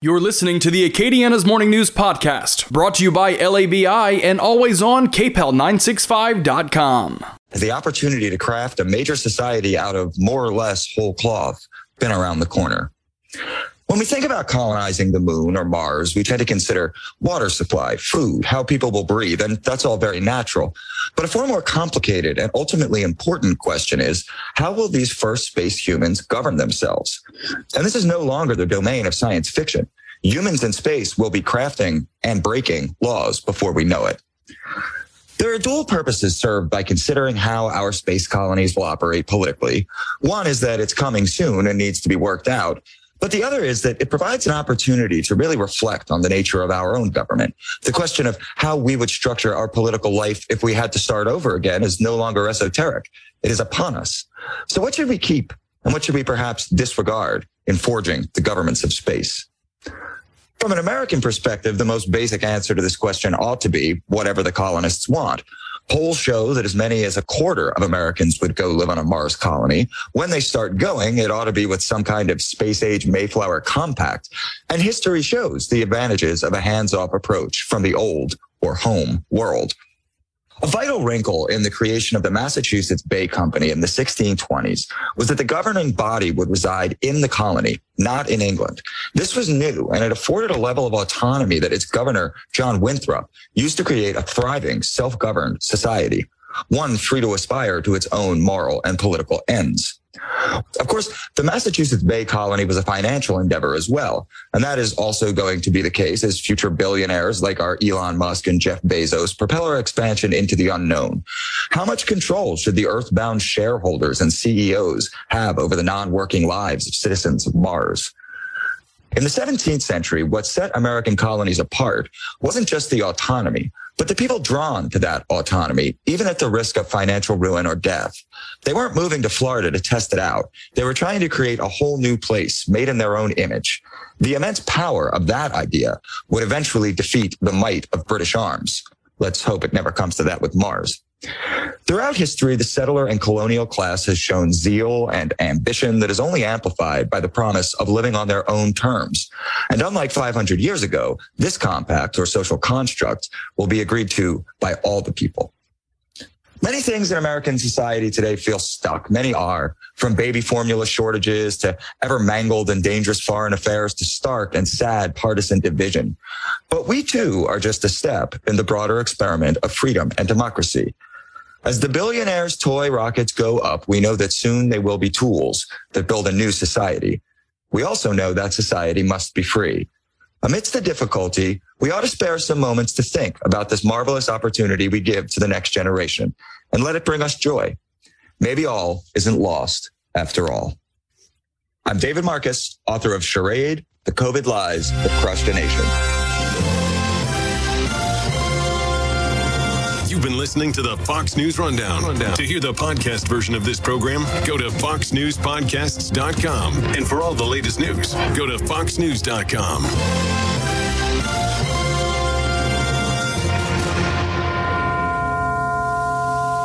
You're listening to the Acadiana's Morning News Podcast, brought to you by LABI and always on KPEL965.com. The opportunity to craft a major society out of more or less whole cloth been around the corner. When we think about colonizing the moon or Mars, we tend to consider water supply, food, how people will breathe, and that's all very natural. But a far more complicated and ultimately important question is, how will these first space humans govern themselves? And this is no longer the domain of science fiction. Humans in space will be crafting and breaking laws before we know it. There are dual purposes served by considering how our space colonies will operate politically. One is that it's coming soon and needs to be worked out. But the other is that it provides an opportunity to really reflect on the nature of our own government. The question of how we would structure our political life if we had to start over again is no longer esoteric. It is upon us. So what should we keep and what should we perhaps disregard in forging the governments of space? From an American perspective, the most basic answer to this question ought to be whatever the colonists want. Polls show that as many as a quarter of Americans would go live on a Mars colony. When they start going, it ought to be with some kind of space age Mayflower compact. And history shows the advantages of a hands off approach from the old or home world. A vital wrinkle in the creation of the Massachusetts Bay Company in the 1620s was that the governing body would reside in the colony, not in England. This was new and it afforded a level of autonomy that its governor, John Winthrop, used to create a thriving, self-governed society, one free to aspire to its own moral and political ends. Of course, the Massachusetts Bay Colony was a financial endeavor as well. And that is also going to be the case as future billionaires like our Elon Musk and Jeff Bezos propel our expansion into the unknown. How much control should the earthbound shareholders and CEOs have over the non-working lives of citizens of Mars? In the 17th century, what set American colonies apart wasn't just the autonomy, but the people drawn to that autonomy, even at the risk of financial ruin or death. They weren't moving to Florida to test it out. They were trying to create a whole new place made in their own image. The immense power of that idea would eventually defeat the might of British arms. Let's hope it never comes to that with Mars. Throughout history, the settler and colonial class has shown zeal and ambition that is only amplified by the promise of living on their own terms. And unlike 500 years ago, this compact or social construct will be agreed to by all the people. Many things in American society today feel stuck. Many are, from baby formula shortages to ever mangled and dangerous foreign affairs to stark and sad partisan division. But we too are just a step in the broader experiment of freedom and democracy. As the billionaires' toy rockets go up, we know that soon they will be tools that build a new society. We also know that society must be free. Amidst the difficulty, we ought to spare some moments to think about this marvelous opportunity we give to the next generation and let it bring us joy. Maybe all isn't lost after all. I'm David Marcus, author of Charade, The COVID Lies That Crushed a Nation. You've been listening to the Fox News Rundown. Rundown. To hear the podcast version of this program, go to foxnewspodcasts.com. And for all the latest news, go to foxnews.com.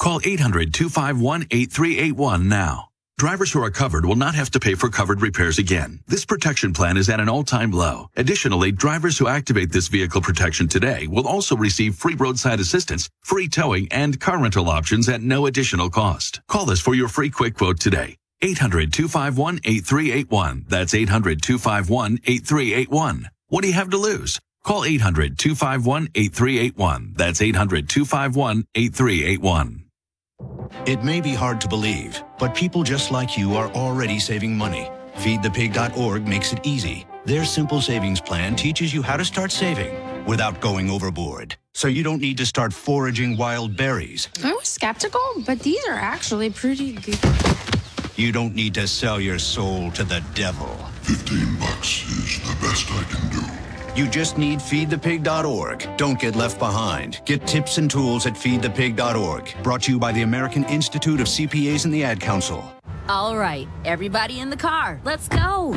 Call 800 251 8381 now. Drivers who are covered will not have to pay for covered repairs again. This protection plan is at an all-time low. Additionally, drivers who activate this vehicle protection today will also receive free roadside assistance, free towing, and car rental options at no additional cost. Call us for your free quick quote today. 800-251-8381. That's 800-251-8381. What do you have to lose? Call 800-251-8381. That's 800-251-8381. It may be hard to believe, but people just like you are already saving money. FeedThePig.org makes it easy. Their simple savings plan teaches you how to start saving without going overboard. So you don't need to start foraging wild berries. I was skeptical, but these are actually pretty good. You don't need to sell your soul to the devil. 15 bucks is the best I can do. You just need feedthepig.org. Don't get left behind. Get tips and tools at feedthepig.org. Brought to you by the American Institute of CPAs and the Ad Council. All right, everybody in the car, let's go.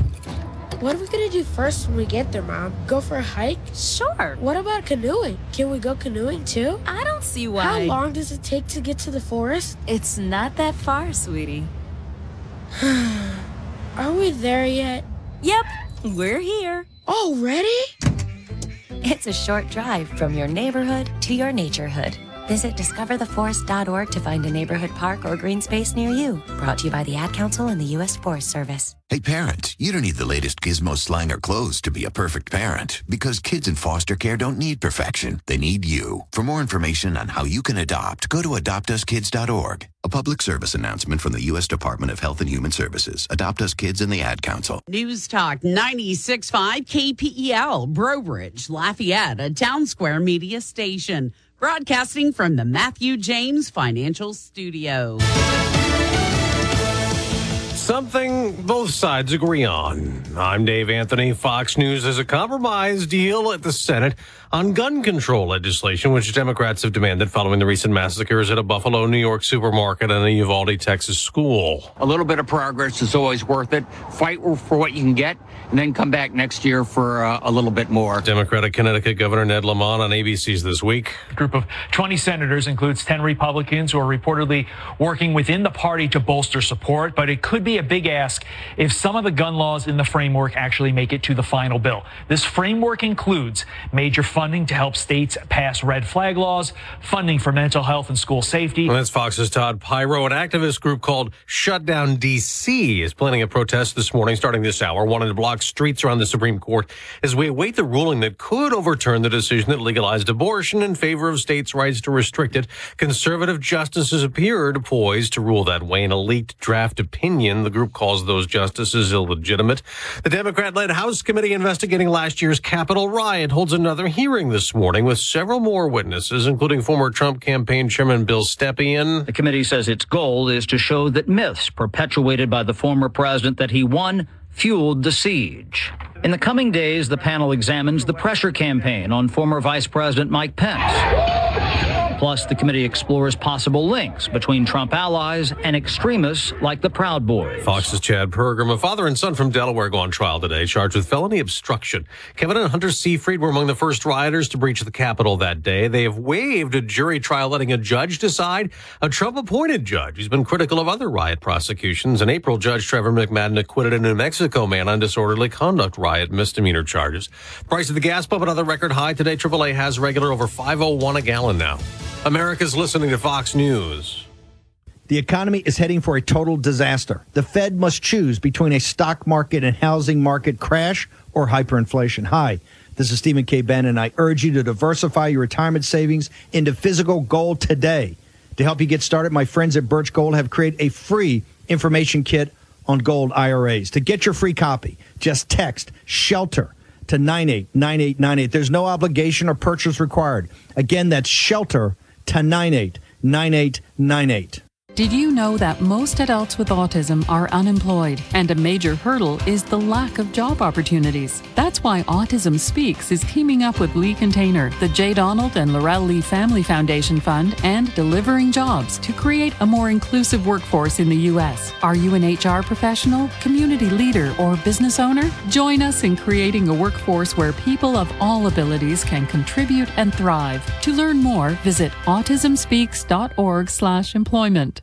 What are we gonna do first when we get there, Mom? Go for a hike? Sure. What about canoeing? Can we go canoeing too? I don't see why. How long does it take to get to the forest? It's not that far, sweetie. Are we there yet? Yep, we're here. Already? It's a short drive from your neighborhood to your naturehood. Visit discovertheforest.org to find a neighborhood park or green space near you. Brought to you by the Ad Council and the U.S. Forest Service. Hey, parent, you don't need the latest gizmo slang or clothes to be a perfect parent because kids in foster care don't need perfection. They need you. For more information on how you can adopt, go to adoptuskids.org. A public service announcement from the U.S. Department of Health and Human Services, Adopt Us Kids, and the Ad Council. News Talk 96.5 KPEL, Breaux Bridge, Lafayette, a Townsquare Media station. Broadcasting from the Matthew James Financial Studio. Something both sides agree on. I'm Dave Anthony. Fox News is a compromise deal at the Senate on gun control legislation, which Democrats have demanded following the recent massacres at a Buffalo, New York supermarket and a Uvalde, Texas school. A little bit of progress is always worth it. Fight for what you can get, and then come back next year for uh, a little bit more. Democratic Connecticut Governor Ned Lamont on ABC's This Week. A group of 20 senators includes 10 Republicans who are reportedly working within the party to bolster support, but it could be a big ask if some of the gun laws in the framework actually make it to the final bill. This framework includes major funding to help states pass red flag laws, funding for mental health and school safety. Well, that's Fox's Todd Piro. An activist group called Shutdown DC is planning a protest this morning starting this hour, wanting to block streets around the Supreme Court as we await the ruling that could overturn the decision that legalized abortion in favor of states' rights to restrict it. Conservative justices appeared poised to rule that way. in a leaked draft opinion, the group calls those justices illegitimate. The Democrat led House committee investigating last year's Capitol riot holds another hearing this morning with several more witnesses, including former Trump campaign chairman Bill Stepien. The committee says its goal is to show that myths perpetuated by the former president that he won fueled the siege. In the coming days, the panel examines the pressure campaign on former Vice President Mike Pence. Plus, the committee explores possible links between Trump allies and extremists like the Proud Boys. Fox's Chad Pergram, a father and son from Delaware, go on trial today, charged with felony obstruction. Kevin and Hunter Seefried were among the first rioters to breach the Capitol that day. They have waived a jury trial, letting a judge decide. A Trump-appointed judge. who's been critical of other riot prosecutions. In April, Judge Trevor McFadden acquitted a New Mexico man on disorderly conduct riot misdemeanor charges. Price of the gas pump another record high today. AAA has regular over 501 a gallon now. America's listening to Fox News. The economy is heading for a total disaster. The Fed must choose between a stock market and housing market crash or hyperinflation. Hi, this is Stephen K. Bannon, and I urge you to diversify your retirement savings into physical gold today. To help you get started, my friends at Birch Gold have created a free information kit on gold IRAs. To get your free copy, just text SHELTER to 989898. There's no obligation or purchase required. Again, that's SHELTER to 989898. Did you know that most adults with autism are unemployed and a major hurdle is the lack of job opportunities? That's why Autism Speaks is teaming up with Lee Container, the J. Donald and Laurel Lee Family Foundation Fund, and Delivering Jobs to create a more inclusive workforce in the U.S. Are you an HR professional, community leader, or business owner? Join us in creating a workforce where people of all abilities can contribute and thrive. To learn more, visit autismspeaks.org/employment.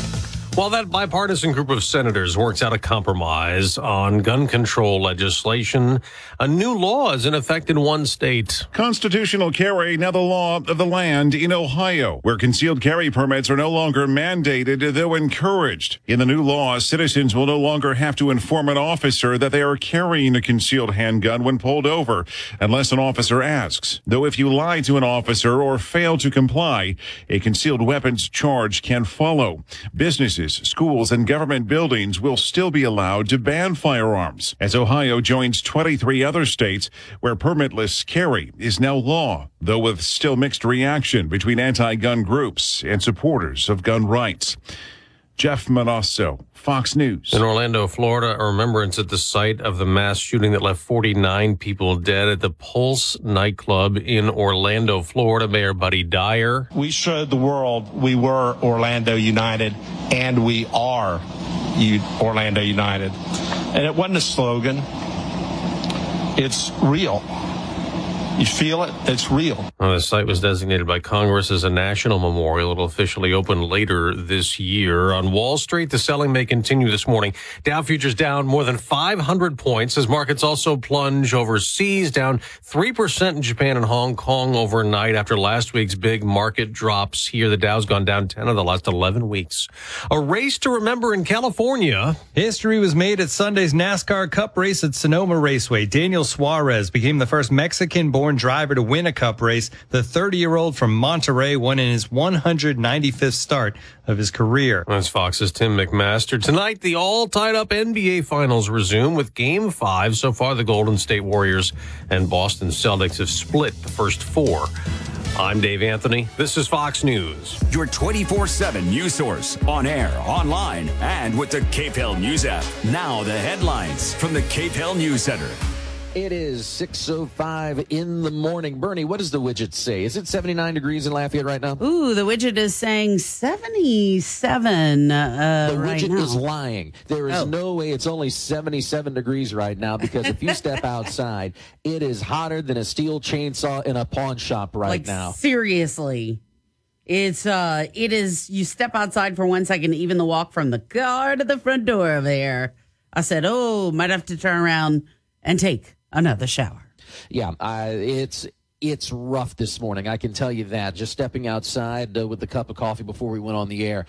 While that bipartisan group of senators works out a compromise on gun control legislation, a new law is in effect in one state. Constitutional carry, now the law of the land in Ohio, where concealed carry permits are no longer mandated, though encouraged. In the new law, citizens will no longer have to inform an officer that they are carrying a concealed handgun when pulled over, unless an officer asks. Though if you lie to an officer or fail to comply, a concealed weapons charge can follow. Businesses schools, and government buildings will still be allowed to ban firearms as Ohio joins 23 other states where permitless carry is now law, though with still mixed reaction between anti-gun groups and supporters of gun rights. Jeff Monosso, Fox News. In Orlando, Florida, a remembrance at the site of the mass shooting that left 49 people dead at the Pulse nightclub in Orlando, Florida. Mayor Buddy Dyer. We showed the world we were Orlando United and we are Orlando United. And it wasn't a slogan. It's real. You feel it? It's real. Well, the site was designated by Congress as a national memorial. It'll officially open later this year. On Wall Street, the selling may continue this morning. Dow futures down more than 500 points as markets also plunge overseas, down 3% in Japan and Hong Kong overnight after last week's big market drops here. The Dow's gone down 10 of the last 11 weeks. A race to remember in California. History was made at Sunday's NASCAR Cup race at Sonoma Raceway. Daniel Suarez became the first Mexican born driver to win a cup race. The 30 year old from Monterrey won in his 195th start of his career. That's Fox's Tim McMaster. Tonight, the all tied up NBA finals resume with game five. So far, the Golden State Warriors and Boston Celtics have split the first four. I'm Dave Anthony. This is Fox News. Your 24 7 news source on air, online, and with the Cape Hill News app. Now, the headlines from the KPEL News Center. It is 6.05 in the morning. Bernie, what does the widget say? Is it 79 degrees in Lafayette right now? Ooh, the widget is saying 77 uh, The right widget now. is lying. There is Oh. no way it's only 77 degrees right now because if you step outside, it is hotter than a steel chainsaw in a pawn shop right like, now. Seriously. It's uh it is you step outside for one second, even the walk from the car to the front door over there. I said, Oh, might have to turn around and take another shower. Yeah, uh, it's it's rough this morning. I can tell you that. Just stepping outside uh, with a cup of coffee before we went on the air.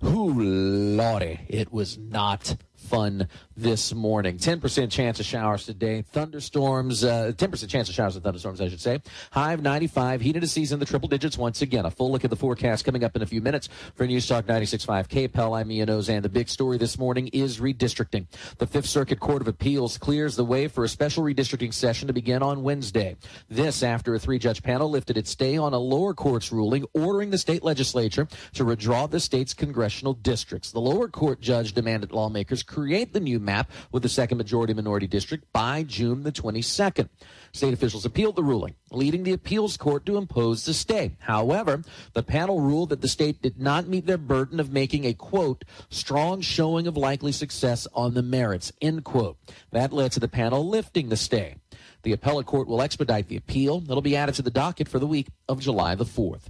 Whoo, lordy, it was not fun this morning. 10% chance of showers today. Thunderstorms, uh, 10% chance of showers and thunderstorms, I should say. High of 95. Heat of the season, the triple digits once again. A full look at the forecast coming up in a few minutes for News Talk 96.5 KPEL. I'm Ian Auzenne. The big story this morning is redistricting. The Fifth Circuit Court of Appeals clears the way for a special redistricting session to begin on Wednesday. This after a three-judge panel lifted its stay on a lower court's ruling ordering the state legislature to redraw the state's congressional districts. The lower court judge demanded lawmakers create the new map with the second majority minority district by June the 22nd. State officials appealed the ruling, leading the appeals court to impose the stay. However, the panel ruled that the state did not meet their burden of making a quote, strong showing of likely success on the merits, end quote. That led to the panel lifting the stay. The appellate court will expedite the appeal. It'll be added to the docket for the week of July the 4th.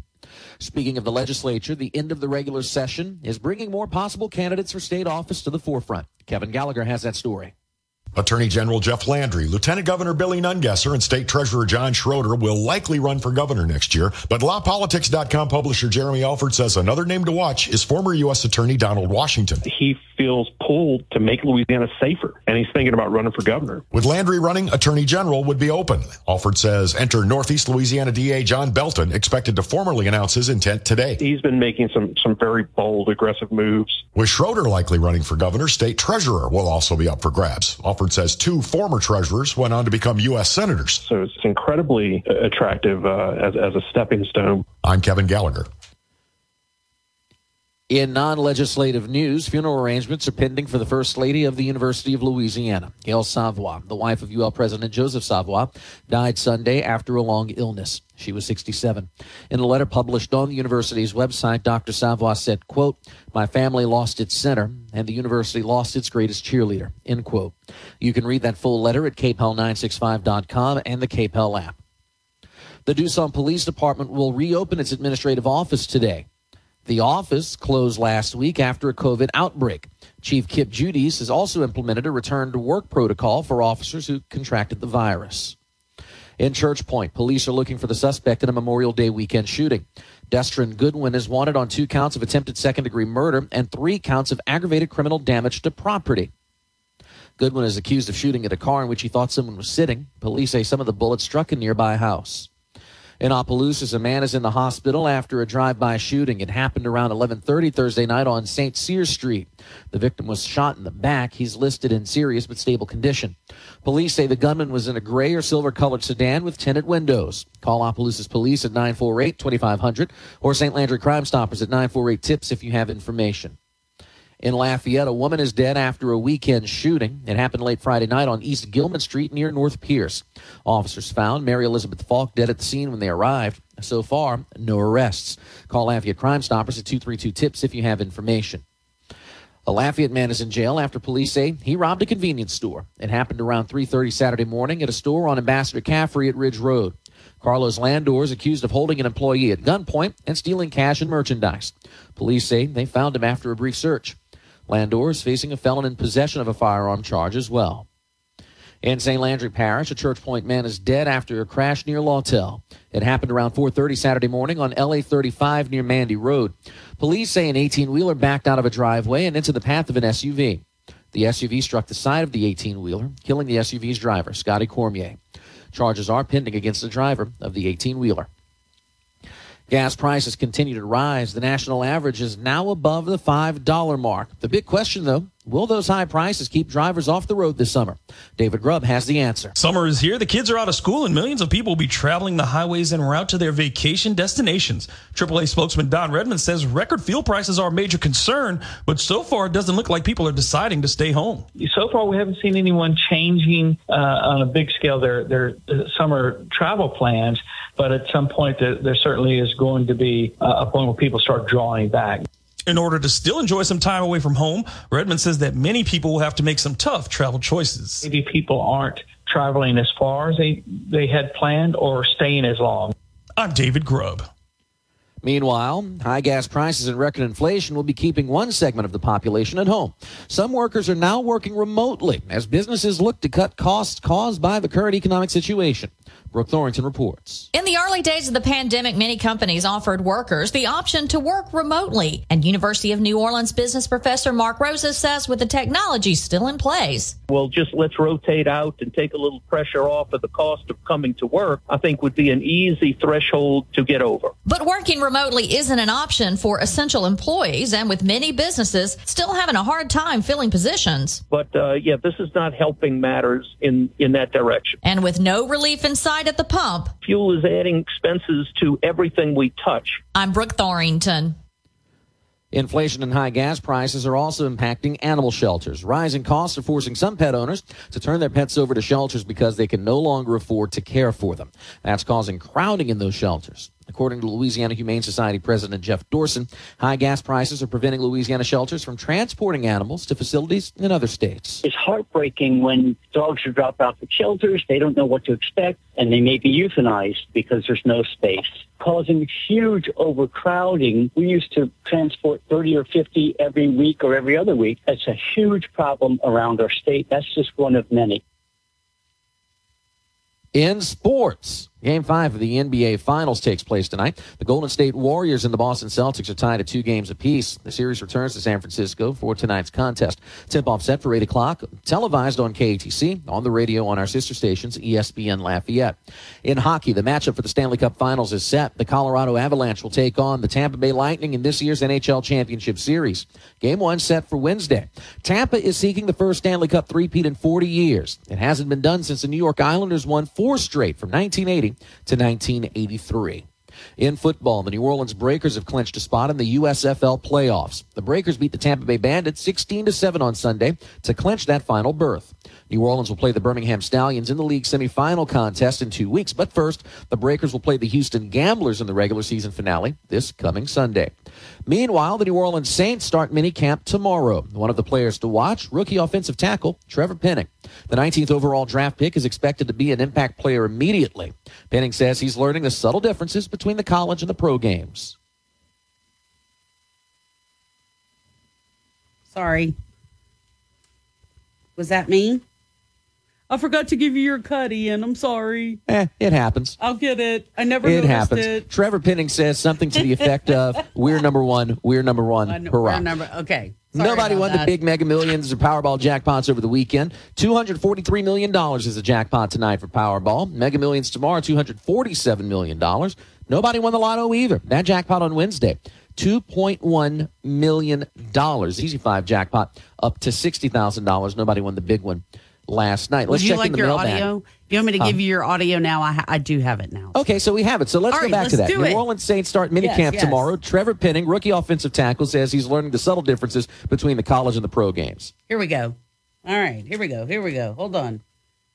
Speaking of the legislature, the end of the regular session is bringing more possible candidates for state office to the forefront. Kevin Gallagher has that story. Attorney General Jeff Landry, Lieutenant Governor Billy Nungesser, and State Treasurer John Schroder will likely run for governor next year. But LaPolitics.com publisher Jeremy Alford says another name to watch is former U.S. Attorney Donald Washington. He feels pulled to make Louisiana safer, and he's thinking about running for governor. With Landry running, Attorney General would be open. Alford says enter Northeast Louisiana DA John Belton, expected to formally announce his intent today. He's been making some some very bold, aggressive moves. With Schroder likely running for governor, State Treasurer will also be up for grabs. Alford says two former treasurers went on to become U.S. senators. So it's incredibly attractive uh, as as a stepping stone. I'm Kevin Gallagher. In non legislative news, funeral arrangements are pending for the First Lady of the University of Louisiana. Gail Savoie, the wife of UL President Joseph Savoie, died Sunday after a long illness. She was 67. In a letter published on the university's website, Dr. Savoie said, quote, My family lost its center, and the university lost its greatest cheerleader, end quote. You can read that full letter at kpel965.com and the KPEL app. The Duson Police Department will reopen its administrative office today. The office closed last week after a COVID outbreak. Chief Kip Judice has also implemented a return to work protocol for officers who contracted the virus. In Church Point, police are looking for the suspect in a Memorial Day weekend shooting. Destrin Goodwin is wanted on two counts of attempted second degree murder and three counts of aggravated criminal damage to property. Goodwin is accused of shooting at a car in which he thought someone was sitting. Police say some of the bullets struck a nearby house. In Opelousas, a man is in the hospital after a drive-by shooting. It happened around 11:30 Thursday night on St. Cyr Street. The victim was shot in the back. He's listed in serious but stable condition. Police say the gunman was in a gray or silver-colored sedan with tinted windows. Call Opelousas Police at 948-2500 or St. Landry Crime Stoppers at 948-TIPS if you have information. In Lafayette, a woman is dead after a weekend shooting. It happened late Friday night on East Gilman Street near North Pierce. Officers found Mary Elizabeth Falk dead at the scene when they arrived. So far, no arrests. Call Lafayette Crime Stoppers at 232 TIPS if you have information. A Lafayette man is in jail after police say he robbed a convenience store. It happened around 3:30 Saturday morning at a store on Ambassador Caffery at Ridge Road. Carlos Landor is accused of holding an employee at gunpoint and stealing cash and merchandise. Police say they found him after a brief search. Landor is facing a felon in possession of a firearm charge as well. In St. Landry Parish, a Church Point man is dead after a crash near Lawtell. It happened around 4:30 Saturday morning on LA 35 near Mandy Road. Police say an 18-wheeler backed out of a driveway and into the path of an SUV. The SUV struck the side of the 18-wheeler, killing the SUV's driver, Scotty Cormier. Charges are pending against the driver of the 18-wheeler. Gas prices continue to rise. The national average is now above the $5 mark. The big question, though, will those high prices keep drivers off the road this summer? David Grubb has the answer. Summer is here. The kids are out of school, and millions of people will be traveling the highways en route to their vacation destinations. AAA spokesman Don Redmond says record fuel prices are a major concern, but so far it doesn't look like people are deciding to stay home. So far, we haven't seen anyone changing uh, on a big scale their their uh, summer travel plans. But at some point, there, there certainly is going to be uh, a point where people start drawing back. In order to still enjoy some time away from home, Redmond says that many people will have to make some tough travel choices. Maybe people aren't traveling as far as they, they had planned or staying as long. I'm David Grubb. Meanwhile, high gas prices and record inflation will be keeping one segment of the population at home. Some workers are now working remotely as businesses look to cut costs caused by the current economic situation. Brooke Thorington reports. In the early days of the pandemic, many companies offered workers the option to work remotely. And University of New Orleans business professor Mark Rosa says with the technology still in place. Well, just let's rotate out and take a little pressure off of the cost of coming to work, I think would be an easy threshold to get over. But working remotely isn't an option for essential employees, and with many businesses still having a hard time filling positions. But uh, yeah, this is not helping matters in, in that direction. And with no relief in sight at the pump, Fuel is adding expenses to everything we touch. I'm Brooke Thorington. Inflation and high gas prices are also impacting animal shelters. Rising costs are forcing some pet owners to turn their pets over to shelters because they can no longer afford to care for them. That's causing crowding in those shelters. According to Louisiana Humane Society President Jeff Dorson, high gas prices are preventing Louisiana shelters from transporting animals to facilities in other states. It's heartbreaking when dogs are dropped off at shelters, they don't know what to expect, and they may be euthanized because there's no space, causing huge overcrowding. We used to transport 30 or 50 every week or every other week. That's a huge problem around our state. That's just one of many. In sports, Game five of the NBA Finals takes place tonight. The Golden State Warriors and the Boston Celtics are tied at two games apiece. The series returns to San Francisco for tonight's contest. Tip off set for 8 o'clock, televised on KATC, on the radio on our sister stations, ESPN Lafayette. In hockey, the matchup for the Stanley Cup Finals is set. The Colorado Avalanche will take on the Tampa Bay Lightning in this year's NHL Championship Series. Game one set for Wednesday. Tampa is seeking the first Stanley Cup three-peat in 40 years. It hasn't been done since the New York Islanders won four straight from 1980 to 1983. In football, the New Orleans Breakers have clinched a spot in the USFL playoffs. The Breakers beat the Tampa Bay Bandits 16 to 7 on Sunday to clinch that final berth. New Orleans will play the Birmingham Stallions in the league semifinal contest in 2 weeks, but first, the Breakers will play the Houston Gamblers in the regular season finale this coming Sunday. Meanwhile, the New Orleans Saints start minicamp tomorrow. One of the players to watch, rookie offensive tackle Trevor Penning. The 19th overall draft pick is expected to be an impact player immediately. Penning says he's learning the subtle differences between the college and the pro games. Sorry. Was that me? I forgot to give you your cut, Ian. I'm sorry. Eh, it happens. I'll get it. I never It happens. it. Trevor Penning says something to the effect of, We're number one, we're number one, hurrah. number- okay. Sorry Nobody won that. the big mega millions or Powerball jackpots over the weekend. $243 million is the jackpot tonight for Powerball. Mega Millions tomorrow, $247 million. Nobody won the lotto either. That jackpot on Wednesday, $2.1 million. Easy five jackpot up to $60,000. Nobody won the big one last night. Would Let's you check like in the your mailbag. audio? You want me to Huh? give you your audio now? I, ha- I do have it now. Okay, so we have it. So let's All go right, back to let's that. do New it. Orleans Saints start minicamp Yes, yes. tomorrow. Trevor Penning, rookie offensive tackle, says he's learning the subtle differences between the college and the pro games. Here we go. All right, here we go. Here we go. Hold on.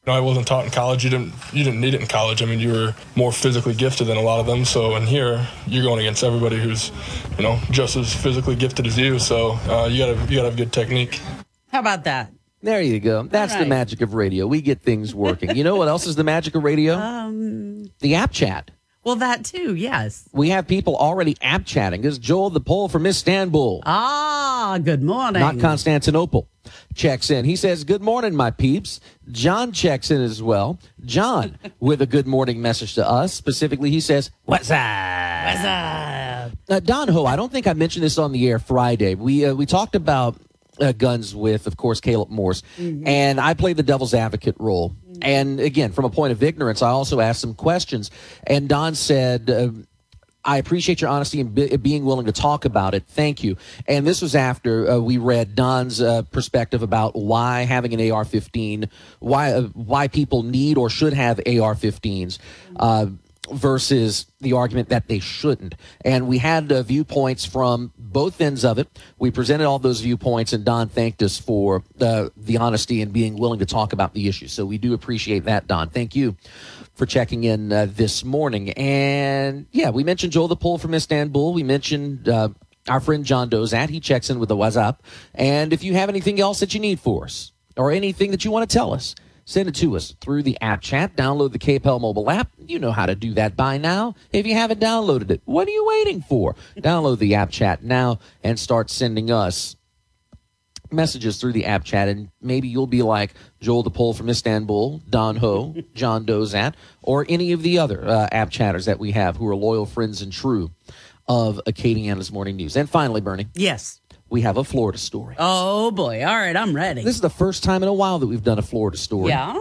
No, I wasn't taught in college. You didn't you didn't need it in college. I mean, you were more physically gifted than a lot of them. So in here, you're going against everybody who's, you know, just as physically gifted as you. So uh, you gotta you gotta have good technique. How about that? There you go. That's the magic of radio. We get things working. you know what else is the magic of radio? Um, the app chat. well, that too. Yes. We have people already app chatting. This is Joel the Pole from Istanbul. Ah, good morning. Not Constantinople. Checks in. He says, Good morning, my peeps. John checks in as well. John with a good morning message to us. Specifically, he says, What's up? What's up? Uh, Don Ho, I don't think I mentioned this on the air Friday. We uh, we talked about uh, guns with, of course, Caleb Morse, and I played the devil's advocate role. And again, from a point of ignorance, I also asked some questions. And Don said, uh, I appreciate your honesty and be, being willing to talk about it. Thank you. And this was after uh, we read Don's uh, perspective about why having an AR-15, why uh, why people need or should have AR-15s. Versus the argument that they shouldn't. And we had uh, viewpoints from both ends of it. We presented all those viewpoints, and Don thanked us for uh, the honesty and being willing to talk about the issue. So we do appreciate that, Don. Thank you for checking in uh, this morning. And yeah, we mentioned Joel the Pole from Istanbul. We mentioned uh, our friend John Dozat. He checks in with the WhatsApp. And if you have anything else that you need for us or anything that you want to tell us, Send it to us through the app chat. Download the KPEL mobile app. You know how to do that by now. If you haven't downloaded it, what are you waiting for? Download the app chat now and start sending us messages through the app chat. And maybe you'll be like Joel the Pole from Istanbul, Don Ho, John Dozat, or any of the other uh, app chatters that we have who are loyal friends and true of Acadiana's Morning News. And finally, Bernie. Yes. We have a Florida story. Oh boy! All right, I'm ready. This is the first time in a while that we've done a Florida story. Yeah.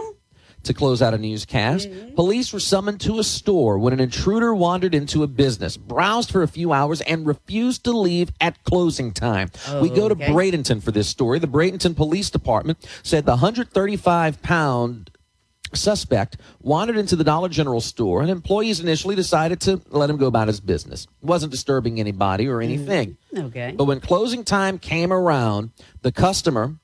To close out a newscast, mm-hmm. police were summoned to a store when an intruder wandered into a business, browsed for a few hours, and refused to leave at closing time. we go to Okay. Bradenton for this story. The Bradenton Police Department said the 135 pound suspect wandered into the Dollar General store, and employees initially decided to let him go about his business. wasn't disturbing anybody or mm, anything. Okay. But when closing time came around, the customer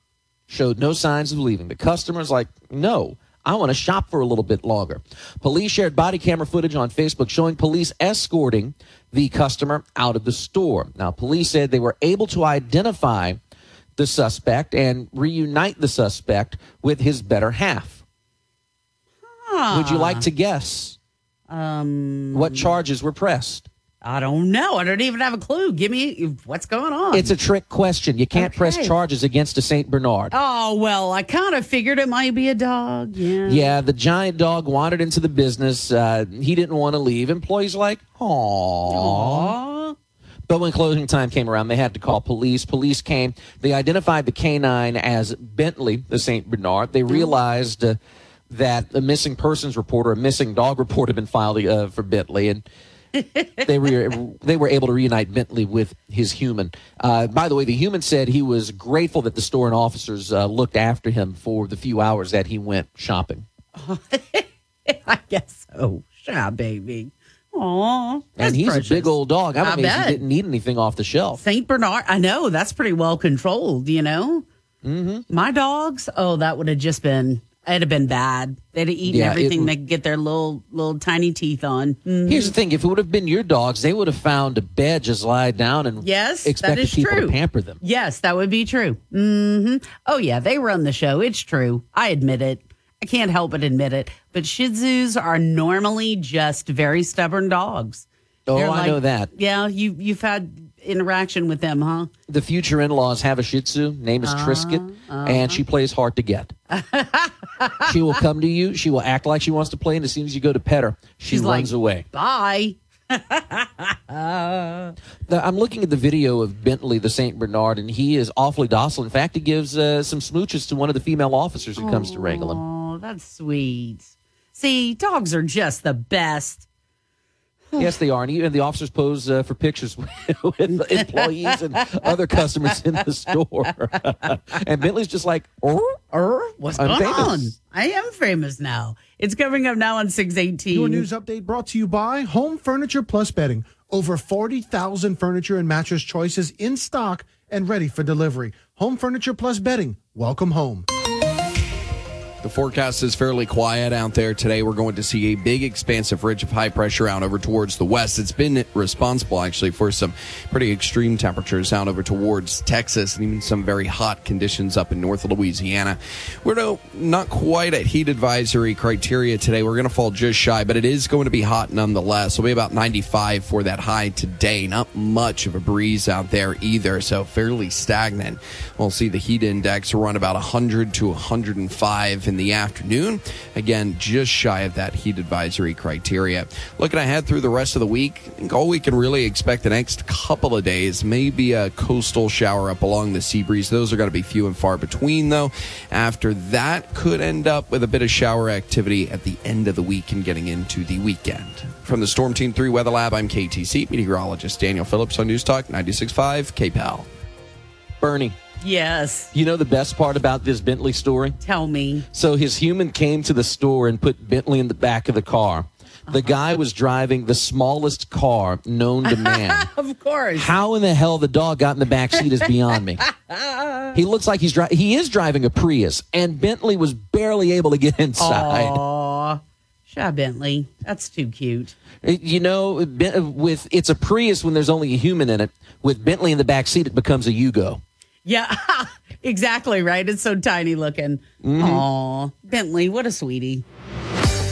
showed no signs of leaving. The customer's like, no, I want to shop for a little bit longer. Police shared body camera footage on Facebook showing police escorting the customer out of the store. Now, police said they were able to identify the suspect and reunite the suspect with his better half. Would you like to guess Um, what charges were pressed? I don't know. I don't even have a clue. Give me what's going on. It's a trick question. You can't press charges against a St. Bernard. Oh well, I kind of figured it might be a dog. Yeah. Yeah, the giant dog wandered into the business. Uh, he didn't want to leave. Employees like, "Aww." But when closing time came around, they had to call police. Police came. They identified the canine as Bentley, the St. Bernard. They realized uh, that a missing persons report or a missing dog report had been filed uh, for Bentley, and they were they were able to reunite Bentley with his human. Uh, by the way, the human said he was grateful that the store and officers uh, looked after him for the few hours that he went shopping. I guess so. Shy baby. Aw. and he's a big old dog. I'm I amazed bet. he didn't need anything off the shelf. Saint Bernard. I know that's pretty well controlled. You know, mm-hmm. my dogs. Oh, that would have just been. It'd have been bad. They'd have eaten Yeah, everything would- they could get their little little tiny teeth on. Mhm. Here's the thing: if it would have been your dogs, they would have found a bed, just lie down, and Yes, that expected people true. to pamper them. Yes, that would be true. hmm Oh yeah, they run the show. It's true. I admit it. I can't help but admit it. But Shih Tzus are normally just very stubborn dogs. Oh, They're I know that. Yeah, you you've had interaction with them, huh? The future in-laws have a Shih Tzu. Name is Trisket, Uh-huh. and she plays hard to get. she will come to you. She will act like she wants to play, and as soon as you go to pet her, she She's like, runs away. Bye. I'm looking at the video of Bentley, the Saint Bernard, and he is awfully docile. In fact, he gives uh, some smooches to one of the female officers who comes to wrangle him. Oh, that's sweet. See, dogs are just the best. Yes, they are. And even the officers pose uh, for pictures with employees and other customers in the store. and Bentley's just like, oh, Er, what's I'm going famous. on? I am famous now. It's coming up now on 618. Your news update brought to you by Home Furniture Plus Bedding. Over 40,000 furniture and mattress choices in stock and ready for delivery. Home Furniture Plus Bedding. Welcome home. The forecast is fairly quiet out there today. We're going to see a big, expansive ridge of high pressure out over towards the west. It's been responsible, actually, for some pretty extreme temperatures out over towards Texas and even some very hot conditions up in north Louisiana. We're no, not quite at heat advisory criteria today. We're going to fall just shy, but it is going to be hot nonetheless. It'll be about 95 for that high today. Not much of a breeze out there either, so fairly stagnant. We'll see the heat index run about 100 to 105 in the afternoon. Again, just shy of that heat advisory criteria. Looking ahead through the rest of the week, I think all we can really expect the next couple of days, maybe a coastal shower up along the sea breeze. Those are going to be few and far between, though. After that, could end up with a bit of shower activity at the end of the week and getting into the weekend. From the Storm Team 3 Weather Lab, I'm KATC meteorologist Daniel Phillips on News Talk 96.5 KPEL. Bernie. Yes. You know the best part about this Bentley story? Tell me. So his human came to the store and put Bentley in the back of the car. The uh-huh. guy was driving the smallest car known to man. of course. How in the hell the dog got in the back seat is beyond me. He looks like he's dri- he is driving a Prius, and Bentley was barely able to get inside. Aw. Shaw Bentley. That's too cute. Uh, you know, with it's a Prius when there's only a human in it. With Bentley in the back seat, it becomes a Yugo. Yeah, exactly right. It's so tiny looking. Mm-hmm. Aw, Bentley, what a sweetie.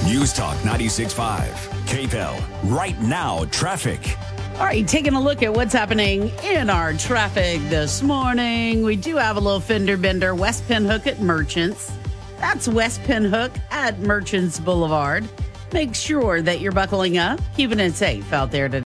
News Talk 96.5 KPEL. Right now, traffic. All right, taking a look at what's happening in our traffic this morning. We do have a little fender bender, West Pinhook at Merchants. That's West Pinhook at Merchants Boulevard. Make sure that you're buckling up, keeping it safe out there today.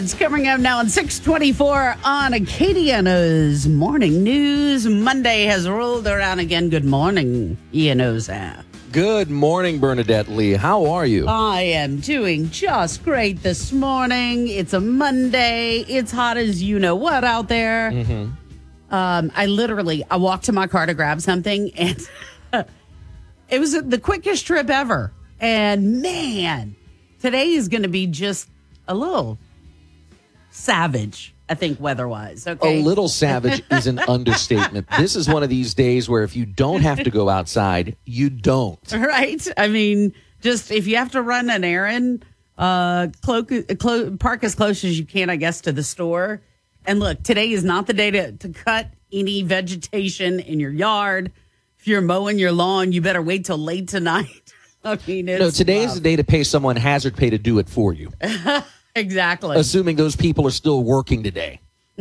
It's coming up now on 624 on Acadiana's Morning News. Monday has rolled around again. Good morning, Ian. Good morning, Bernadette Lee. How are you? I am doing just great this morning. It's a Monday. It's hot as you know what out there. Mm-hmm. Um, I literally I walked to my car to grab something and it was the quickest trip ever. And man, today is going to be just a little savage, I think weather wise. Okay. A little savage is an understatement. This is one of these days where if you don't have to go outside, you don't. right? I mean, just if you have to run an errand, uh, cloak, clo- park as close as you can, I guess, to the store. And look, today is not the day to, to cut any vegetation in your yard. If you're mowing your lawn, you better wait till late tonight. I mean, it's No, today is the day to pay someone hazard pay to do it for you, exactly. assuming those people are still working today.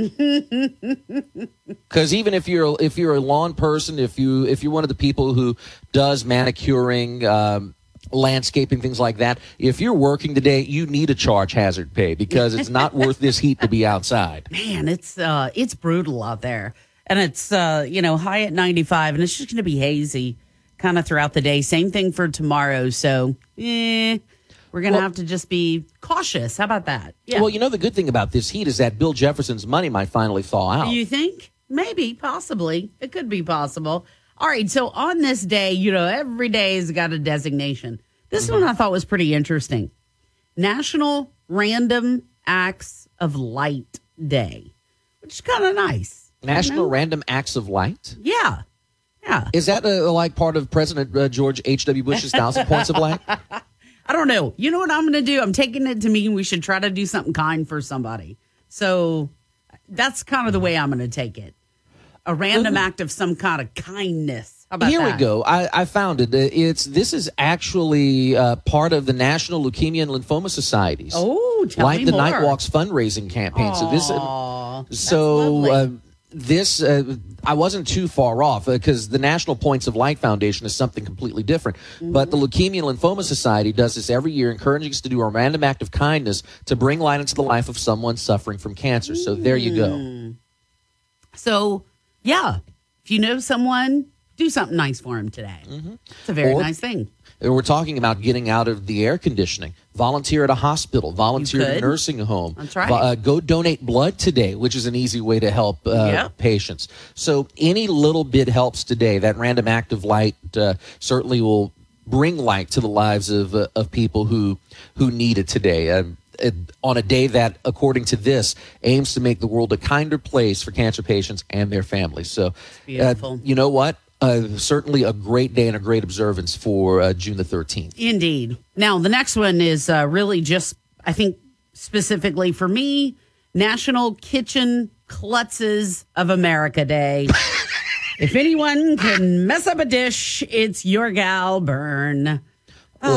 Because even if you're if you're a lawn person, if you if you're one of the people who does manicuring, um, landscaping, things like that, if you're working today, you need a charge hazard pay because it's not worth this heat to be outside. Man, it's uh, it's brutal out there, and it's uh, you know high at ninety five, and it's just going to be hazy kind of throughout the day. Same thing for tomorrow. So, eh, we're going to Well- have to just be cautious. How about that? Yeah. Well, you know the good thing about this heat is that Bill Jefferson's money might finally thaw out. You think? Maybe, possibly. It could be possible. All right. So on this day, you know, every day has got a designation. This one I thought was pretty interesting. National Random Acts of Light Day, which is kind of nice. National Random Acts of Light. Yeah. Yeah. Is that uh, like part of President uh, George H.W. Bush's thousand points of light? I don't know. You know what I'm going to do? I'm taking it to mean we should try to do something kind for somebody. So that's kind of the way I'm going to take it. A random act of some kind of kindness. About Here that? we go. I, I found it. Uh, It's this is actually uh, part of the National Leukemia and Lymphoma Societies. Oh, me the more. Night Walks fundraising campaign. so this, Aw, so uh, this uh, I wasn't too far off uh, because the National Points of Light Foundation is something completely different. Mm-hmm. But the Leukemia and Lymphoma Society does this every year, encouraging us to do a random act of kindness to bring light into the life of someone suffering from cancer. So there you go. Mm. So, yeah, if you know someone, do something nice for them today. Mm-hmm. It's a very Or- nice thing. We're talking about getting out of the air conditioning. Volunteer at a hospital. Volunteer at a nursing home. That's right. Uh, go donate blood today, which is an easy way to help uh, Yep. patients. So any little bit helps today. That random act of light uh, certainly will bring light to the lives of uh, of people who who need it today. Um, uh, on a day that, according to this, aims to make the world a kinder place for cancer patients and their families. So, uh, beautiful. you know what? Uh, certainly a great day and a great observance for uh, June the 13th. Indeed. Now, the next one is uh, really just, I think, specifically for me, National Kitchen Klutzes of America Day. if anyone can mess up a dish, it's your gal, Burn. Look,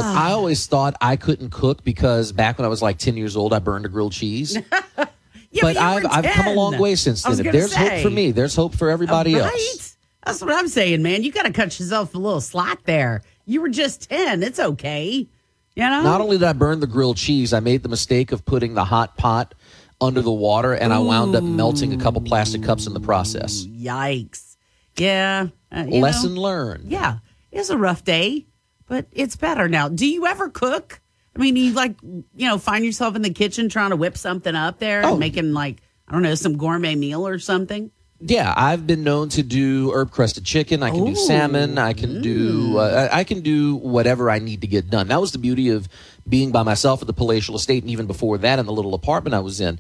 Ah. I always thought I couldn't cook because back when I was like 10 years old, I burned a grilled cheese. but but you I've, I've come a long way since then. If there's hope for me, there's hope for everybody Right? else. That's what I'm saying, man. You got to cut yourself a little slack there. You were just 10. It's okay. You know? Not only did I burn the grilled cheese, I made the mistake of putting the hot pot under the water and I wound up melting a couple plastic cups in the process. Yikes. Yeah. uh, Lesson know, learned. Yeah. It was a rough day, but it's better now. Do you ever cook? I mean, you like, you know, find yourself in the kitchen trying to whip something up there Oh. and making like, I don't know, some gourmet meal or something? Yeah, I've been known to do herb crusted chicken. I can do salmon. I can do uh, I can do whatever I need to get done. That was the beauty of being by myself at the palatial estate, and even before that, in the little apartment I was in.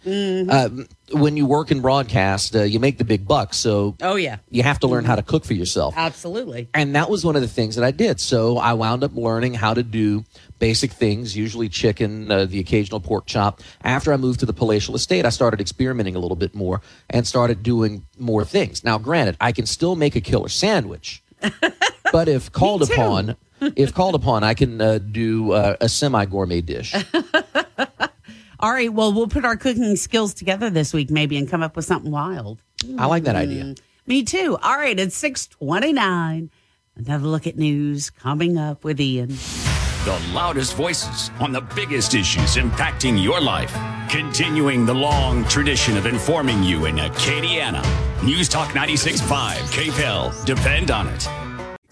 Uh, when you work in broadcast, uh, you make the big bucks, so Oh, yeah. you have to learn how to cook for yourself. Absolutely. And that was one of the things that I did. So I wound up learning how to do basic things, usually chicken, uh, the occasional pork chop. After I moved to the palatial estate, I started experimenting a little bit more and started doing more things. Now, granted, I can still make a killer sandwich, but if called upon, if called upon, I can uh, do uh, a semi gourmet dish. All right. Well, we'll put our cooking skills together this week, maybe, and come up with something wild. I like that idea. Mm, Me too. All right. It's 629. Another look at news coming up with Ian. The loudest voices on the biggest issues impacting your life. Continuing the long tradition of informing you in Acadiana. News Talk 96.5, KPEL. Depend on it.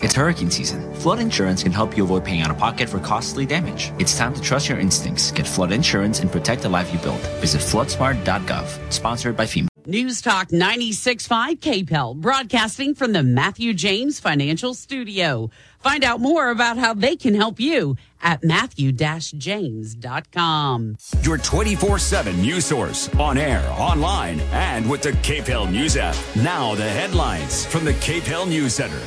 It's hurricane season. Flood insurance can help you avoid paying out of pocket for costly damage. It's time to trust your instincts. Get flood insurance and protect the life you build. Visit floodsmart.gov. Sponsored by FEMA. News Talk 96.5 KPEL, broadcasting from the Matthew James Financial Studio. Find out more about how they can help you at matthew-james.com. Your 24 7 news source on air, online, and with the KPEL News app. Now, the headlines from the KPEL News Center.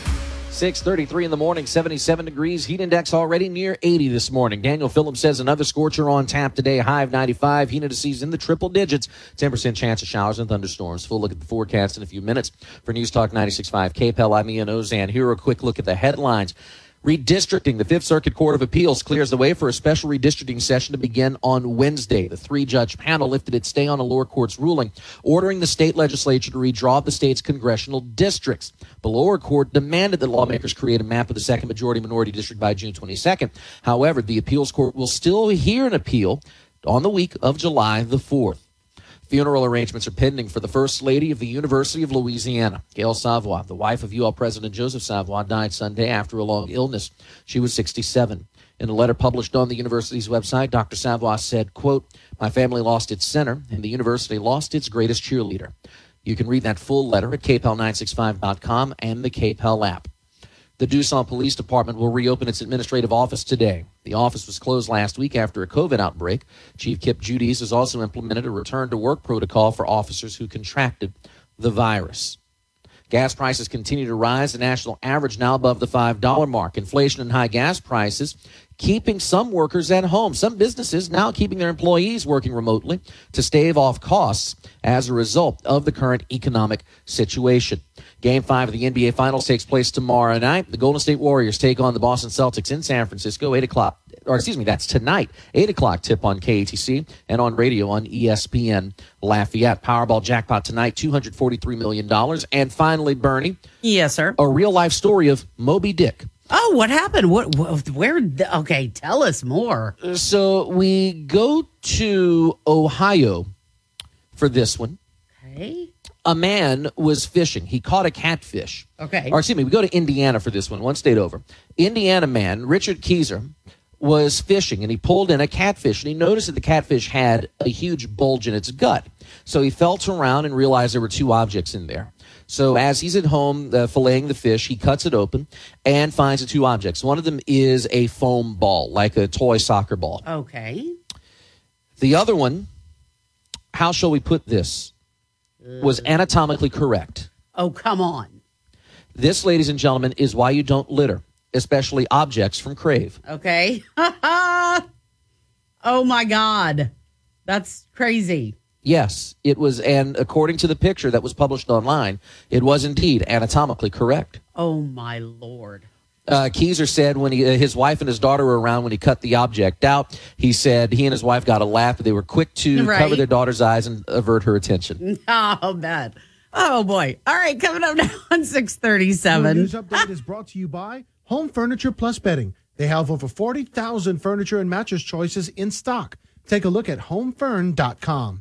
6:33 in the morning, 77 degrees. Heat index already near 80 this morning. Daniel Phillips says another scorcher on tap today. High of 95. Heat indices in the triple digits. 10% chance of showers and thunderstorms. Full look at the forecast in a few minutes. For News Talk 96.5 KPEL, I'm Ian Auzenne. Here a quick look at the headlines. Redistricting. The Fifth Circuit Court of Appeals clears the way for a special redistricting session to begin on Wednesday. The three judge panel lifted its stay on a lower court's ruling, ordering the state legislature to redraw the state's congressional districts. The lower court demanded that lawmakers create a map of the second majority minority district by June 22nd. However, the appeals court will still hear an appeal on the week of July the 4th. Funeral arrangements are pending for the First Lady of the University of Louisiana. Gail Savoie, the wife of UL President Joseph Savoie, died Sunday after a long illness. She was 67. In a letter published on the university's website, Dr. Savoie said, quote, My family lost its center, and the university lost its greatest cheerleader. You can read that full letter at kpel965.com and the KPEL app. The Duson Police Department will reopen its administrative office today. The office was closed last week after a COVID outbreak. Chief Kip Judice has also implemented a return to work protocol for officers who contracted the virus. Gas prices continue to rise. The national average now above the $5 mark. Inflation and high gas prices keeping some workers at home. Some businesses now keeping their employees working remotely to stave off costs as a result of the current economic situation. Game five of the NBA Finals takes place tomorrow night. The Golden State Warriors take on the Boston Celtics in San Francisco, 8 o'clock or excuse me, that's tonight, 8 o'clock tip on KATC and on radio on ESPN Lafayette. Powerball jackpot tonight, $243 million. And finally, Bernie. Yes, sir. A real life story of Moby Dick. Oh, what happened? What, what where the- okay, tell us more. So we go to Ohio for this one. Okay. A man was fishing. He caught a catfish. Okay. Or excuse me, we go to Indiana for this one, one state over. Indiana man, Richard Keyser, was fishing and he pulled in a catfish and he noticed that the catfish had a huge bulge in its gut. So he felt around and realized there were two objects in there. So as he's at home uh, filleting the fish, he cuts it open and finds the two objects. One of them is a foam ball, like a toy soccer ball. Okay. The other one, how shall we put this, was anatomically correct. Oh, come on. This, ladies and gentlemen, is why you don't litter, especially objects from Crave. Okay. oh my God. That's crazy. Yes, it was, and according to the picture that was published online, it was indeed anatomically correct. Oh my Lord. Uh, Keyser said when he, uh, his wife and his daughter were around when he cut the object out, he said he and his wife got a laugh, but they were quick to Right. cover their daughter's eyes and avert her attention. Oh, bad. Oh boy. All right, coming up now on Your 637. news update is brought to you by Home Furniture Plus Bedding. They have over 40,000 furniture and mattress choices in stock. Take a look at homefurn.com.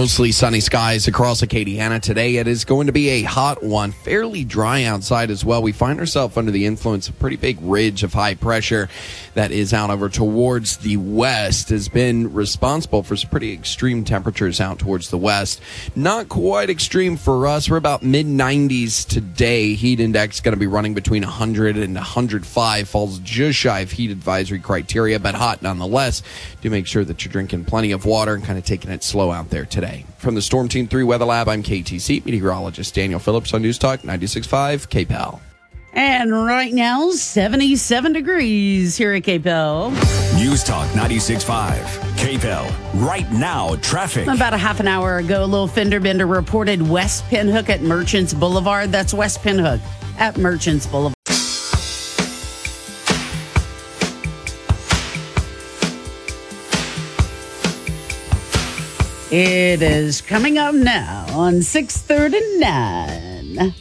Mostly sunny skies across Acadiana today. It is going to be a hot one, fairly dry outside as well. We find ourselves under the influence of a pretty big ridge of high pressure that is out over towards the west, has been responsible for some pretty extreme temperatures out towards the west. Not quite extreme for us. We're about mid 90s today. Heat index going to be running between 100 and 105, falls just shy of heat advisory criteria, but hot nonetheless. Do make sure that you're drinking plenty of water and kind of taking it slow out there today. From the Storm Team 3 Weather Lab, I'm KATC meteorologist Daniel Phillips on News Talk 96.5 KPEL. And right now, 77 degrees here at KPEL. News Talk 96.5, KPEL. Right now, traffic. About a half an hour ago, a little fender bender reported West Pinhook at Merchants Boulevard. That's West Pinhook at Merchants Boulevard. It is coming up now on 639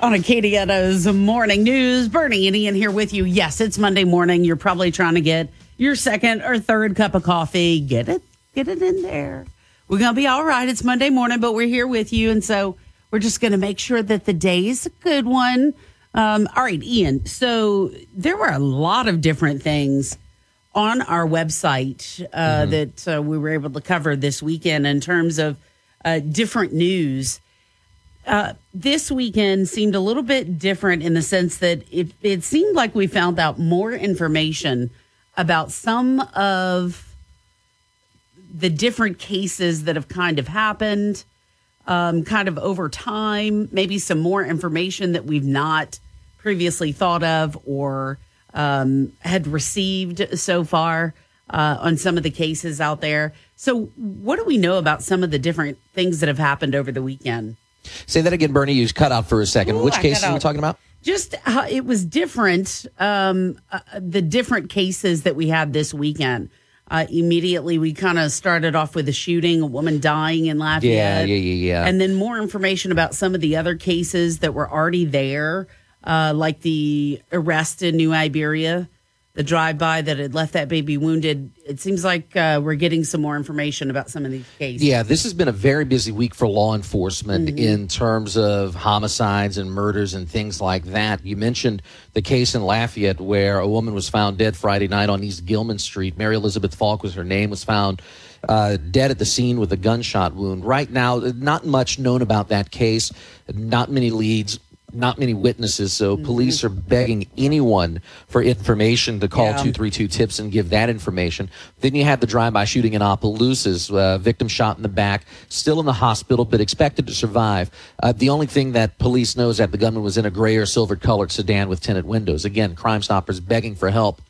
on Acadiana's Morning News. Bernie and Ian here with you. Yes, it's Monday morning. You're probably trying to get your second or third cup of coffee. Get it, get it in there. We're going to be all right. It's Monday morning, but we're here with you. And so we're just going to make sure that the day is a good one. Um, all right, Ian. So there were a lot of different things on our website uh, that uh, we were able to cover this weekend in terms of uh, different news. Uh, this weekend seemed a little bit different in the sense that it, it seemed like we found out more information about some of the different cases that have kind of happened, um, kind of over time, maybe some more information that we've not previously thought of or um, had received so far uh, on some of the cases out there. So, what do we know about some of the different things that have happened over the weekend? Say that again, Bernie. You cut out for a second. Ooh, Which I case are we talking about? Just how it was different, um, uh, the different cases that we had this weekend. Uh, immediately, we kind of started off with a shooting, a woman dying in Lafayette. Yeah, yeah, yeah, yeah. And then more information about some of the other cases that were already there, uh, like the arrest in New Iberia, the drive-by that had left that baby wounded. It seems like uh, we're getting some more information about some of these cases. Yeah, this has been a very busy week for law enforcement Mhm. in terms of homicides and murders and things like that. You mentioned the case in Lafayette where a woman was found dead Friday night on East Gilman Street. Mary Elizabeth Falk was her name, was found uh, dead at the scene with a gunshot wound. Right now, not much known about that case, not many leads. Not many witnesses, so police are begging anyone for information to call Yeah. 232 tips and give that information. Then you had the drive-by shooting in Opelousas, uh, victim shot in the back, still in the hospital, but expected to survive. Uh, the only thing that police know is that the gunman was in a gray or silver-colored sedan with tinted windows. Again, Crime Stoppers begging for help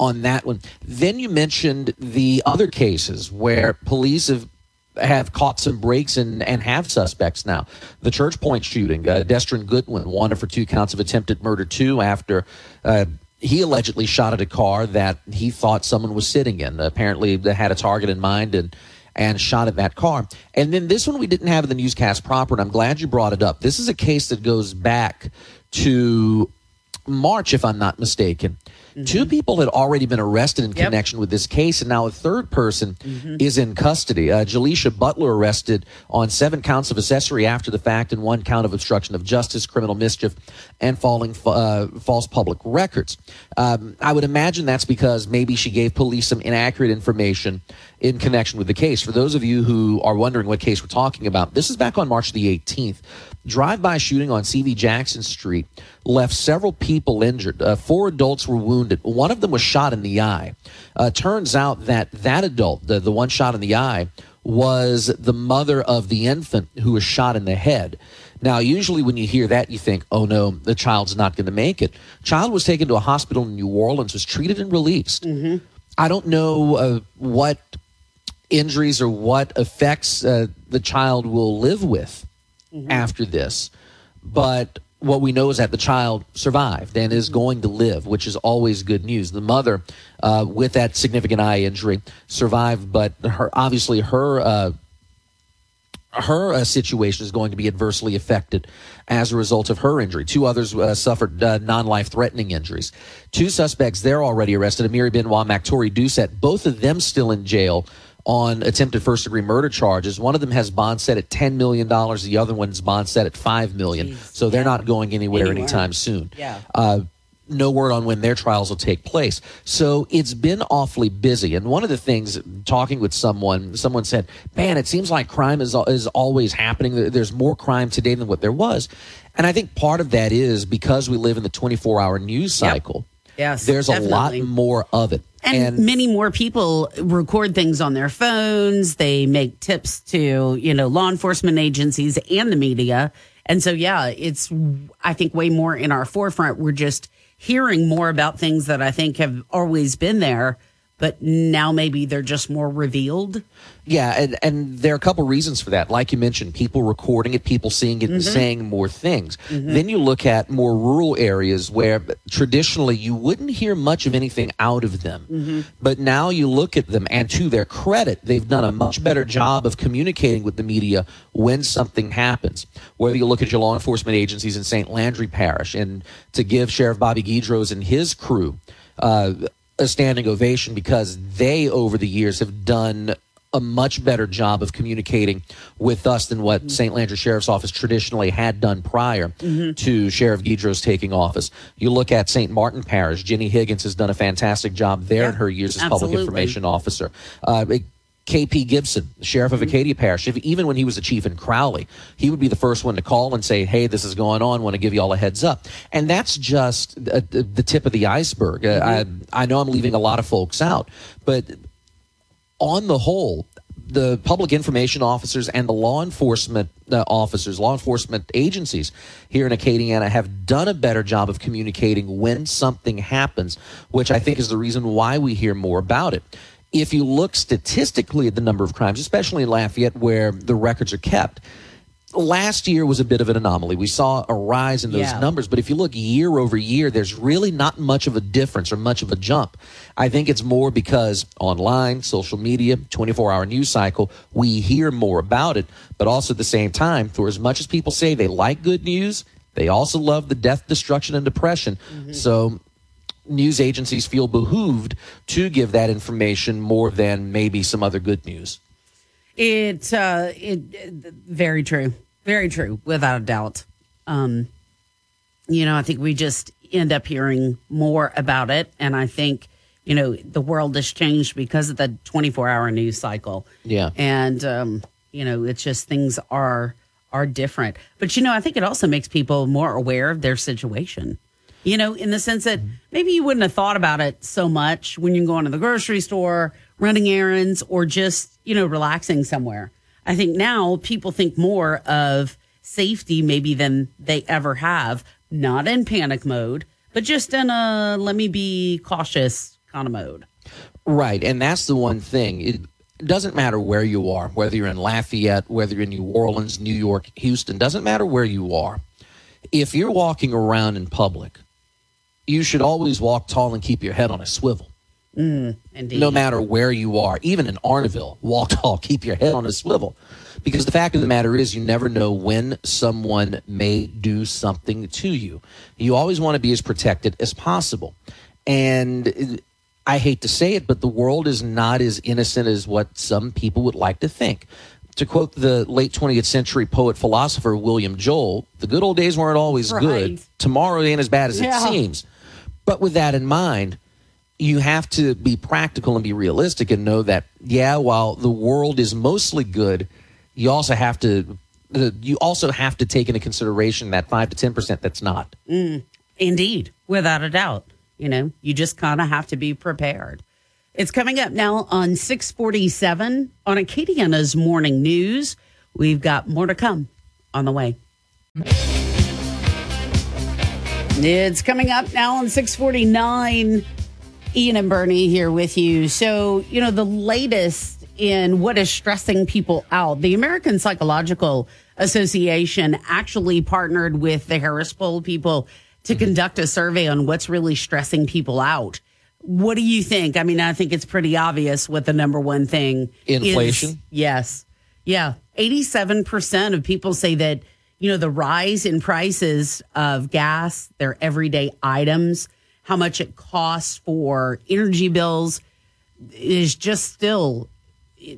on that one. Then you mentioned the other cases where police have have caught some breaks and, and have suspects now. The Church Point shooting, uh, Goodwin wanted for two counts of attempted murder, too, after uh, he allegedly shot at a car that he thought someone was sitting in. Apparently, they had a target in mind and and shot at that car. And then this one we didn't have in the newscast proper, and I'm glad you brought it up. This is a case that goes back to March, if I'm not mistaken. Two people had already been arrested in connection with this case, and now a third person is in custody. Uh, Jaleisha Butler arrested on seven counts of accessory after the fact and one count of obstruction of justice, criminal mischief, and falling uh, false public records. Um, I would imagine that's because maybe she gave police some inaccurate information in connection with the case. For those of you who are wondering what case we're talking about, this is back on March the 18th. Drive-by shooting on CV Jackson Street left several people injured. Uh, four adults were wounded. One of them was shot in the eye. Uh, turns out that that adult, the, the one shot in the eye, was the mother of the infant who was shot in the head. Now, usually when you hear that, you think, oh no, the child's not going to make it. Child was taken to a hospital in New Orleans, was treated and released. I don't know uh, what injuries or what effects uh, the child will live with after this. But what we know is that the child survived and is going to live, which is always good news. The mother, uh, with that significant eye injury, survived, but her obviously her uh, her uh, situation is going to be adversely affected as a result of her injury. Two others uh, suffered uh, non-life threatening injuries. Two suspects they're already arrested: Amiri Benoit, Mactori Doucette. Both of them still in jail on attempted first degree murder charges. One of them has bond set at $10 million. The other one's bond set at $5 million. So they're not going anywhere, Anywhere. anytime soon. Yeah. Uh, no word on when their trials will take place. So it's been awfully busy. And one of the things, talking with someone, someone said, "Man, it seems like crime is is always happening. There's more crime today than what there was." And I think part of that is because we live in the 24 hour news cycle. Yes, There's a lot more of it. And, many more people record things on their phones. They make tips to, you know, law enforcement agencies and the media. And so, yeah, it's, I think, way more in our forefront. We're just hearing more about things that I think have always been there, but now maybe they're just more revealed. Yeah, and, and there are a couple reasons for that. Like you mentioned, people recording it, people seeing it and Mhm. saying more things. Mhm. Then you look at more rural areas where traditionally you wouldn't hear much of anything out of them. Mm-hmm. But now you look at them, and to their credit, they've done a much better job of communicating with the media when something happens. Whether you look at your law enforcement agencies in St. Landry Parish, and to give Sheriff Bobby Guidroz and his crew uh, a standing ovation because they, over the years, have done a much better job of communicating with us than what St. Landry Sheriff's Office traditionally had done prior Mhm. to Sheriff Guidroz taking office. You look at St. Martin Parish, Jenny Higgins has done a fantastic job there in her years as public information officer. Uh, KP Gibson, the sheriff of Acadia Parish, if, even when he was a chief in Crowley, he would be the first one to call and say, "Hey, this is going on. Want to give you all a heads up." And that's just uh, the tip of the iceberg. Uh, I, I know I'm leaving a lot of folks out, but on the whole, the public information officers and the law enforcement uh, officers, law enforcement agencies here in Acadiana have done a better job of communicating when something happens, which I think is the reason why we hear more about it. If you look statistically at the number of crimes, especially in Lafayette where the records are kept, last year was a bit of an anomaly. We saw a rise in those Yeah. numbers, but if you look year over year, there's really not much of a difference or much of a jump. I think it's more because online, social media, 24 hour news cycle, we hear more about it. But also at the same time, for as much as people say they like good news, they also love the death, destruction, and depression. Mm-hmm. So news agencies feel behooved to give that information more than maybe some other good news. It, uh, it, very true. Very true, without a doubt. Um, you know, I think we just end up hearing more about it. And I think, you know, the world has changed because of the 24 hour news cycle. Yeah. And, um, you know, it's just things are, are different. But, you know, I think it also makes people more aware of their situation. You know, in the sense that maybe you wouldn't have thought about it so much when you're going to the grocery store, running errands, or just, you know, relaxing somewhere. I think now people think more of safety maybe than they ever have, not in panic mode, but just in a let me be cautious kind of mode. Right, and that's the one thing. It doesn't matter where you are, whether you're in Lafayette, whether you're in New Orleans, New York, Houston, doesn't matter where you are. If you're walking around in public, you should always walk tall and keep your head on a swivel. Mm, indeed. No matter where you are, even in Arnaudville, walk tall, keep your head on a swivel. Because the fact of the matter is, you never know when someone may do something to you. You always want to be as protected as possible. And I hate to say it, but the world is not as innocent as what some people would like to think. To quote the late 20th century poet philosopher William Joel, the good old days weren't always Right. good. Tomorrow ain't as bad as Yeah. it seems. But with that in mind, you have to be practical and be realistic and know that, yeah, while the world is mostly good, you also have to. uh, You also have to take into consideration that five to ten percent that's not. Mm, indeed, without a doubt. You know, you just kind of have to be prepared. It's coming up now on 647 on Acadiana's Morning News. We've got more to come on the way. It's coming up now on 649. Ian and Bernie here with you. So, you know, the latest in what is stressing people out, the American Psychological Association actually partnered with the Harris Poll people to mm-hmm. conduct a survey on what's really stressing people out. What do you think? I mean, I think it's pretty obvious what the number one thing is. Inflation? Yes. Yeah. 87% of people say that, you know, the rise in prices of gas, their everyday items, how much it costs for energy bills is just still,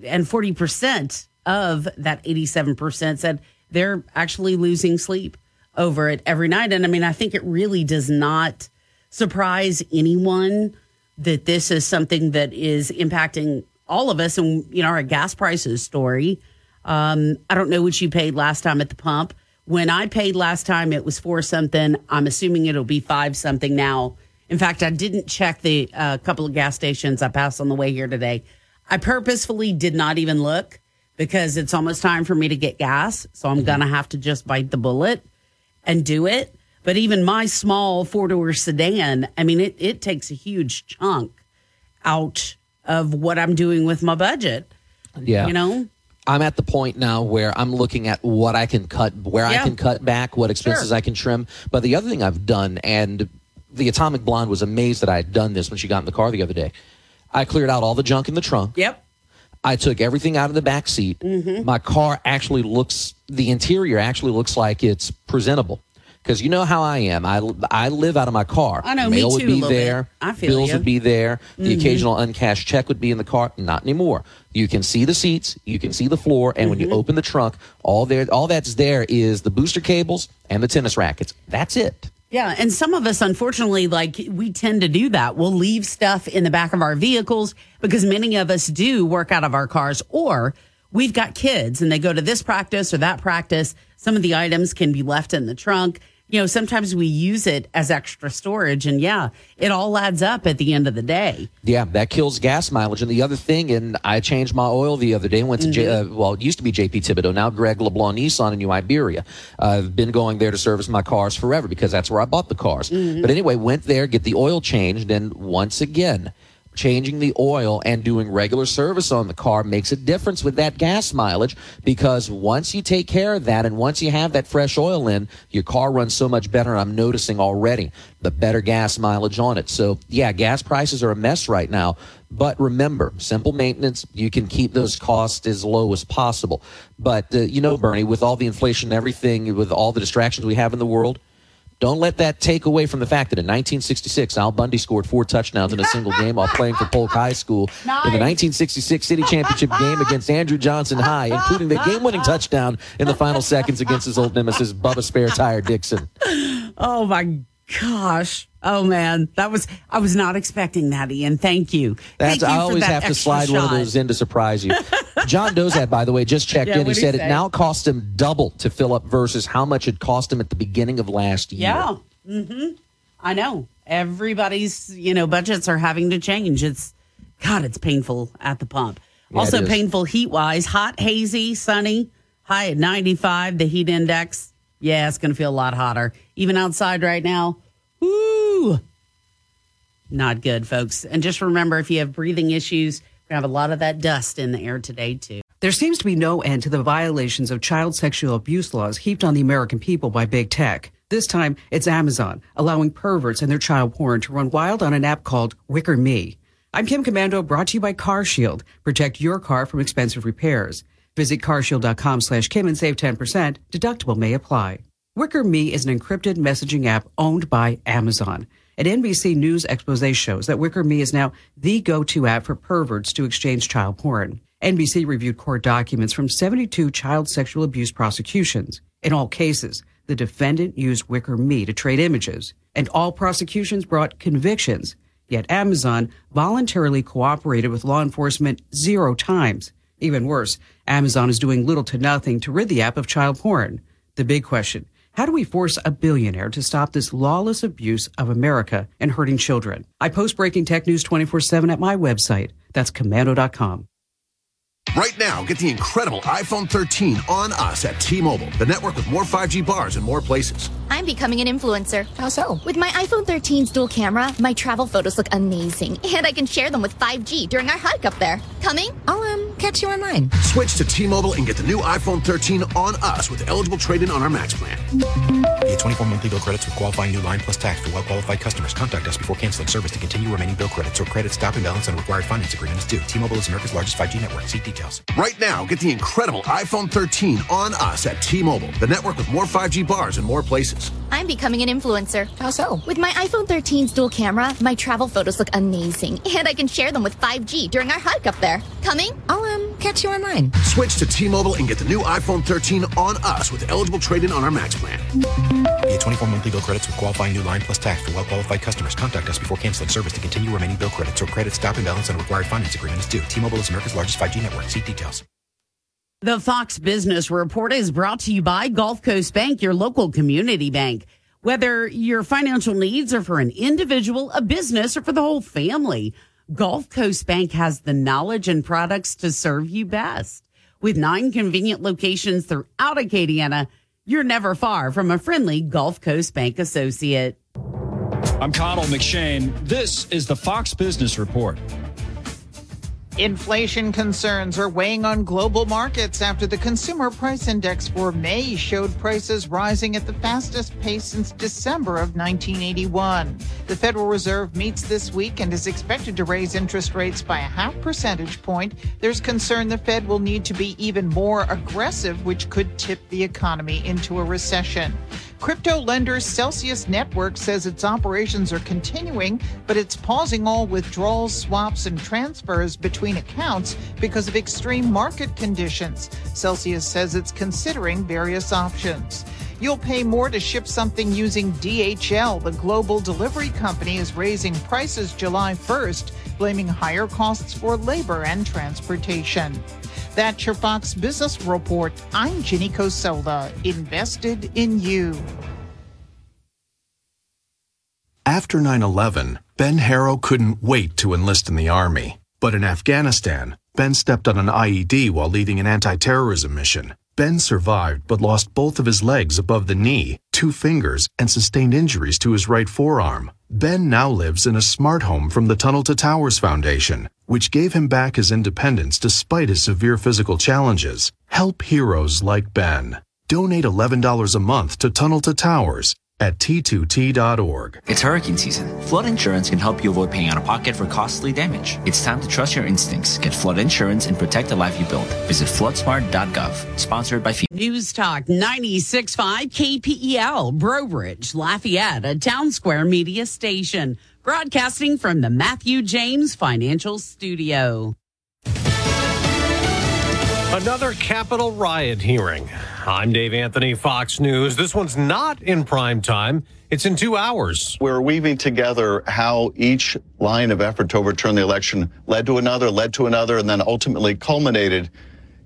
and 40% of that 87% said they're actually losing sleep over it every night. And I mean, I think it really does not surprise anyone that this is something that is impacting all of us. And, you know, our gas prices story. Um, I don't know what you paid last time at the pump. When I paid last time, it was four something. I'm assuming it'll be five something now. In fact, I didn't check the uh, couple of gas stations I passed on the way here today. I purposefully did not even look because it's almost time for me to get gas. So I'm going to have to just bite the bullet and do it. But even my small four door sedan, I mean, it, it takes a huge chunk out of what I'm doing with my budget. Yeah. You know? I'm at the point now where I'm looking at what I can cut, where I can cut back, what expenses Sure. I can trim. But the other thing I've done, and the Atomic Blonde was amazed that I had done this when she got in the car the other day. I cleared out all the junk in the trunk. Yep. I took everything out of the back seat. Mm-hmm. My car actually looks, the interior actually looks like it's presentable. Because you know how I am. I, I live out of my car. I know, me Mail too, would a be little bit. there. I feel Bills you. would be there. The Mhm. occasional uncashed check would be in the car. Not anymore. You can see the seats. You can see the floor. And when you Mhm. open the trunk, all there, all that's there is the booster cables and the tennis rackets. That's it. Yeah, and some of us, unfortunately, like we tend to do that. We'll leave stuff in the back of our vehicles because many of us do work out of our cars, or we've got kids and they go to this practice or that practice. Some of the items can be left in the trunk. You know, sometimes we use it as extra storage, and yeah, it all adds up at the end of the day. Yeah, that kills gas mileage. And the other thing, and I changed my oil the other day. Went to J, uh, well, it used to be JP Thibodeau, now Greg LeBlanc Nissan in New Iberia. I've been going there to service my cars forever because that's where I bought the cars. But anyway, went there, get the oil changed, and once again, changing the oil and doing regular service on the car makes a difference with that gas mileage because once you take care of that and once you have that fresh oil in, your car runs so much better. And I'm noticing already the better gas mileage on it. So yeah, gas prices are a mess right now. But remember, simple maintenance, you can keep those costs as low as possible. But uh, you know, Bernie, with all the inflation and everything, with all the distractions we have in the world, don't let that take away from the fact that in 1966, Al Bundy scored four touchdowns in a single game while playing for Polk High School in the 1966 City Championship game against Andrew Johnson High, including the game-winning touchdown in the final seconds against his old nemesis Bubba Spare Tire Dixon. Oh my gosh. Oh man, that was I was not expecting that, Ian. Thank you. That's Thank you I always that have to extra slide one of those in to surprise you. John Dozat, by the way, just checked Yeah, in. He what'd he said it now costs him double to fill up versus how much it cost him at the beginning of last year. Yeah. Mm-hmm. I know. Everybody's, you know, budgets are having to change. It's God, it's painful at the pump. Yeah, also painful heat wise. Hot, hazy, sunny, high at 95, the heat index. Yeah, it's gonna feel a lot hotter. Even outside right now. Woo! Not good, folks. And just remember if you have breathing issues, we have a lot of that dust in the air today too. There seems to be no end to the violations of child sexual abuse laws heaped on the American people by big tech. This time, it's Amazon, allowing perverts and their child porn to run wild on an app called Wickr Me. I'm Kim Komando, brought to you by CarShield. Protect your car from expensive repairs. Visit carshield.com slash Kim and save 10%. Deductible may apply. Wickr Me is an encrypted messaging app owned by Amazon. An NBC News expose shows that Wickr Me is now the go-to app for perverts to exchange child porn. NBC reviewed court documents from 72 child sexual abuse prosecutions. In all cases, the defendant used Wickr Me to trade images, and all prosecutions brought convictions. Yet Amazon voluntarily cooperated with law enforcement zero times. Even worse, Amazon is doing little to nothing to rid the app of child porn. The big question how do we force a billionaire to stop this lawless abuse of America and hurting children? I post breaking tech news 24 7 at my website. That's komando.com. Right now, get the incredible iPhone 13 on us at T-Mobile, the network with more 5G bars in more places. I'm becoming an influencer. How so? With my iPhone 13's dual camera, my travel photos look amazing, and I can share them with 5G during our hike up there. Coming? I'll um catch you online. Switch to T-Mobile and get the new iPhone 13 on us with eligible trade-in on our Max plan. Via 24 monthly bill credits with qualifying new line plus tax for well-qualified customers. Contact us before canceling service to continue remaining bill credits or credit stop and balance on required finance agreement is due. T-Mobile is America's largest 5G network. See details. Right now, get the incredible iPhone 13 on us at T-Mobile, the network with more 5G bars in more places. I'm becoming an influencer. How so? With my iPhone 13's dual camera, my travel photos look amazing, and I can share them with 5G during our hike up there. Coming? I'll um catch you online. Switch to T-Mobile and get the new iPhone 13 on us with eligible trade-in on our Max plan. Via 24 monthly bill credits with qualifying new line plus tax for well-qualified customers. Contact us before canceling service to continue remaining bill credits or credit stop and balance on required finance agreement is due. T-Mobile is America's largest 5G network. See details. The Fox Business Report is brought to you by Gulf Coast Bank, your local community bank. Whether your financial needs are for an individual, a business, or for the whole family, Gulf Coast Bank has the knowledge and products to serve you best. With nine convenient locations throughout Acadiana, you're never far from a friendly Gulf Coast Bank associate. I'm Connell McShane. This is the Fox Business Report. Inflation concerns are weighing on global markets after the consumer price index for May showed prices rising at the fastest pace since December of 1981. The Federal Reserve meets this week and is expected to raise interest rates by a half percentage point. There's concern the Fed will need to be even more aggressive, which could tip the economy into a recession. Crypto lender Celsius Network says its operations are continuing, but it's pausing all withdrawals, swaps, and transfers between accounts because of extreme market conditions. Celsius says it's considering various options. You'll pay more to ship something using DHL. The global delivery company is raising prices July 1st, blaming higher costs for labor and transportation. That's your Fox Business Report. I'm Ginny Cosola, invested in you. After 9 11, Ben Harrow couldn't wait to enlist in the Army. But in Afghanistan, Ben stepped on an IED while leading an anti terrorism mission. Ben survived but lost both of his legs above the knee, two fingers, and sustained injuries to his right forearm. Ben now lives in a smart home from the Tunnel to Towers Foundation, which gave him back his independence despite his severe physical challenges. Help heroes like Ben. Donate $11 a month to Tunnel to Towers at t2t.org. It's hurricane season. Flood insurance can help you avoid paying out of pocket for costly damage. It's time to trust your instincts. Get flood insurance and protect the life you build. Visit floodsmart.gov. Sponsored by FEMA. News Talk 96.5 KPEL, Breaux Bridge, Lafayette, a Townsquare Media station. Broadcasting from the Matthew James Financial Studio. Another Capitol riot hearing. I'm Dave Anthony, Fox News. This one's not in prime time. It's in two hours. We're weaving together how each line of effort to overturn the election led to another, led to another, and then ultimately culminated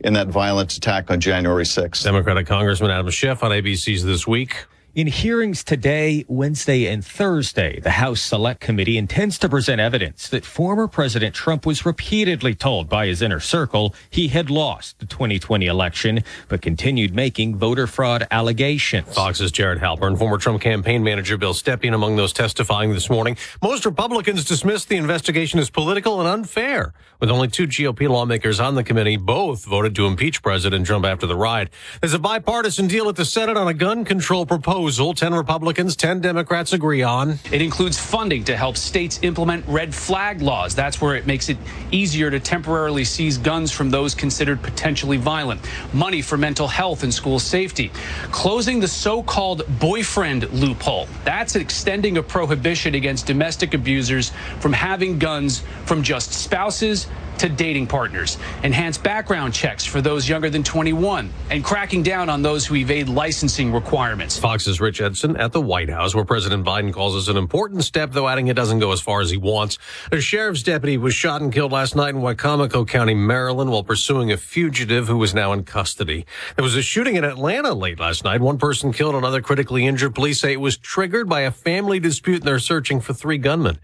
in that violent attack on January 6th. Democratic Congressman Adam Schiff on ABC's This Week. In hearings today, Wednesday, and Thursday, the House Select Committee intends to present evidence that former President Trump was repeatedly told by his inner circle he had lost the 2020 election, but continued making voter fraud allegations. Fox's Jared Halpern, former Trump campaign manager Bill Stepien, among those testifying this morning. Most Republicans dismissed the investigation as political and unfair, with only two GOP lawmakers on the committee. Both voted to impeach President Trump after the riot. There's a bipartisan deal at the Senate on a gun control proposal proposal 10 Republicans, 10 Democrats agree on. It includes funding to help states implement red flag laws. That's where it makes it easier to temporarily seize guns from those considered potentially violent. Money for mental health and school safety. Closing the so called boyfriend loophole. That's extending a prohibition against domestic abusers from having guns from just spouses to dating partners, enhance background checks for those younger than 21, and cracking down on those who evade licensing requirements. Fox's Rich Edson at the White House, where President Biden calls this an important step, though adding it doesn't go as far as he wants. A sheriff's deputy was shot and killed last night in Wicomico County, Maryland, while pursuing a fugitive who is now in custody. There was a shooting in Atlanta late last night. One person killed, another critically injured. Police say it was triggered by a family dispute, and they're searching for three gunmen.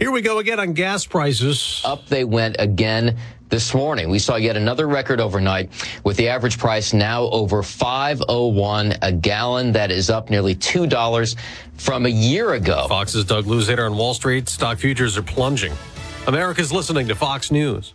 Here we go again on gas prices. Up they went again this morning. We saw yet another record overnight with the average price now over 501 a gallon. That is up nearly $2 from a year ago. Fox's Doug Luzader on Wall Street. Stock futures are plunging. America's listening to Fox News.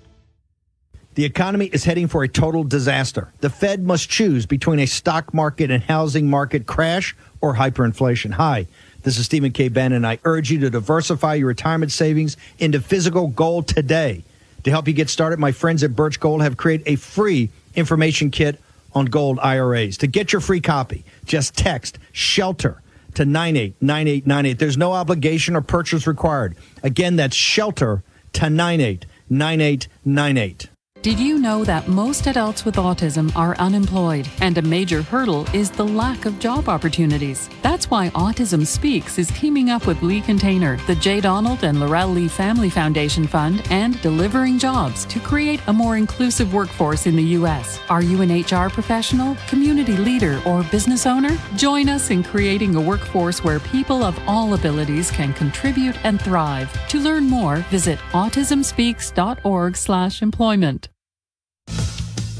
The economy is heading for a total disaster. The Fed must choose between a stock market and housing market crash or hyperinflation. Hi, this is Stephen K. Bannon. I urge you to diversify your retirement savings into physical gold today. To help you get started, my friends at Birch Gold have created a free information kit on gold IRAs. To get your free copy, just text shelter to 989898. There's no obligation or purchase required. Again, that's shelter to 989898. Did you know that most adults with autism are unemployed and a major hurdle is the lack of job opportunities? That's why Autism Speaks is teaming up with Lee Container, the J. Donald and Laurel Lee Family Foundation Fund, and Delivering Jobs to create a more inclusive workforce in the U.S. Are you an HR professional, community leader, or business owner? Join us in creating a workforce where people of all abilities can contribute and thrive. To learn more, visit autismspeaks.org/employment.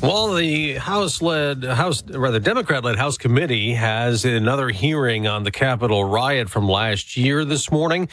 Well, the House-led House, rather Democrat-led House committee has another hearing on the Capitol riot from last year this morning.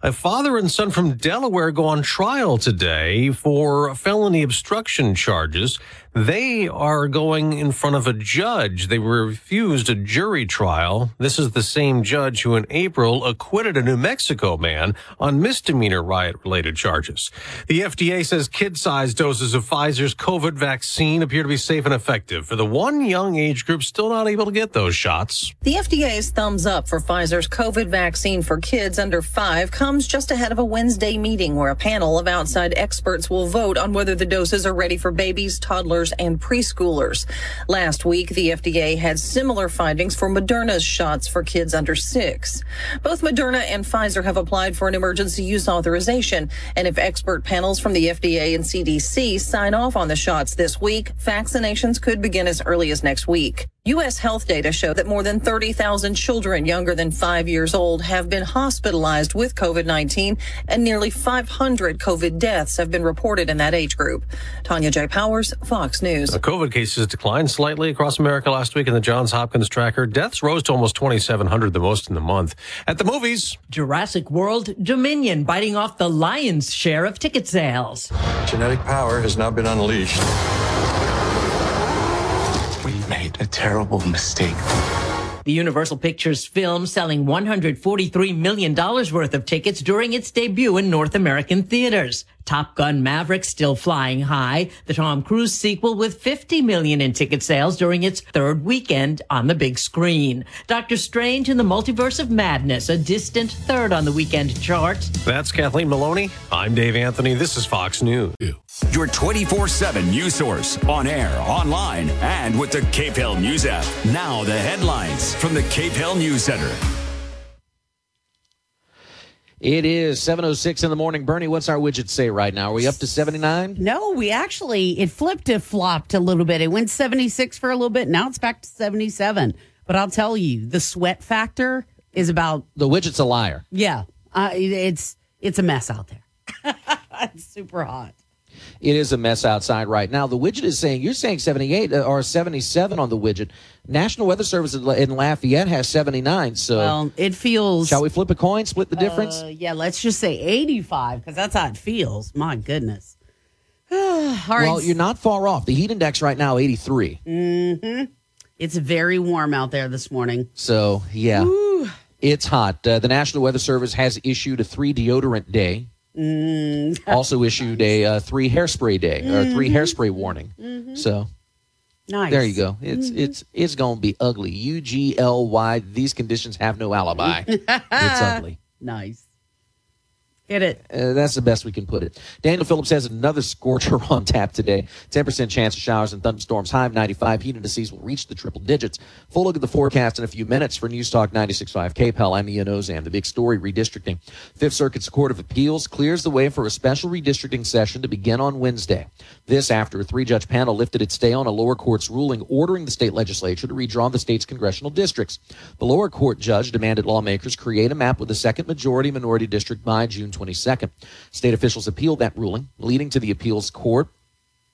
A father and son from Delaware go on trial today for felony obstruction charges. They are going in front of a judge. They were refused a jury trial. This is the same judge who in April acquitted a New Mexico man on misdemeanor riot related charges. The FDA says kid sized doses of Pfizer's COVID vaccine appear to be safe and effective for the one young age group still not able to get those shots. The FDA's thumbs up for Pfizer's COVID vaccine for kids under five comes just ahead of a Wednesday meeting where a panel of outside experts will vote on whether the doses are ready for babies, toddlers, and preschoolers. Last week, the FDA had similar findings for Moderna's shots for kids under six. Both Moderna and Pfizer have applied for an emergency use authorization, and if expert panels from the FDA and CDC sign off on the shots this week, vaccinations could begin as early as next week. U.S. health data show that more than 30,000 children younger than five years old have been hospitalized with COVID 19, and nearly 500 COVID deaths have been reported in that age group. Tanya J. Powers, Fox News. The COVID cases declined slightly across America last week in the Johns Hopkins tracker. Deaths rose to almost 2,700, the most in the month. At the movies, Jurassic World Dominion biting off the lion's share of ticket sales. Genetic power has now been unleashed. We made a terrible mistake. The Universal Pictures film selling $143 million worth of tickets during its debut in North American theaters. Top Gun Maverick still flying high. The Tom Cruise sequel with 50 million in ticket sales during its third weekend on the big screen. Doctor Strange in the Multiverse of Madness, a distant third on the weekend chart. that's Kathleen Maloney. I'm Dave Anthony. This is Fox News. Your 24 7 news source on air, online, and with the KPEL News app. Now, the headlines from the KPEL News Center. It is 7.06 in the morning. Bernie, what's our widget say right now? Are we up to 79? No, we actually, it flipped, it flopped a little bit. It went 76 for a little bit. Now it's back to 77. But I'll tell you, the sweat factor is about. The widget's a liar. Yeah. Uh, it's, it's a mess out there. it's super hot. It is a mess outside right now. The widget is saying, you're saying 78 uh, or 77 on the widget. National Weather Service in Lafayette has 79. So Well, it feels. shall we flip a coin, split the difference? Uh, yeah, let's just say 85 because that's how it feels. My goodness. Well, you're not far off. The heat index right now, 83. Mm-hmm. It's very warm out there this morning. So, yeah, it's hot. Uh, the National Weather Service has issued a three deodorant day. Mm. also issued a uh, three hairspray day or three Mhm. hairspray warning. Mhm. So Nice. there you go. It's it's it's gonna be ugly. U G L Y. These conditions have no alibi. it's ugly. Nice. Get it. Uh, that's the best we can put it. Daniel Phillips has another scorcher on tap today. 10% chance of showers and thunderstorms. High of 95. Heat indices will reach the triple digits. Full look at the forecast in a few minutes for News Talk 96.5 KPEL. I'm Ian Auzenne. The big story, redistricting. Fifth Circuit's Court of Appeals clears the way for a special redistricting session to begin on Wednesday. This after a three-judge panel lifted its stay on a lower court's ruling ordering the state legislature to redraw the state's congressional districts. The lower court judge demanded lawmakers create a map with a second majority minority district by June 22nd. State officials appealed that ruling, leading to the appeals court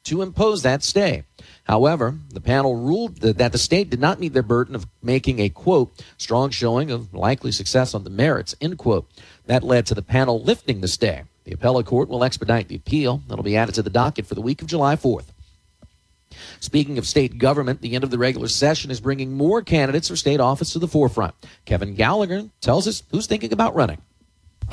to impose that stay. However, the panel ruled that the state did not meet their burden of making a quote strong showing of likely success on the merits end quote. That led to the panel lifting the stay. The appellate court will expedite the appeal. That'll be added to the docket for the week of July 4th. Speaking of state government, the end of the regular session is bringing more candidates for state office to the forefront. Kevin Gallagher tells us who's thinking about running.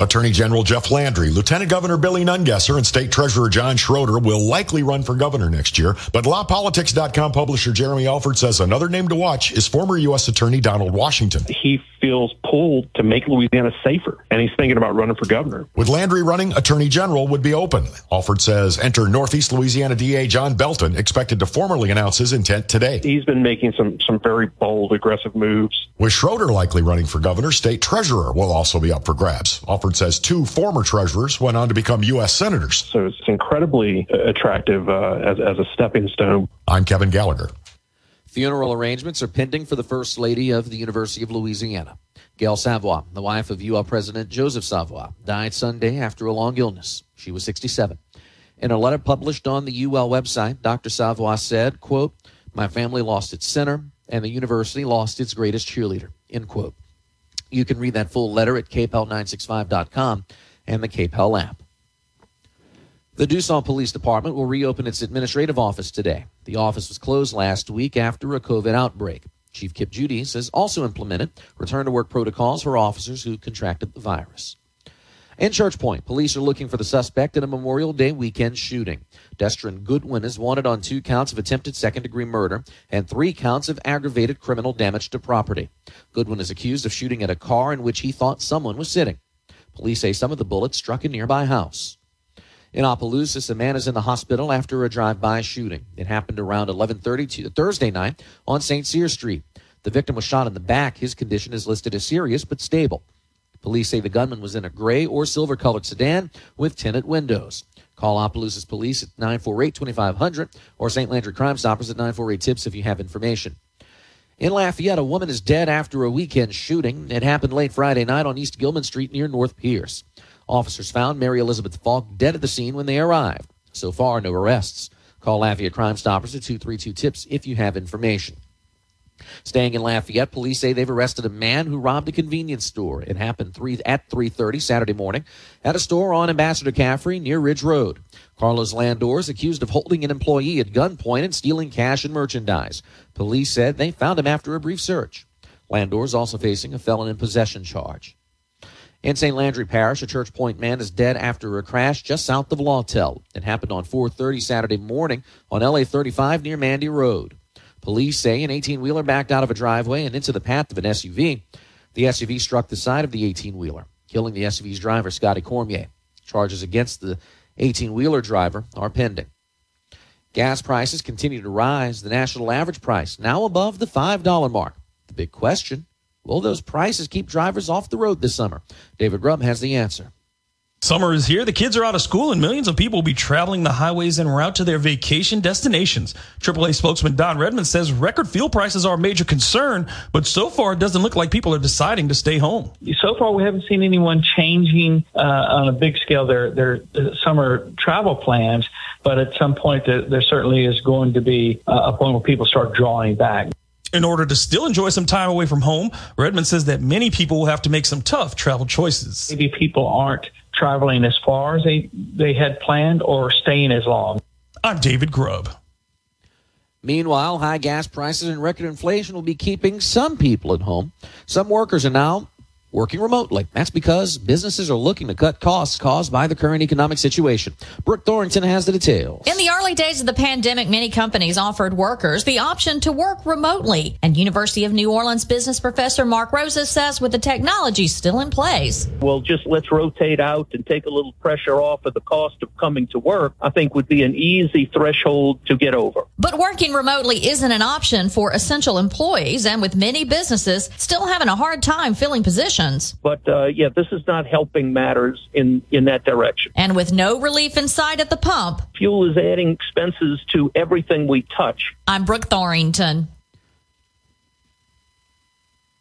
Attorney General Jeff Landry, Lieutenant Governor Billy Nungesser, and State Treasurer John Schroder will likely run for governor next year. But LaPolitics.com publisher Jeremy Alford says another name to watch is former U.S. Attorney Donald Washington. He feels pulled to make Louisiana safer, and he's thinking about running for governor. With Landry running, Attorney General would be open. Alford says enter Northeast Louisiana DA John Belton, expected to formally announce his intent today. He's been making some some very bold, aggressive moves. With Schroder likely running for governor, state treasurer will also be up for grabs. Alford says two former treasurers went on to become U.S. senators. So it's incredibly uh, attractive uh, as as a stepping stone. I'm Kevin Gallagher. Funeral arrangements are pending for the First Lady of the University of Louisiana. Gail Savoie, the wife of UL President Joseph Savoie, died Sunday after a long illness. She was 67. In a letter published on the UL website, Dr. Savoie said, quote, My family lost its center, and the university lost its greatest cheerleader, end quote. You can read that full letter at kpel965.com and the KPEL app. The Duson Police Department will reopen its administrative office today. The office was closed last week after a COVID outbreak. Chief Kip Judice has also implemented return to work protocols for officers who contracted the virus. In Church Point, police are looking for the suspect in a Memorial Day weekend shooting. Destrin Goodwin is wanted on two counts of attempted second degree murder and three counts of aggravated criminal damage to property. Goodwin is accused of shooting at a car in which he thought someone was sitting. Police say some of the bullets struck a nearby house. In Opelousas, a man is in the hospital after a drive-by shooting. It happened around 11:30 Thursday night on St. Cyr Street. The victim was shot in the back. His condition is listed as serious but stable. Police say the gunman was in a gray or silver-colored sedan with tinted windows. Call Opelousas Police at 948-2500 or St. Landry Crime Stoppers at 948-TIPS if you have information. In Lafayette, a woman is dead after a weekend shooting. It happened late Friday night on East Gilman Street near North Pierce. Officers found Mary Elizabeth Falk dead at the scene when they arrived. So far, no arrests. Call Lafayette Crime Stoppers at 232-TIPS if you have information. Staying in Lafayette, police say they've arrested a man who robbed a convenience store. It happened three, at 3.30 Saturday morning at a store on Ambassador Caffery near Ridge Road. Carlos Landor is accused of holding an employee at gunpoint and stealing cash and merchandise. Police said they found him after a brief search. Landor is also facing a felon in possession charge. In St. Landry Parish, a Church Point man is dead after a crash just south of Lawtell. It happened on 4:30 Saturday morning on LA 35 near Mandy Road. Police say an 18-wheeler backed out of a driveway and into the path of an SUV. The SUV struck the side of the 18-wheeler, killing the SUV's driver, Scotty Cormier. Charges against the 18-wheeler driver are pending. Gas prices continue to rise. The national average price now above the $5 mark. The big question Will those prices keep drivers off the road this summer? David Grubb has the answer. Summer is here. The kids are out of school, and millions of people will be traveling the highways en route to their vacation destinations. AAA spokesman Don Redmond says record fuel prices are a major concern, but so far it doesn't look like people are deciding to stay home. So far, we haven't seen anyone changing uh, on a big scale their their summer travel plans. But at some point, there, there certainly is going to be uh, a point where people start drawing back. In order to still enjoy some time away from home, Redmond says that many people will have to make some tough travel choices. Maybe people aren't traveling as far as they, they had planned or staying as long. I'm David Grubb. Meanwhile, high gas prices and record inflation will be keeping some people at home. Some workers are now working remotely. That's because businesses are looking to cut costs caused by the current economic situation. Brooke Thorington has the details. In the early days of the pandemic, many companies offered workers the option to work remotely. And University of New Orleans business professor Mark Rosa says with the technology still in place. Well, just let's rotate out and take a little pressure off of the cost of coming to work, I think would be an easy threshold to get over. But working remotely isn't an option for essential employees, and with many businesses still having a hard time filling positions. But uh, yeah, this is not helping matters in, in that direction. And with no relief in sight at the pump, Fuel is adding expenses to everything we touch. I'm Brooke Thorington.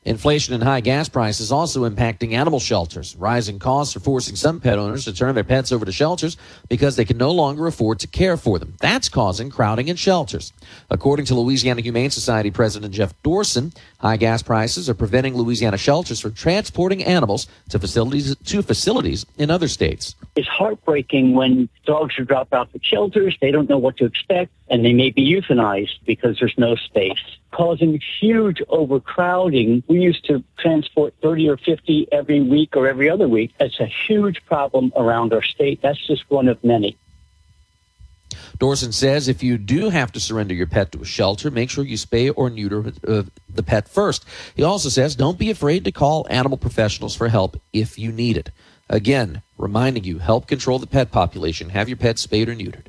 Inflation and high gas prices also impacting animal shelters. Rising costs are forcing some pet owners to turn their pets over to shelters because they can no longer afford to care for them. That's causing crowding in shelters. According to Louisiana Humane Society President Jeff Dorson, high gas prices are preventing Louisiana shelters from transporting animals to facilities to facilities in other states. It's heartbreaking when dogs are dropped off at shelters. They don't know what to expect, and they may be euthanized because there's no space, causing huge overcrowding. We used to transport 30 or 50 every week or every other week. That's a huge problem around our state. That's just one of many. Dorson says if you do have to surrender your pet to a shelter, make sure you spay or neuter uh, the pet first. He also says don't be afraid to call animal professionals for help if you need it. Again, reminding you, help control the pet population. Have your pet spayed or neutered.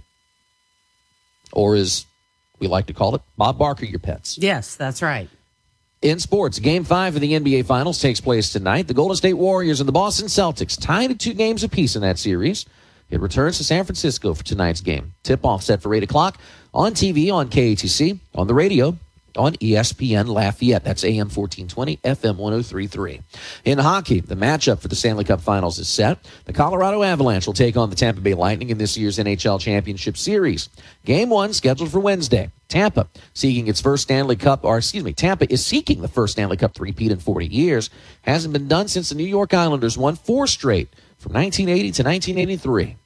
Or as we like to call it, Bob Barker your pets. Yes, that's right. In sports, game five of the NBA Finals takes place tonight. The Golden State Warriors and the Boston Celtics tied at two games apiece in that series. It returns to San Francisco for tonight's game. Tip off set for 8 o'clock on TV, on KATC, on the radio, on ESPN Lafayette. That's AM 1420, FM 1033. In hockey, the matchup for the Stanley Cup Finals is set. The Colorado Avalanche will take on the Tampa Bay Lightning in this year's NHL Championship Series. Game one scheduled for Wednesday. Tampa seeking its first Stanley Cup, or excuse me, Tampa is seeking the first Stanley Cup three-peat in 40 years. Hasn't been done since the New York Islanders won four straight from 1980 to 1983.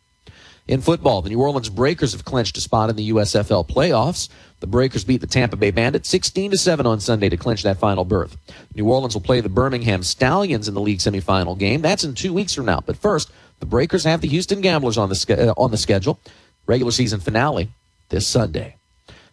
In football, the New Orleans Breakers have clinched a spot in the USFL playoffs. The Breakers beat the Tampa Bay Bandits 16 to 7 on Sunday to clinch that final berth. New Orleans will play the Birmingham Stallions in the league semifinal game. That's in 2 weeks from now. But first, the Breakers have the Houston Gamblers on the uh, on the schedule. Regular season finale this Sunday.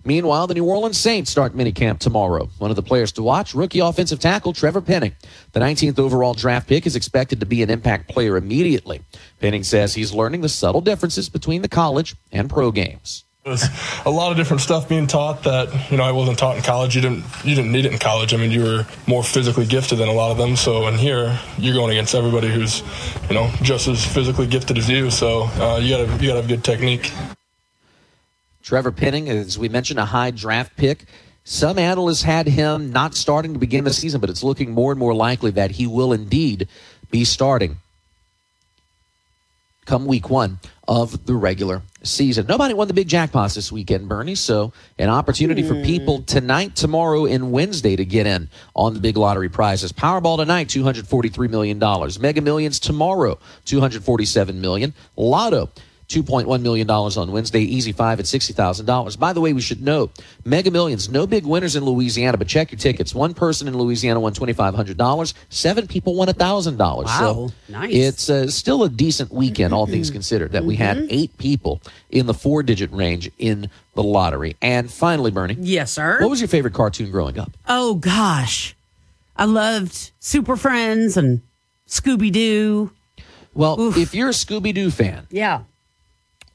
Meanwhile, the New Orleans Saints start minicamp tomorrow. One of the players to watch, rookie offensive tackle Trevor Penning. The 19th overall draft pick is expected to be an impact player immediately. Penning says he's learning the subtle differences between the college and pro games. There's a lot of different stuff being taught that you know I wasn't taught in college. You didn't you didn't need it in college. I mean, you were more physically gifted than a lot of them. So in here, you're going against everybody who's you know just as physically gifted as you. So uh, you gotta you gotta have good technique. Trevor Penning, as we mentioned, a high draft pick. Some analysts had him not starting to begin the season, but it's looking more and more likely that he will indeed be starting come week one of the regular season. Nobody won the big jackpots this weekend, Bernie. So an opportunity for hmm. people tonight, tomorrow, and Wednesday to get in on the big lottery prizes. Powerball tonight, two hundred forty-three million dollars. Mega Millions tomorrow, 247 million. Lotto. $2.1 million on Wednesday, easy five at $60,000. By the way, we should note Mega Millions, no big winners in Louisiana, but check your tickets. One person in Louisiana won $2,500. Seven people won $1,000. Wow, So nice. it's uh, still a decent weekend, all things considered, that we had eight people in the four digit range in the lottery. And finally, Bernie. Yes, sir. What was your favorite cartoon growing up? Oh gosh, I loved Super Friends and Scooby Doo. Well, if you're a Scooby Doo fan, Yeah.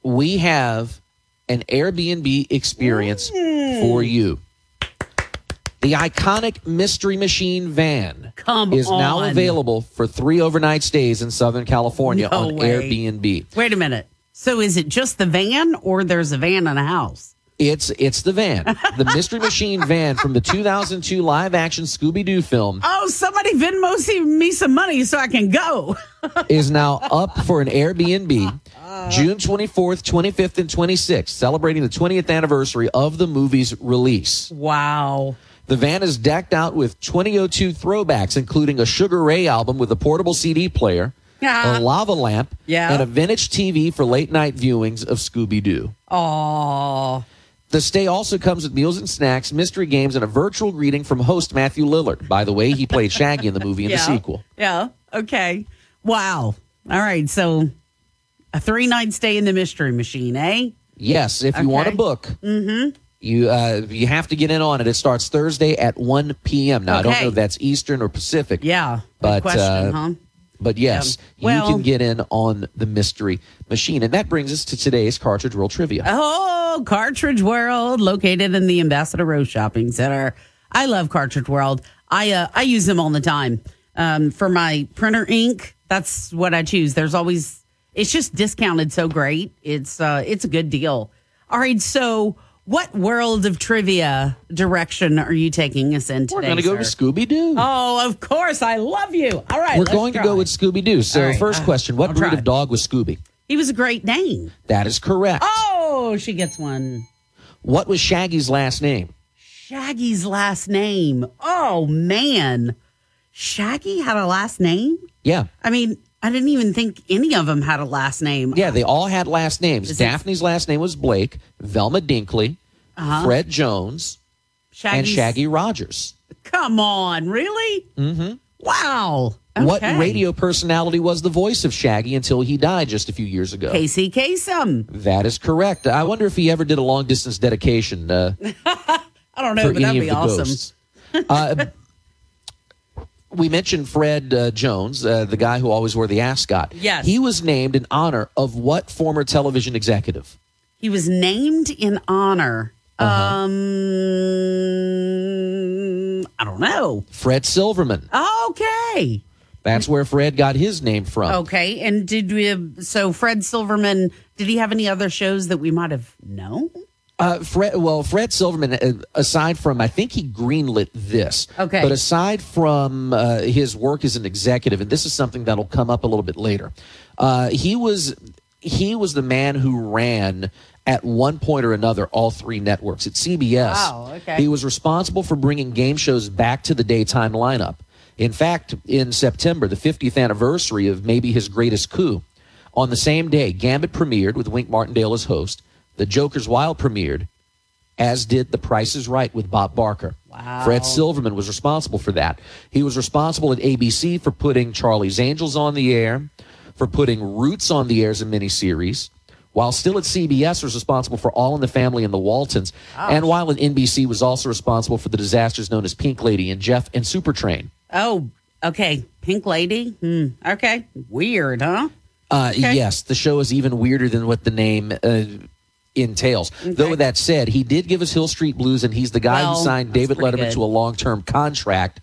We have an Airbnb experience for you. The iconic Mystery Machine van Come is now available for three overnight stays in Southern California No on way. Airbnb. Wait a minute. So is it just the van, or there's a van and a house? It's it's the van, the Mystery Machine van from the 2002 live action Scooby Doo film Oh, somebody Venmo me some money so I can go. is now up for an Airbnb uh-huh. Uh, June 24th, 25th, and 26th, celebrating the 20th anniversary of the movie's release. Wow. The van is decked out with 2002 throwbacks, including a Sugar Ray album with a portable CD player, Yeah. a uh-huh. lava lamp, Yeah. and a vintage TV for late night viewings of Scooby Doo. Oh, The stay also comes with meals and snacks, mystery games, and a virtual greeting from host Matthew Lillard. By the way, he played Shaggy in the movie and the sequel. Yeah. Okay. Wow. All right. So a three night stay in the mystery machine, eh? Yes, if you want Okay. to book, Mm-hmm. you uh, you have to get in on it. It starts Thursday at 1 p.m. Now, I don't know if that's Eastern or Pacific. Yeah. But, Good question, uh, huh? But yes, Well- you can get in on the mystery machine. And that brings us to today's Cartridge World Trivia. Oh, Cartridge World, located in the Ambassador Row Shopping Center. I love Cartridge World. I uh, I use them all the time um, for my printer ink. That's what I choose. There's always it's just discounted so great. It's uh, it's a good deal. All right, so what world of trivia direction are you taking us in today? We're going to go to? Scooby Doo. Oh, of course. I love you. All right. We're going try. to go with Scooby Doo. So, right, first uh, question What I'll breed try. of dog was Scooby? He was a great name. That is correct. Oh, she gets one. What was Shaggy's last name? Shaggy's last name. Oh man, Shaggy had a last name. Yeah. I mean, I didn't even think any of them had a last name. Yeah, they all had last names. Is it- Daphne's last name was Blake, Velma Dinkley, Uh-huh. Fred Jones, and Shaggy Rogers. Come on, really? Mm-hmm. Wow. What radio personality was the voice of Shaggy until he died just a few years ago? Casey Kasem. That is correct. I wonder if he ever did a long distance dedication uh, I don't know, but that'd be awesome. Uh, we mentioned Fred uh, Jones, uh, the guy who always wore the ascot. Yes. He was named in honor of what former television executive? He was named in honor. Uh-huh. Um, I don't know. Fred Silverman. Okay. That's where Fred got his name from. Okay. And did we? So Fred Silverman. Did he have any other shows that we might have known? Uh, Fred, well, Fred Silverman, uh, aside from, I think he greenlit this. Okay. But aside from uh, his work as an executive, and this is something that'll come up a little bit later, uh, he was he was the man who ran at one point or another all three networks at CBS. Wow, okay. He was responsible for bringing game shows back to the daytime lineup. In fact, in September, the 50th anniversary of maybe his greatest coup, on the same day, Gambit premiered with Wink Martindale as host. The Joker's Wild premiered, as did The Price is Right with Bob Barker. Wow. Fred Silverman was responsible for that. He was responsible at ABC for putting Charlie's Angels on the air, for putting Roots on the air as a miniseries. While still at CBS, was responsible for All in the Family and the Waltons, and while at NBC, was also responsible for the disasters known as Pink Lady and Jeff and Supertrain. Oh, okay. Pink Lady. Hmm. Okay. Weird, huh? Uh, Okay. Yes, the show is even weirder than what the name uh, entails. Though that said, he did give us Hill Street Blues, and he's the guy Well, who signed David Letterman good. to a long-term contract,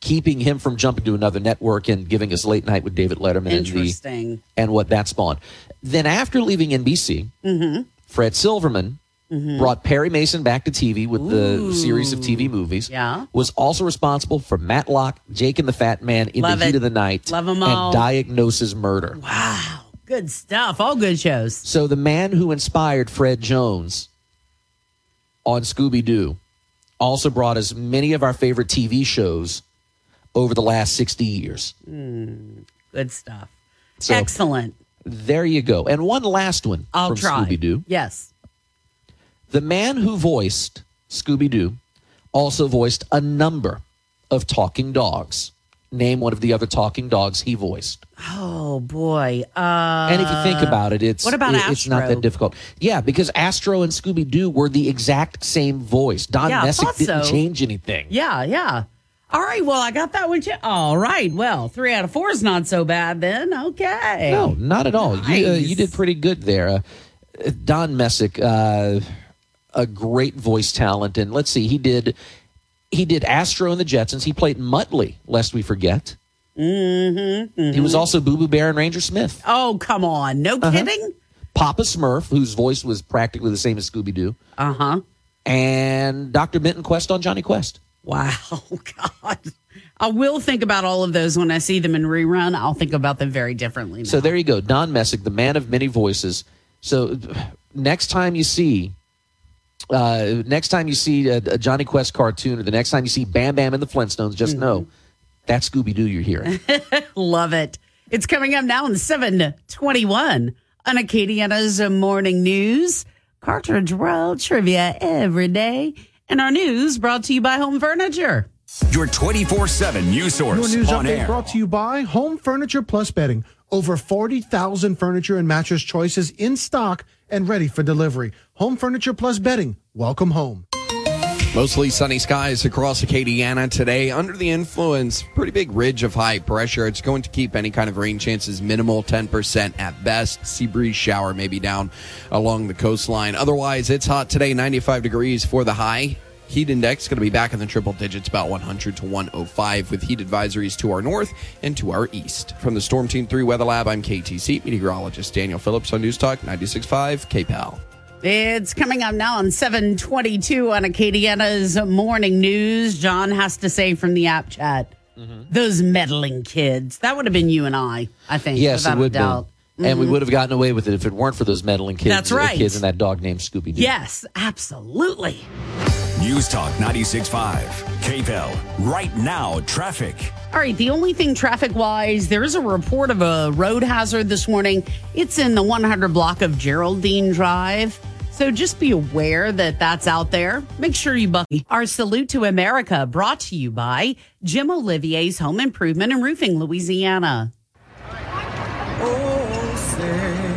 keeping him from jumping to another network and giving us Late Night with David Letterman and the Interesting. and what that spawned. Then after leaving NBC, Mm-hmm. Fred Silverman Mhm. brought Perry Mason back to TV with the series of TV movies. Yeah. Was also responsible for Matlock, Jake and the Fat Man, In Love the Heat it. of the Night, Love 'em all. and Diagnosis Murder. Wow. Good stuff. All good shows. So the man who inspired Fred Jones on Scooby Doo also brought us many of our favorite TV shows over the last 60 years. Hmm. Good stuff. So- Excellent. There you go. And one last one I'll from try. Scooby Doo. Yes. The man who voiced Scooby Doo also voiced a number of talking dogs. Name one of the other talking dogs he voiced. Oh boy. Uh, and if you think about it, it's what about it- it's not that difficult. Yeah, because Astro and Scooby Doo were the exact same voice. Don Yeah, Messick didn't so. change anything. Yeah, yeah. All right. Well, I got that one. Too. All right. Well, three out of four is not so bad then. Okay. No, not at all. You, uh, you did pretty good there. Uh, Don Messick, uh, a great voice talent, and let's see, he did he did Astro and the Jetsons. He played Muttley, lest we forget. Mm-hmm, He was also Boo Boo Bear and Ranger Smith. Oh, come on. No Uh-huh. kidding. Papa Smurf, whose voice was practically the same as Scooby Doo, Uh huh. and Dr. Benton Quest on Jonny Quest. Wow. God. I will think about all of those when I see them in rerun. I'll think about them very differently. Now. So there you go, Don Messick, the man of many voices. So next time you see, uh, next time you see a, a Jonny Quest cartoon, or the next time you see Bam Bam and the Flintstones, just know that's Scooby Doo you're hearing. Love it. It's coming up now in 721 on Acadiana's Morning News. Cartridge World trivia every day. And our news brought to you by Home Furniture. Your 24 7 news source Your news on update air. brought to you by Home Furniture Plus Bedding. Over 40,000 furniture and mattress choices in stock and ready for delivery. Home Furniture Plus Bedding. Welcome home. Mostly sunny skies across Acadiana today. Under the influence, pretty big ridge of high pressure. It's going to keep any kind of rain chances minimal, 10% at best. Sea breeze shower maybe down along the coastline. Otherwise, it's hot today, 95 degrees for the high. Heat index going to be back in the triple digits, about 100 to 105, with heat advisories to our north and to our east. From the Storm Team 3 Weather Lab, I'm KATC meteorologist Daniel Phillips on News Talk 96.5 KPEL. It's coming up now on 722 on Acadiana's morning news. John has to say from the app chat, Mm-hmm. those meddling kids. That would have been you and I, I think. Yes, without it would a doubt. be. And we Mhm. would have gotten away with it if it weren't for those meddling kids. That's right. Kids and that dog named Scooby Doo. Yes, absolutely. News Talk 96.5 KPEL. Right now, traffic. All right, the only thing traffic wise, there is a report of a road hazard this morning. It's in the 100 block of Geraldine Drive. So just be aware that that's out there. Make sure you buckle. Our salute to America brought to you by Jim Olivier's Home Improvement and Roofing, Louisiana. Oh, say,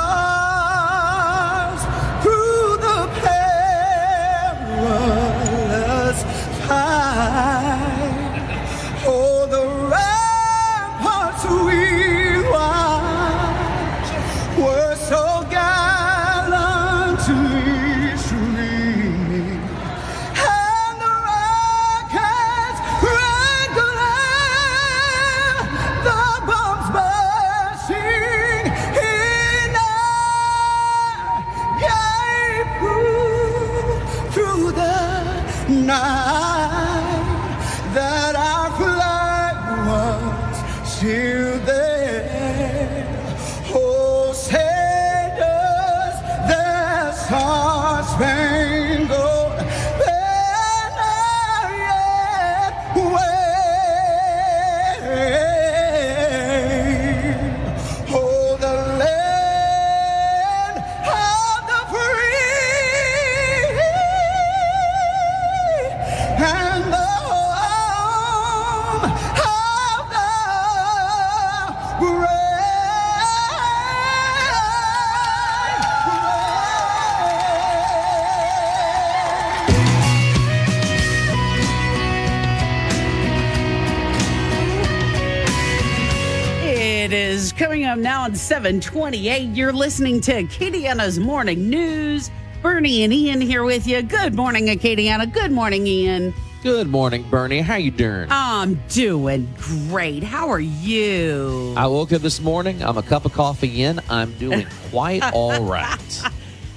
728. You're listening to Acadiana's Morning News. Bernie and Ian here with you. Good morning, Acadiana. Good morning, Ian. Good morning, Bernie. How you doing? I'm doing great. How are you? I woke up this morning. I'm a cup of coffee in. I'm doing quite all right.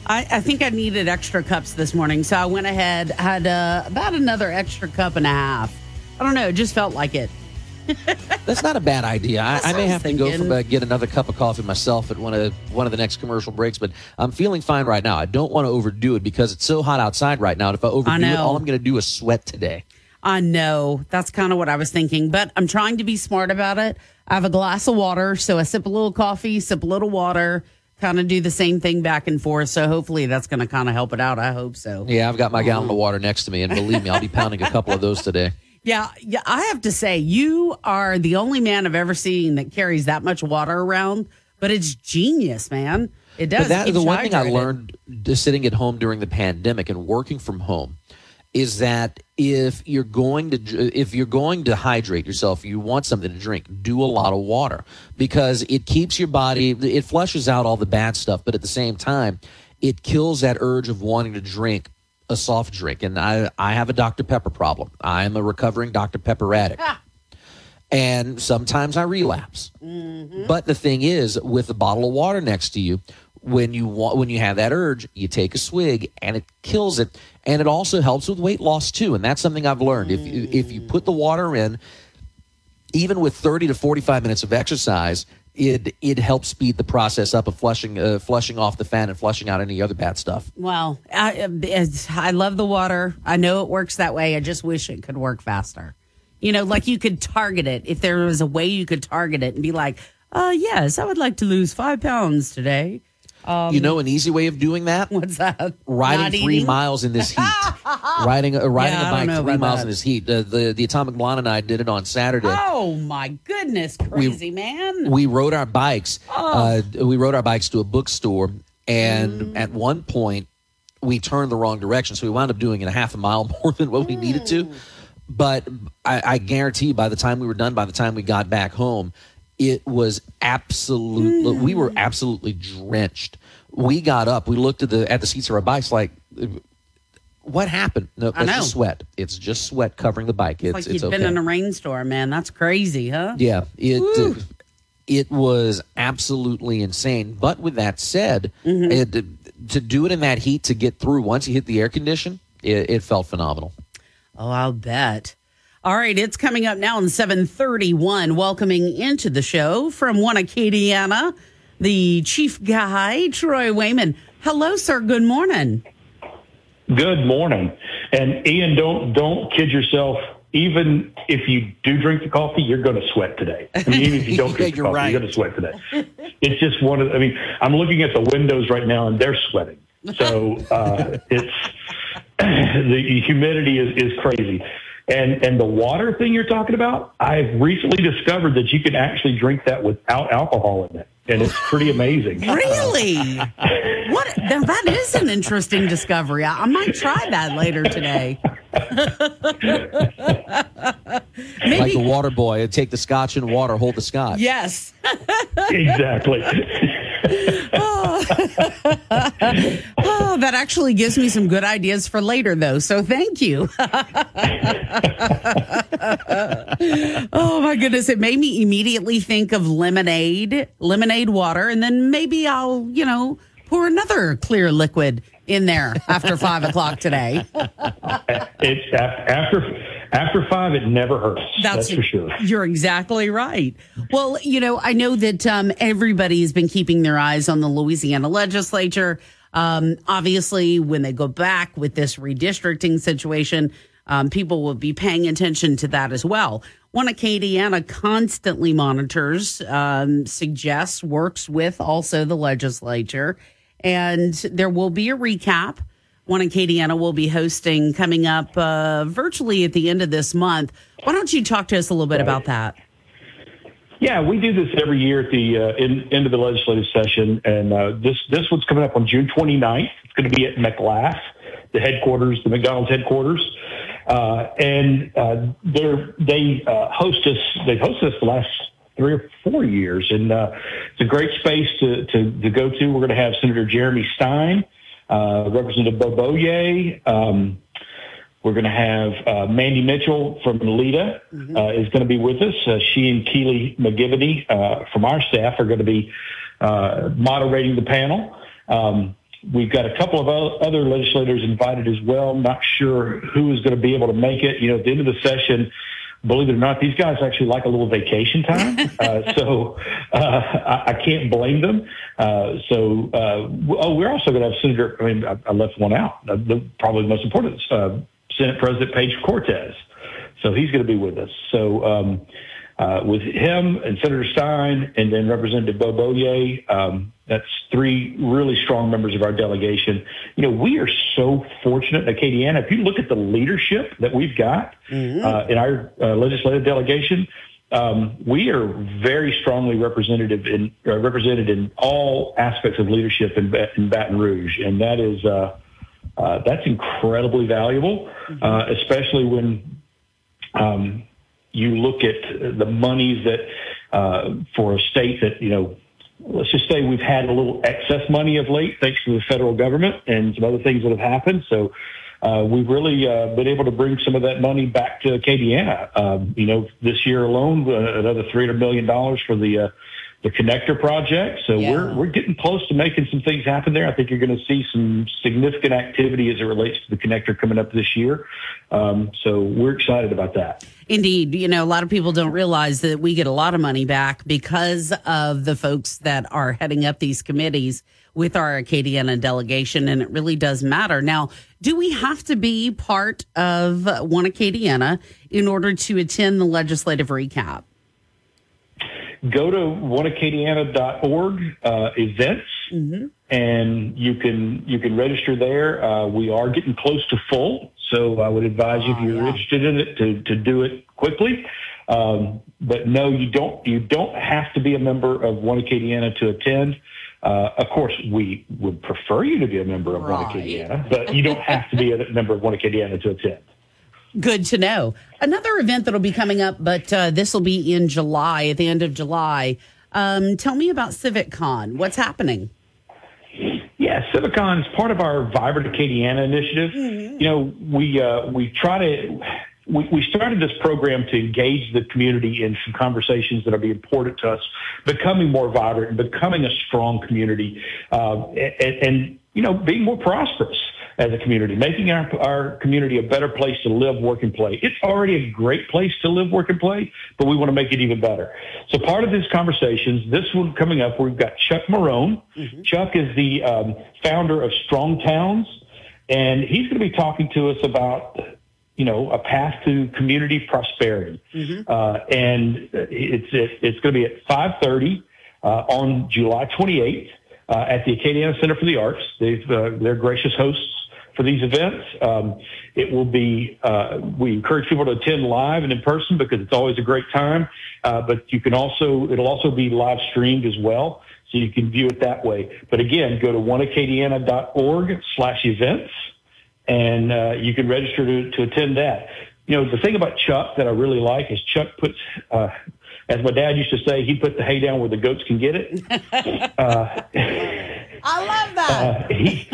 I, I think I needed extra cups this morning, so I went ahead, had uh, about another extra cup and a half. I don't know, it just felt like it. That's not a bad idea. I, I may I have to go thinking. for, uh, get another cup of coffee myself at one of one of the next commercial breaks, but I'm feeling fine right now. I don't want to overdo it because it's so hot outside right now. And if I overdo it, all I'm going to do is sweat today. I know. That's kind of what I was thinking, but I'm trying to be smart about it. I have a glass of water, so I sip a little coffee, sip a little water, kind of do the same thing back and forth. So hopefully that's going to kind of help it out. I hope so. Yeah, I've got my gallon of water next to me, and believe me, I'll be pounding a couple of those today. Yeah, yeah. I have to say, you are the only man I've ever seen that carries that much water around. But it's genius, man. It does. But that, the one thing I learned sitting at home during the pandemic and working from home is that if you're going to if you're going to hydrate yourself, you want something to drink, do a lot of water because it keeps your body it flushes out all the bad stuff, but at the same time, it kills that urge of wanting to drink a soft drink. And I I have a Dr Pepper problem. I am a recovering Dr Pepper addict. And sometimes I relapse. Mm-hmm. But the thing is, with a bottle of water next to you, when you want, when you have that urge, you take a swig and it kills it. and it also helps with weight loss too. And that's something I've learned. If you, if you put the water in, even with 30 to 45 minutes of exercise, it it helps speed the process up of flushing uh, flushing off the fan and flushing out any other bad stuff. Well, I, I love the water. I know it works that way. I just wish it could work faster. You know, like you could target it. If there was a way you could target it and be like, uh, yes, I would like to lose five pounds today. Um, you know, an easy way of doing that. What's that? Riding Not three eating? miles in this heat. riding uh, riding Yeah, a bike three miles that. in this heat. Uh, the the Atomic Blonde and I did it on Saturday. Oh my goodness, crazy man. we rode our bikes. Oh. Uh, we rode our bikes to a bookstore, and Mm. at one point, we turned the wrong direction, so we wound up doing it a half a mile more than what we needed to. Mm. But I, I guarantee, by the time we were done, by the time we got back home, it was absolutely. We were absolutely drenched. We got up. We looked at the at the seats of our bikes, like. What happened? No, I it's know. just sweat. It's just sweat covering the bike. It's, like it's you'd okay. been in a rainstorm, man. That's crazy, huh? Yeah, it Woo. uh, it was absolutely insane. But with that said, Mm-hmm. it, to do it in that heat to get through once you hit the air condition, it, it felt phenomenal. Oh, I'll bet. All right, it's coming up now in 731. Welcoming into the show from one Acadiana, the chief guy, Troy Wayman. Hello, sir. Good morning. Good morning. And Ian, don't don't kid yourself. Even if you do drink the coffee, you're going to sweat today. I mean, even if you don't Yeah, drink the coffee, right. you're going to sweat today. It's just one of. I mean, I'm looking at the windows right now, and they're sweating. So uh, it's the humidity is, is crazy. And and the water thing you're talking about, I've recently discovered that you can actually drink that without alcohol in it, and it's pretty amazing. Really? what? Now that is an interesting discovery. I, I might try that later today. Like the water boy, take the scotch and water, hold the scotch. Yes. exactly. Oh, that actually gives me some good ideas for later, though. So thank you. oh my goodness! It made me immediately think of lemonade, lemonade water, and then maybe I'll, you know, pour another clear liquid in there after five o'clock today. It's af- after after five. It never hurts. That's, for sure. You're exactly right. Well, you know, I know that um, everybody's been keeping their eyes on the Louisiana legislature. Um, obviously, when they go back with this redistricting situation, um, people will be paying attention to that as well. One Acadiana constantly monitors, um, suggests, works with also the legislature, and there will be a recap. One Acadiana will be hosting coming up uh, virtually at the end of this month. Why don't you talk to us a little bit about that? Yeah, we do this every year at the uh, in, end of the legislative session, and uh, this this one's coming up on June 29th. It's going to be at McLaugh, the headquarters, the McDonald's headquarters, uh, and uh, they uh, host us. They've hosted us the last three or four years, and uh, it's a great space to to, to go to. We're going to have Senator Jeremy Stine, uh, Representative Bo Boye. Um, we're going to have uh, Mandy Mitchell from LEDA uh, is going to be with us. Uh, she and Keely McGivney uh, from our staff are going to be uh, moderating the panel. Um, we've got a couple of other legislators invited as well. Not sure who is going to be able to make it. You know, at the end of the session, believe it or not, these guys actually like a little vacation time. uh, so uh, I, I can't blame them. Uh, so, uh, w- oh, we're also going to have Senator, I mean, I, I left one out, uh, the, probably the most important, uh, Senate President Page Cortez. So he's going to be with us. So um, uh, with him and Senator Stine and then Representative Bo Boye, um, that's three really strong members of our delegation. You know, we are so fortunate in Acadiana. If you look at the leadership that we've got uh, in our uh, legislative delegation, um, we are very strongly representative in uh, represented in all aspects of leadership in, in Baton Rouge, and that is uh, uh, that's incredibly valuable, uh, especially when um, you look at the monies that uh, for a state that you know. Let's just say we've had a little excess money of late, thanks to the federal government and some other things that have happened. So uh, we've really uh, been able to bring some of that money back to Acadiana. Um, you know, this year alone, uh, another three hundred million dollars for the uh, the connector project. So Yeah. we're we're getting close to making some things happen there. I think you're going to see some significant activity as it relates to the connector coming up this year. Um, so we're excited about that. Indeed. You know, a lot of people don't realize that we get a lot of money back because of the folks that are heading up these committees with our Acadiana delegation, and it really does matter. Now, do we have to be part of One Acadiana in order to attend the legislative recap? Go to oneacadiana.org uh, events, and you can you can register there. Uh, we are getting close to full, so I would advise you if you're interested in it to to do it quickly. Um, but no, you don't you don't have to be a member of One Acadiana to attend. Uh, of course, we would prefer you to be a member of One Acadiana, but you don't have to be a member of One Acadiana to attend. Good to know. Another event that'll be coming up, but uh, this will be in July, at the end of July. Um, tell me about CivicCon. What's happening? Yeah, CivicCon is part of our Vibrant Acadiana initiative. You know, we uh, we try to we, we started this program to engage the community in some conversations that are being important to us, becoming more vibrant and becoming a strong community, uh, and, and you know, being more prosperous as a community, making our, our community a better place to live, work, and play. It's already a great place to live, work, and play, but we want to make it even better. So part of these conversations, this one coming up, we've got Chuck Marohn. Chuck is the um, founder of Strong Towns, and he's going to be talking to us about you know, a path to community prosperity. Uh, and it's, it, it's going to be at 530 uh, on July 28th uh, at the Acadiana Center for the Arts. They've, uh, they're gracious hosts for these events. Um, it will be, uh, we encourage people to attend live and in person because it's always a great time. Uh, but you can also, it'll also be live streamed as well. So you can view it that way. But again, go to oneacadiana.org slash events and uh, you can register to, to attend that. You know, the thing about Chuck that I really like is Chuck puts, uh, as my dad used to say, he put the hay down where the goats can get it. uh, I love that. uh, he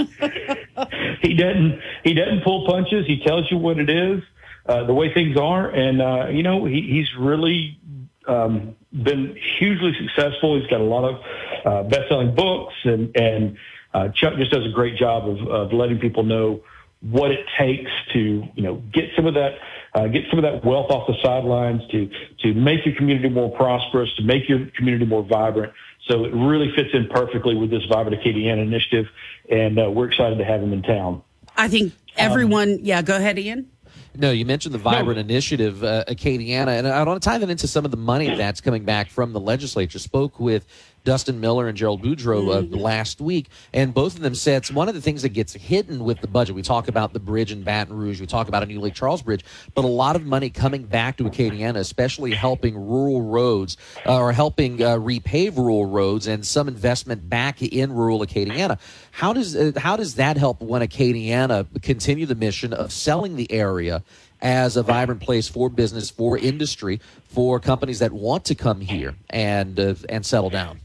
he doesn't he doesn't pull punches. He tells you what it is, uh, the way things are, and uh, you know he, he's really um, been hugely successful. He's got a lot of uh, best-selling books, and and uh, Chuck just does a great job of, of letting people know what it takes to you know get some of that uh, get some of that wealth off the sidelines to to make your community more prosperous, to make your community more vibrant. So it really fits in perfectly with this Vibrant Acadiana initiative, and uh, we're excited to have him in town. I think everyone, yeah, go ahead, Ian. No, you mentioned the Vibrant Initiative, uh, Acadiana, and I want to tie that into some of the money that's coming back from the legislature. Spoke with Dustin Miller and Gerald Boudreaux uh, last week, and both of them said it's one of the things that gets hidden with the budget. We talk about the bridge in Baton Rouge, we talk about a new Lake Charles bridge, but a lot of money coming back to Acadiana, especially helping rural roads uh, or helping uh, repave rural roads, and some investment back in rural Acadiana. How does uh, how does that help when Acadiana continue the mission of selling the area? as a vibrant place for business, for industry, for companies that want to come here and uh, and settle down?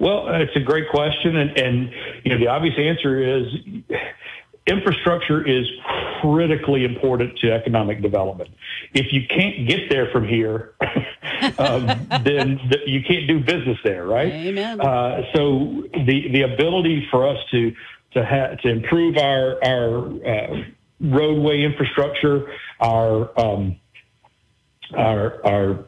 Well, it's a great question, and, and you know the obvious answer is infrastructure is critically important to economic development. If you can't get there from here, um, then th- you can't do business there, right? Amen. Uh, so the the ability for us to to ha- to improve our our uh, roadway infrastructure, our um, our our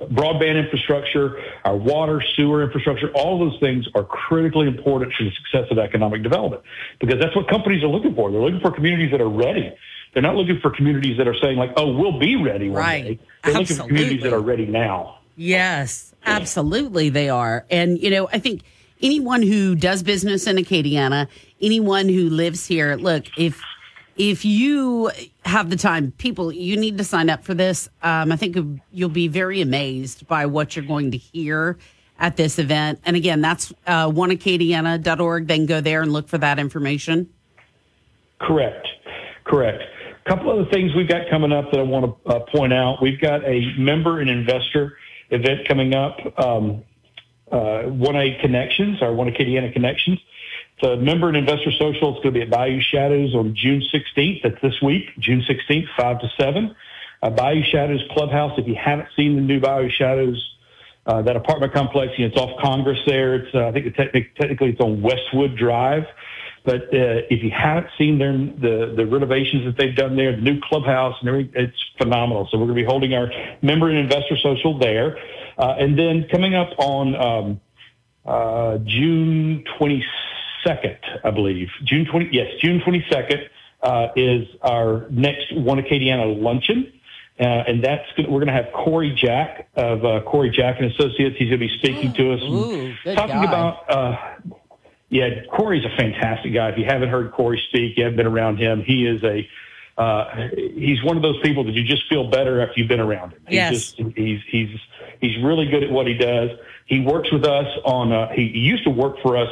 broadband infrastructure, our water, sewer infrastructure, all those things are critically important to the success of economic development because that's what companies are looking for. They're looking for communities that are ready. They're not looking for communities that are saying like, "Oh, we'll be ready one Right. day." They're looking for communities that are ready now. Yes, absolutely they are. And, you know, I think anyone who does business in Acadiana, anyone who lives here, look, if if you have the time, people, you need to sign up for this. Um, I think you'll be very amazed by what you're going to hear at this event. And again, that's uh, oneacadiana.org. Then go there and look for that information. Correct. Correct. A couple other things we've got coming up that I want to uh, point out. We've got a member and investor event coming up. Um, uh, 1A Connections, our 1 Acadiana Connections. A member and investor social. is going to be at Bayou Shadows on June 16th. That's this week, June 16th, 5 to 7. Uh, Bayou Shadows Clubhouse. If you haven't seen the new Bayou Shadows uh, that apartment complex. You know, it's off Congress there. It's uh, I think technically it's on Westwood Drive. But uh, if you haven't seen their the the renovations that they've done there, the new clubhouse and everything, it's phenomenal. So we're going to be holding our member and investor social there, uh, and then coming up on um, uh, June 22nd, I believe. June 20, yes, June 22nd uh, is our next One Acadiana luncheon. Uh, and that's gonna, we're going to have Corey Jack of uh, Corey Jack and Associates. He's going to be speaking to us, Ooh, good talking guy. about. Uh, yeah, Corey's a fantastic guy. If you haven't heard Corey speak, you haven't been around him. He is a uh, he's one of those people that you just feel better after you've been around him. He's Yes. just he's he's he's really good at what he does. He works with us on. Uh, he, he used to work for us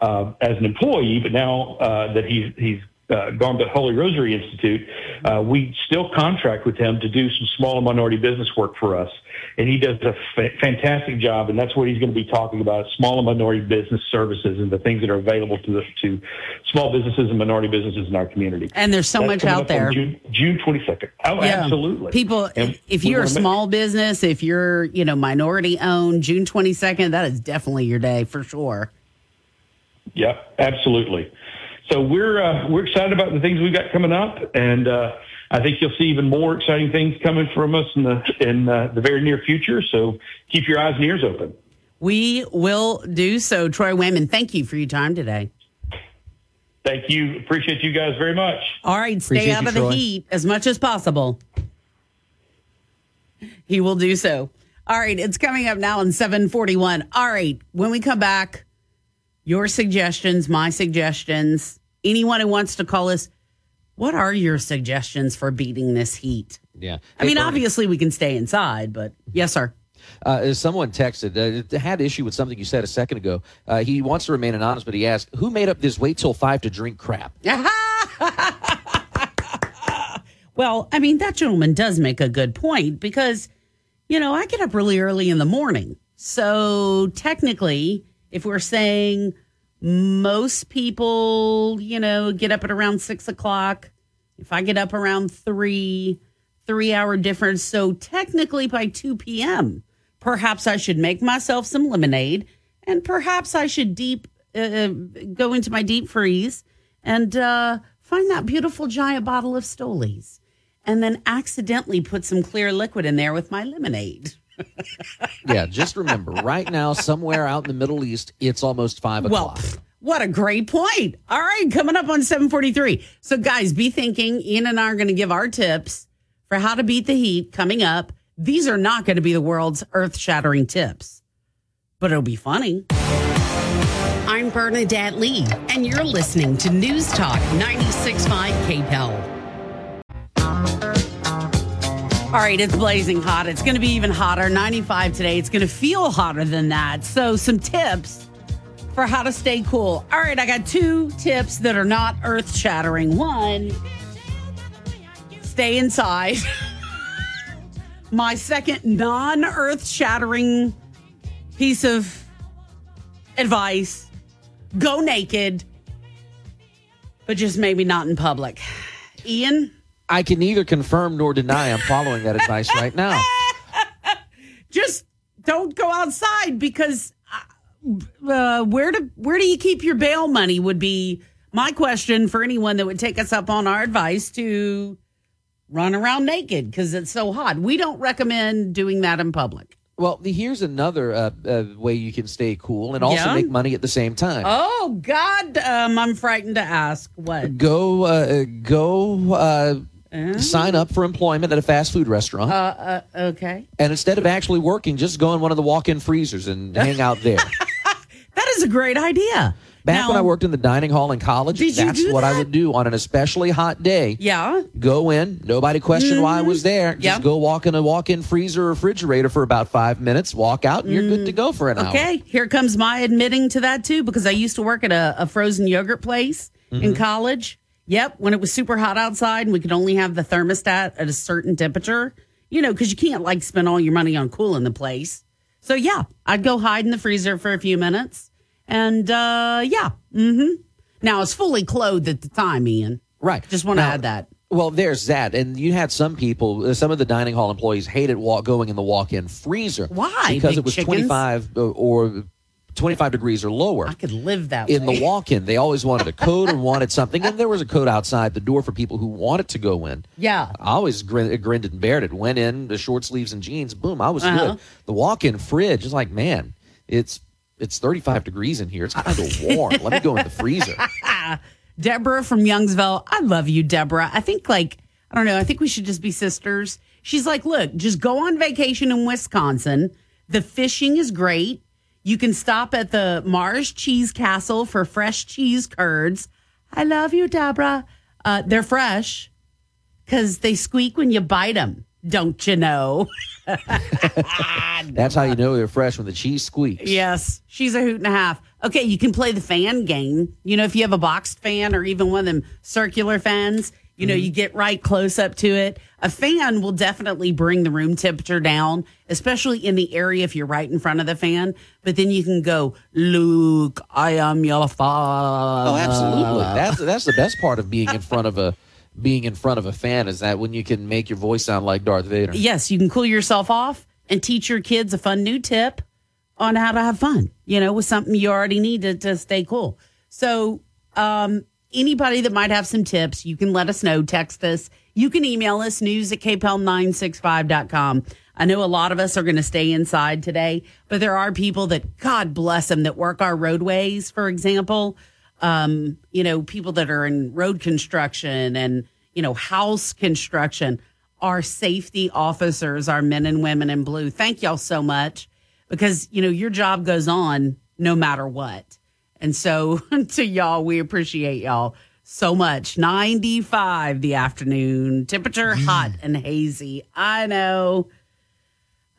uh, as an employee, but now uh, that he's he's uh, gone to Holy Rosary Institute, uh, we still contract with him to do some small and minority business work for us, and he does a fa- fantastic job. And that's what he's going to be talking about: small and minority business services and the things that are available to the, to small businesses and minority businesses in our community. And there's so That's much out there. June, June 22nd. Oh, Yeah. absolutely. People, And if you're a wanna make- small business, if you're, you know, minority owned, June 22nd, that is definitely your day for sure. Yep, absolutely. So we're uh, we're excited about the things we've got coming up, and uh, I think you'll see even more exciting things coming from us in the in uh, the very near future. So keep your eyes and ears open. We will do so. Troy Wayman, thank you for your time today. Thank you. Appreciate you guys very much. All right, stay Appreciate out you, of the Troy. heat as much as possible. He will do so. All right, it's coming up now in 741. All right, when we come back, your suggestions, my suggestions, anyone who wants to call us, what are your suggestions for beating this heat? Yeah. I mean, Bernie. obviously we can stay inside, but yes, sir. Uh, someone texted, uh, had issue with something you said a second ago. Uh, he wants to remain anonymous, but he asked, "Who made up this wait till five to drink crap?" Well, I mean, that gentleman does make a good point because, you know, I get up really early in the morning. So technically, if we're saying most people, you know, get up at around six o'clock, if I get up around three, three hour difference. So technically by 2 p.m., perhaps I should make myself some lemonade and perhaps I should deep uh, go into my deep freeze and uh, find that beautiful giant bottle of Stolies and then accidentally put some clear liquid in there with my lemonade. Yeah, just remember, right now, somewhere out in the Middle East, it's almost five Well, o'clock. pff, what a great point. All right, coming up on 743. So, guys, be thinking. Ian and I are going to give our tips for how to beat the heat coming up. These are not going to be the world's earth shattering tips, but it'll be funny. I'm Bernadette Lee, and you're listening to News Talk 96.5 KPEL. All right, it's blazing hot. It's going to be even hotter. 95 today. It's going to feel hotter than that. So, some tips for how to stay cool. All right, I got two tips that are not earth shattering. One, stay inside. My second non earth shattering piece of advice go naked, but just maybe not in public. Ian? I can neither confirm nor deny I'm following that advice right now. just don't go outside because uh, where do where do you keep your bail money would be my question for anyone that would take us up on our advice to run around naked because it's so hot. We don't recommend doing that in public. Well, here's another uh, uh, way you can stay cool and also Yeah? make money at the same time. Oh God, um, I'm frightened to ask what. Go, uh, go, uh, sign up for employment at a fast food restaurant, Uh, uh, okay, and instead of actually working, just go in one of the walk-in freezers and hang out there. that is a great idea. Back when I worked in the dining hall in college, that's what I would do on an especially hot day. Yeah. Go in, nobody questioned why I was there. Just go walk in a walk-in freezer or refrigerator for about five minutes, walk out, and you're good to go for an hour. Okay, here comes my admitting to that too, because I used to work at a, a frozen yogurt place in Mhm. college. Yep, when it was super hot outside and we could only have the thermostat at a certain temperature, you know, because you can't like spend all your money on cooling the place. So yeah, I'd go hide in the freezer for a few minutes, and uh yeah, mm-hmm. Now I was fully clothed at the time, Ian. Right. Just want to add that. Well, there's that, and you had some people, uh, some of the dining hall employees hated walk, going in the walk-in freezer. Why? Because Big it was chickens? 25 uh, or 25 degrees or lower. I could live that in way. the walk-in. They always wanted a code and wanted something, and there was a code outside the door for people who wanted to go in. Yeah. I always grin, grinned and bared it. Went in the short sleeves and jeans. Boom, I was Uh-huh. good. The walk-in fridge is like, man, it's it's 35 degrees in here. It's kind of warm. Let me go in the freezer. Deborah from Youngsville. I love you, Deborah. I think like I don't know. I think we should just be sisters. She's like, look, just go on vacation in Wisconsin. The fishing is great. You can stop at the Mars Cheese Castle for fresh cheese curds. I love you, Deborah. Uh, they're fresh because they squeak when you bite them. Don't you know? That's how you know they're fresh when the cheese squeaks. Yes, she's a hoot and a half. Okay, you can play the fan game. You know, if you have a boxed fan or even one of them circular fans, you know, you get right close up to it. A fan will definitely bring the room temperature down, especially in the area if you're right in front of the fan. But then you can go, Luke, I am your father. Oh, absolutely. That's that's the best part of being in front of a being in front of a fan is that when you can make your voice sound like Darth Vader. Yes, you can cool yourself off and teach your kids a fun new tip on how to have fun, you know, with something you already need to, to stay cool. So, um, anybody that might have some tips, you can let us know. Text us. You can email us news at kpel965.com. I know a lot of us are going to stay inside today, but there are people that, God bless them, that work our roadways, for example. Um, you know, people that are in road construction and, you know, house construction. Our safety officers, our men and women in blue. Thank y'all so much because, you know, your job goes on no matter what. And so to y'all, we appreciate y'all so much. 95 the afternoon, temperature hot and hazy. I know.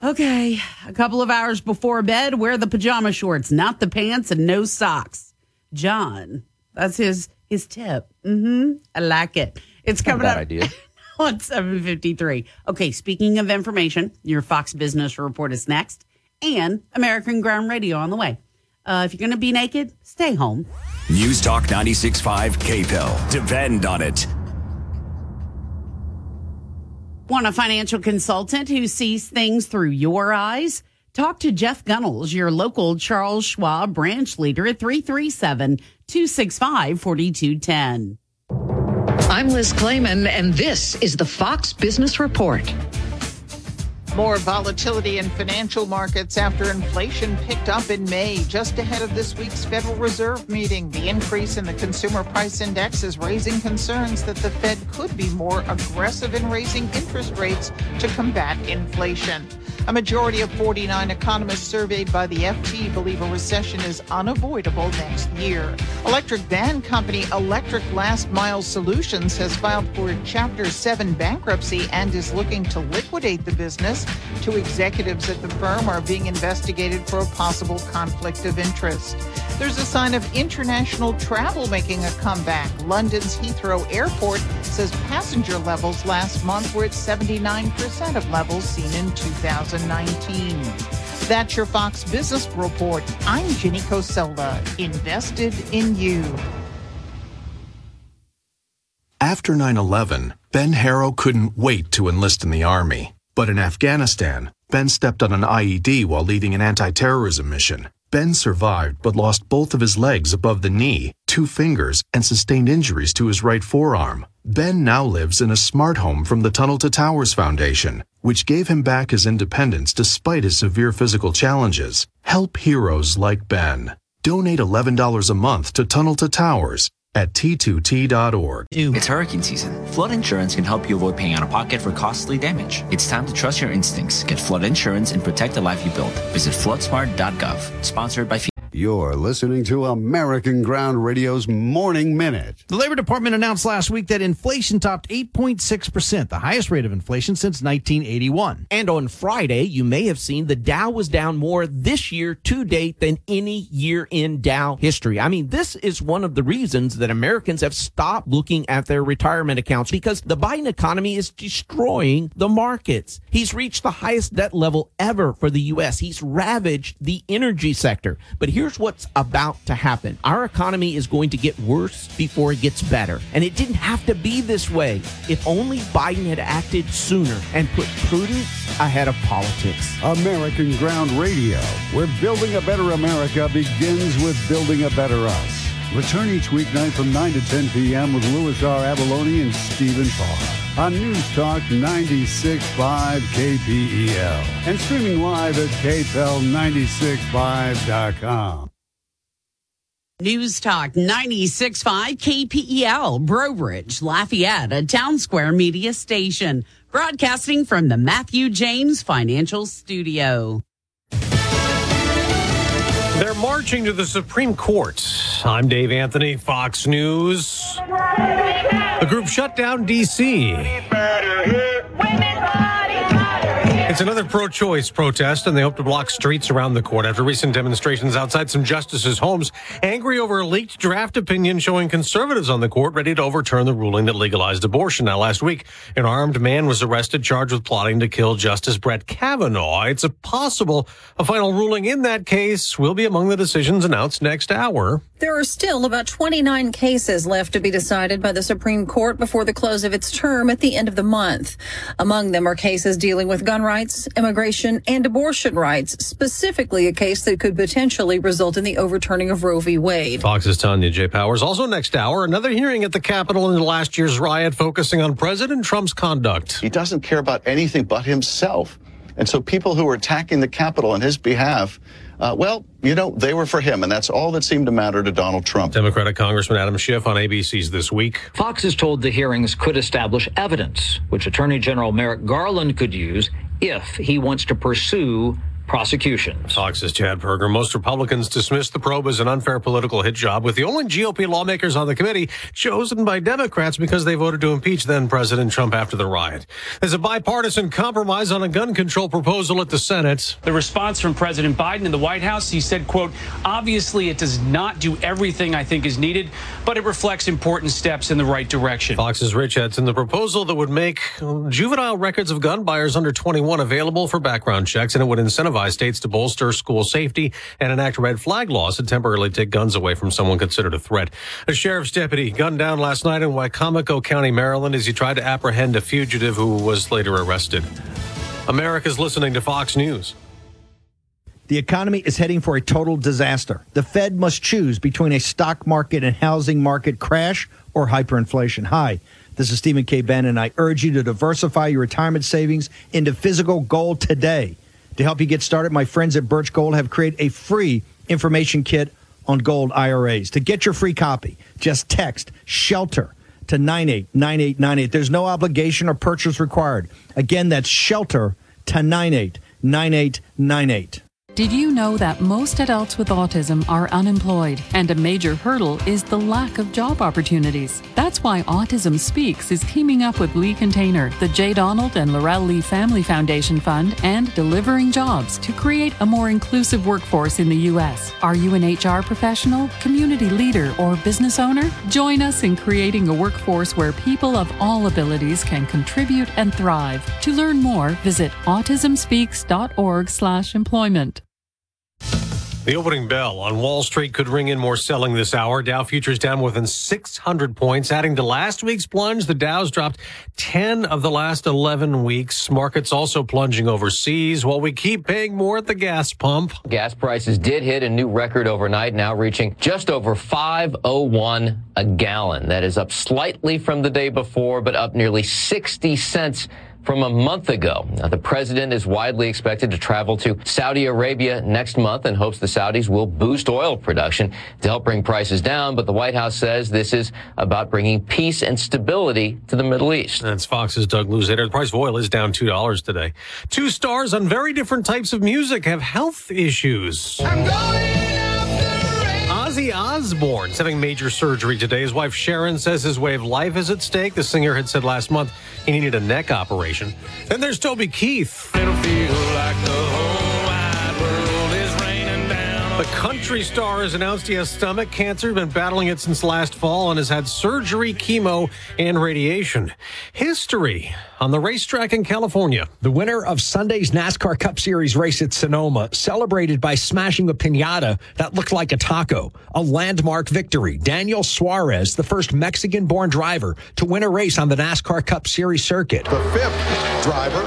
Okay, a couple of hours before bed, wear the pajama shorts, not the pants, and no socks. John, that's his his tip. Mm-hmm. I like it. It's coming up idea. on 753. Okay, speaking of information, your Fox Business Report is next, and American Ground Radio on the way. Uh, if you're going to be naked, stay home. News Talk 96.5 KPEL. Depend on it. Want a financial consultant who sees things through your eyes? Talk to Jeff Gunnels, your local Charles Schwab branch leader at 337 265 4210. I'm Liz Claman, and this is the Fox Business Report. More volatility in financial markets after inflation picked up in May, just ahead of this week's Federal Reserve meeting. The increase in the consumer price index is raising concerns that the Fed could be more aggressive in raising interest rates to combat inflation. A majority of 49 economists surveyed by the FT believe a recession is unavoidable next year. Electric van company Electric Last Mile Solutions has filed for Chapter 7 bankruptcy and is looking to liquidate the business. Two executives at the firm are being investigated for a possible conflict of interest. There's a sign of international travel making a comeback. London's Heathrow Airport says passenger levels last month were at 79% of levels seen in 2019. That's your Fox Business Report. I'm Ginny Cosola, invested in you. After 9 11, Ben Harrow couldn't wait to enlist in the Army. But in Afghanistan, Ben stepped on an IED while leading an anti terrorism mission. Ben survived but lost both of his legs above the knee, two fingers, and sustained injuries to his right forearm. Ben now lives in a smart home from the Tunnel to Towers Foundation, which gave him back his independence despite his severe physical challenges. Help heroes like Ben. Donate $11 a month to Tunnel to Towers at t2t.org. It's hurricane season. Flood insurance can help you avoid paying out of pocket for costly damage. It's time to trust your instincts. Get flood insurance and protect the life you built. Visit floodsmart.gov. Sponsored by FEMA. You're listening to American Ground Radio's Morning Minute. The Labor Department announced last week that inflation topped 8.6%, the highest rate of inflation since 1981. And on Friday, you may have seen the Dow was down more this year to date than any year in Dow history. I mean, this is one of the reasons that Americans have stopped looking at their retirement accounts because the Biden economy is destroying the markets. He's reached the highest debt level ever for the U.S. He's ravaged the energy sector. But here's here's what's about to happen our economy is going to get worse before it gets better. And it didn't have to be this way if only Biden had acted sooner and put prudence ahead of politics. American Ground Radio, where building a better America begins with building a better us. Return each weeknight from 9 to 10 p.m. with Louis R. Avallone and Stephen Parr on News Talk 96.5 KPEL and streaming live at KPEL965.com. News Talk 96.5 KPEL, Breaux Bridge, Lafayette, a Townsquare Media station, broadcasting from the Matthew James Financial Studio. They're marching to the Supreme Court. I'm Dave Anthony, Fox News. The group shut down D.C. It's another pro choice protest, and they hope to block streets around the court after recent demonstrations outside some justices' homes, angry over a leaked draft opinion showing conservatives on the court ready to overturn the ruling that legalized abortion. Now, last week, an armed man was arrested, charged with plotting to kill Justice Brett Kavanaugh. It's a possible a final ruling in that case will be among the decisions announced next hour. There are still about 29 cases left to be decided by the Supreme Court before the close of its term at the end of the month. Among them are cases dealing with gun rights, immigration, and abortion rights, specifically a case that could potentially result in the overturning of Roe v. Wade. Fox's Tonya J. Powers. Also next hour, another hearing at the Capitol in last year's riot focusing on President Trump's conduct. He doesn't care about anything but himself. And so people who are attacking the Capitol on his behalf, uh, well, you know, they were for him, and that's all that seemed to matter to Donald Trump. Democratic Congressman Adam Schiff on ABC's This Week. Fox is told the hearings could establish evidence, which Attorney General Merrick Garland could use if he wants to pursue prosecutions. Fox's Chad Pergram. Most Republicans dismissed the probe as an unfair political hit job, with the only GOP lawmakers on the committee chosen by Democrats because they voted to impeach then President Trump after the riot. There's a bipartisan compromise on a gun control proposal at the Senate. The response from President Biden in the White House, he said, quote, obviously it does not do everything I think is needed, but it reflects important steps in the right direction. Fox's Rich Edson, the proposal that would make um, juvenile records of gun buyers under 21 available for background checks, and it would incentivize states to bolster school safety and enact red flag laws to temporarily take guns away from someone considered a threat. A sheriff's deputy gunned down last night in Wicomico County, Maryland, as he tried to apprehend a fugitive who was later arrested. America's listening to Fox News. The economy is heading for a total disaster. The Fed must choose between a stock market and housing market crash or hyperinflation. Hi, this is Stephen K. Bannon. And I urge you to diversify your retirement savings into physical gold today. To help you get started, my friends at Birch Gold have created a free information kit on gold IRAs. To get your free copy, just text shelter to 989898. There's no obligation or purchase required. Again, that's shelter to 989898. Did you know that most adults with autism are unemployed and a major hurdle is the lack of job opportunities? That's why Autism Speaks is teaming up with Lee Container, the J. Donald and Laurel Lee Family Foundation Fund, and Delivering Jobs to create a more inclusive workforce in the U.S. Are you an HR professional, community leader, or business owner? Join us in creating a workforce where people of all abilities can contribute and thrive. To learn more, visit autismspeaks.org/employment. The opening bell on Wall Street could ring in more selling this hour. Dow futures down more than 600 points. Adding to last week's plunge, the Dow's dropped 10 of the last 11 weeks. Markets also plunging overseas while we keep paying more at the gas pump. Gas prices did hit a new record overnight, now reaching just over 501 a gallon. That is up slightly from the day before, but up nearly 60 cents from a month ago. Now, the president is widely expected to travel to Saudi Arabia next month and hopes the Saudis will boost oil production to help bring prices down. But the White House says this is about bringing peace and stability to the Middle East. That's Fox's Doug Luzader. The price of oil is down $2 today. Two stars on very different types of music have health issues. Ozzy Osbourne's having major surgery today. His wife Sharon says his way of life is at stake. The singer had said last month he needed a neck operation. Then there's Toby Keith. It'll feel like the whole wide world is raining down The country star has announced he has stomach cancer, been battling it since last fall, and has had surgery, chemo, and radiation. History on the racetrack in California. The winner of Sunday's NASCAR Cup Series race at Sonoma celebrated by smashing a pinata that looked like a taco. A landmark victory. Daniel Suarez, the first Mexican born driver to win a race on the NASCAR Cup Series circuit. The fifth driver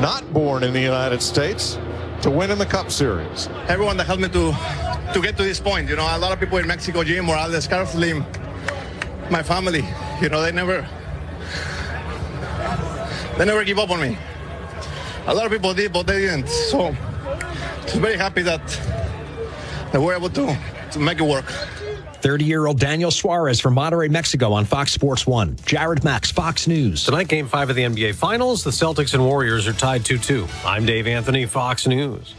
not born in the United States to win in the Cup Series. Everyone that helped me to to get to this point. You know, a lot of people in Mexico, Jim Morales, Carlos Slim, my family. You know, they never they never give up on me. A lot of people did, but they didn't. So, just very happy that that we're able to to make it work. 30 year old Daniel Suarez from Monterrey, Mexico on Fox Sports 1. Jared Max, Fox News. Tonight, game five of the NBA Finals. The Celtics and Warriors are tied 2 2. I'm Dave Anthony, Fox News.